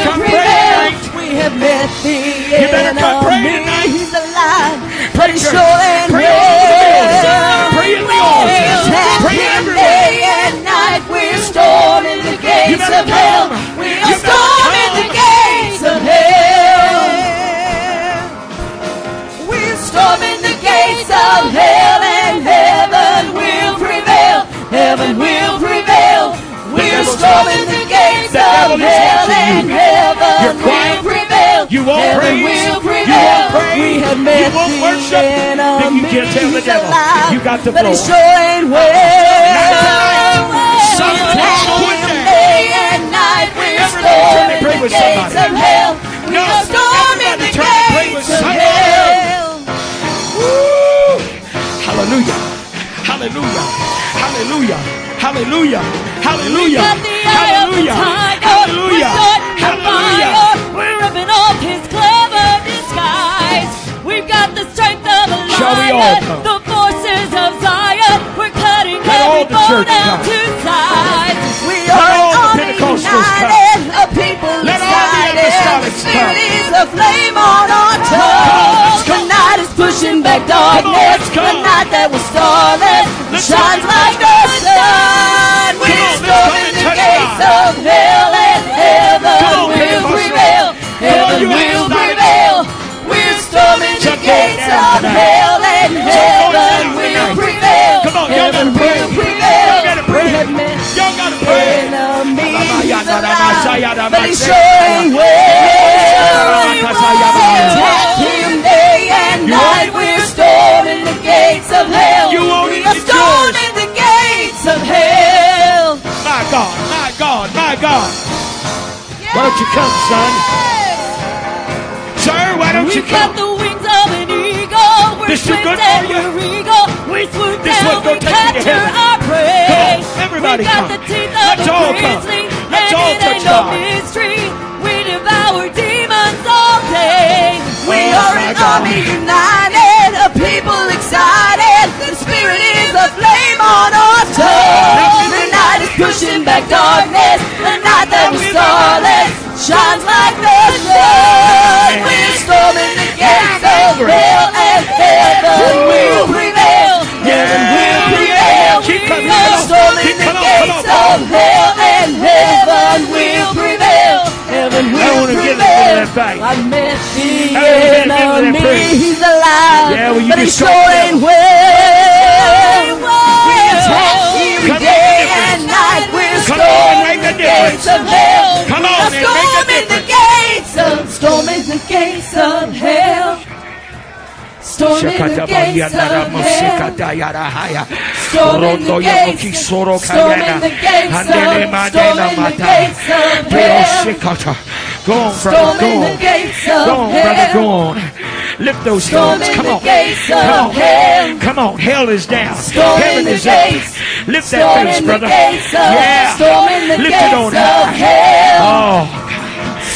We have You met won't the worship. Then you can't tell the devil. alive, You got the but floor. sure ain't well. Some Attack people him day and night. We're turn and storming pray the with gates somebody. of hell. We No, are storming the turn and pray with gates of somebody. hell. Woo! Hallelujah. Hallelujah. Hallelujah. Hallelujah. Hallelujah. got the eye of the Hallelujah. Hallelujah. We're starting the Hallelujah. Shall we all come? The forces of Zion. We're cutting Let all every the foe church down come. to size. We are all an the Pentecostals come. united. A people Let all the excited. come. Spirit is a flame on our let's tongue. go. The night is pushing back Come on, darkness. let's. The night that was starless shines like the sun. We're on, storming the gates of hell but he sure ain't well. Attack him day and night. We're storming the gates of hell. You won't We are storming the gates of hell. My God, my God, my God. Why don't you come, son? Sir, why don't you We've got come? the wings of an eagle. We're This too good for you? eagle. We swoop This down, we take you to capture heaven. our prey. Come on, everybody We've got come. the teeth of Let's a all come. grizzly, Let's and all it touch ain't no mystery. We devour demons all day. We Oh, are an God. army united, a people excited. The spirit is a flame on our tongue. The night is pushing back darkness. The night that was starless shines like the sun. We're storming the gates of hell and heaven will prevail. Heaven will prevail. Keep coming, We are storming the gates of hell will prevail. Heaven will I prevail. that fight. I met the end He's alive, yeah, well, but he sure ain't well. We attack every day and night. We're storming the gates of hell. Come on, man. Storming the gates of hell. Storming the gates of hell. Gates, storming the gates of, storming the gates of hell. Go on, brother. Go on. the gates of Go on, brother. hell. Go on. Lift those hands. Come on. Come on. hell. Come on. Hell is down. Heaven is up. Lift that face, the brother. Yeah. Lift gates it on high. Oh.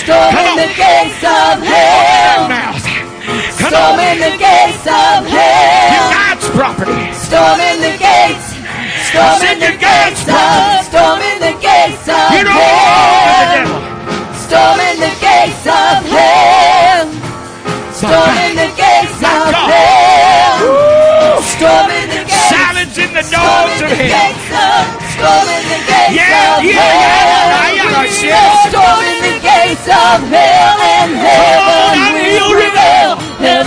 Storming the gates of hell. Storming the gates of hell. You're God's property. Storming the gates. Storming the gates of. Storming the gates of You don't belong to the hell. devil. Storming the gates of hell. Storming the gates of hell. Storming the gates. Silence in the doors of hell. Storming the gates Yeah, of yeah, hell. yeah, yeah, yeah, are Storming the gates of hell and heaven prevail.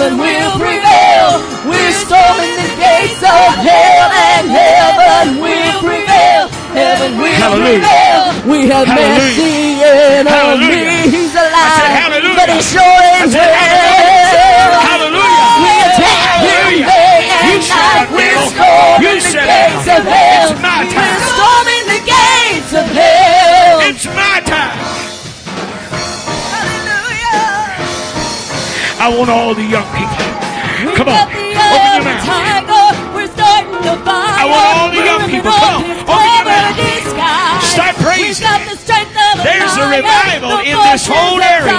Heaven will prevail. We're storming the gates of hell and heaven will prevail. Heaven will Hallelujah. prevail. We have met the enemy. He's alive, hallelujah. but he sure is well. Hallelujah. We attack him day and night. We're storming the gates of hell. Want all the young people. Come on. the Open your mouth. tiger. We're starting to fire. I want all the young We're people. Come on. Open your mouth. this. Start praising. We've got the strength of a There's a revival The in this whole area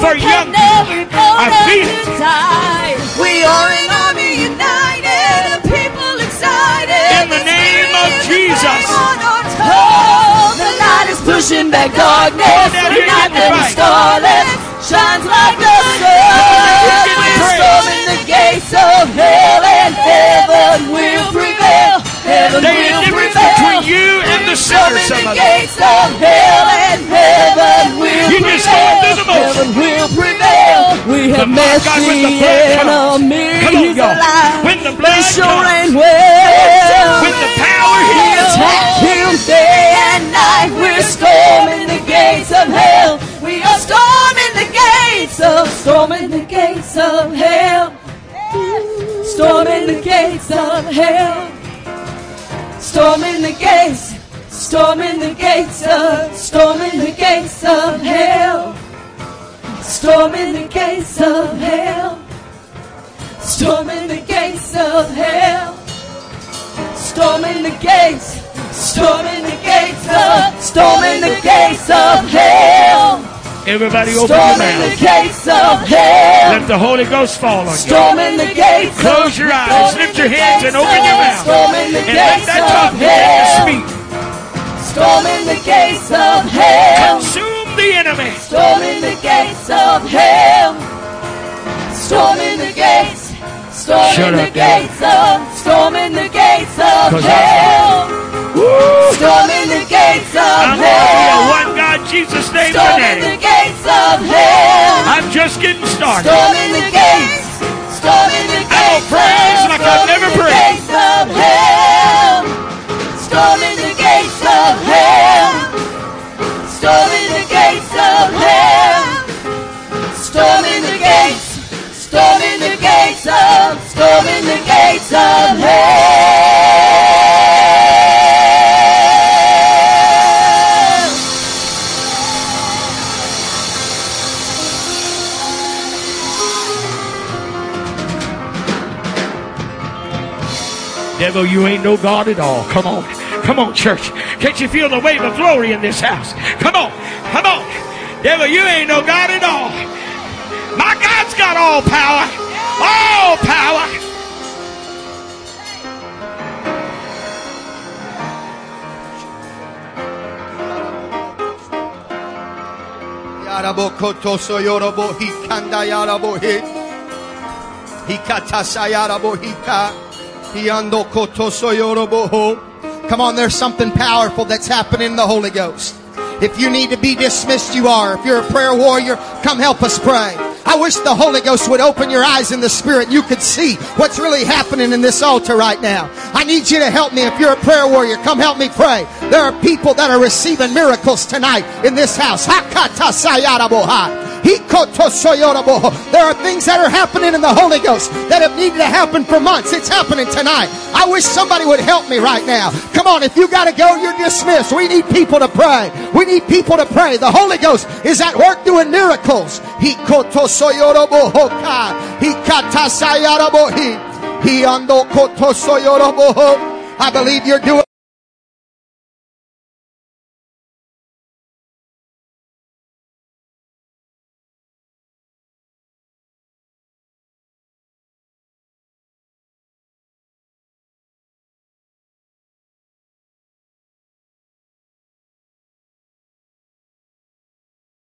for young people. I feel it. inside. We are an army united, a people excited. In the name of Jesus. Oh, the light is pushing back darkness. Come on down The here, night get that right. is starless shines like the sun. The We're storming the gates of hell, and heaven will prevail. Heaven There's a will difference prevail. between you and the sinner, Storming some the them. gates of hell, and heaven will You prevail. just go through the motion. Heaven will prevail. We have met God, the blood comes, enemy. come on, y'all. alive. When the blood He sure comes, ain't well. when the power We hits, attack him day and night. We're storming the gates of hell. Of, storming the gates of hell. Storming the gates of hell. Storming the gates. Storming the gates of, storming the gates of hell. Storming the gates of hell. Storming the gates of hell. Storming the gates. Storming the gates of, storming the gates of hell. Everybody open your Storming the mouth. gates of hell. Let the Holy Ghost fall on you. Storming the gates Close your eyes, lift your hands, and open your mouth. Storming the And let that tongue begin to speak. Storming the gates of hell. Consume the enemy. Storming the gates of hell. Storming the gates. Storming Shut the gates of. Storming the gates of hell. Storming the gates of I'm going to be a hell. Jesus name Storming the gates of hell. I'm just getting started. Storming the gates. Storming the I will gates praise like I've never storming the gates of hell. Storming the gates of hell. Storming the gates of hell. Storming the gates. Storming the gates of. Storming the gates of hell. Devil, you ain't no God at all. Come on. Come on, church. Can't you feel the wave of glory in this house? Come on. Come on. Devil, you ain't no God at all. My God's got all power. All power. Yarabo. Come on, there's something powerful that's happening in the Holy Ghost. If you need to be dismissed, you are. If you're a prayer warrior, come help us pray. I wish the Holy Ghost would open your eyes in the Spirit. You could see what's really happening in this altar right now. I need you to help me. If you're a prayer warrior, come help me pray. There are people that are receiving miracles tonight in this house. There are things that are happening in the Holy Ghost that have needed to happen for months. It's happening tonight. I wish somebody would help me right now. Come on, if you got to go, you're dismissed. We need people to pray. We need people to pray. The Holy Ghost is at work doing miracles. I believe you're doing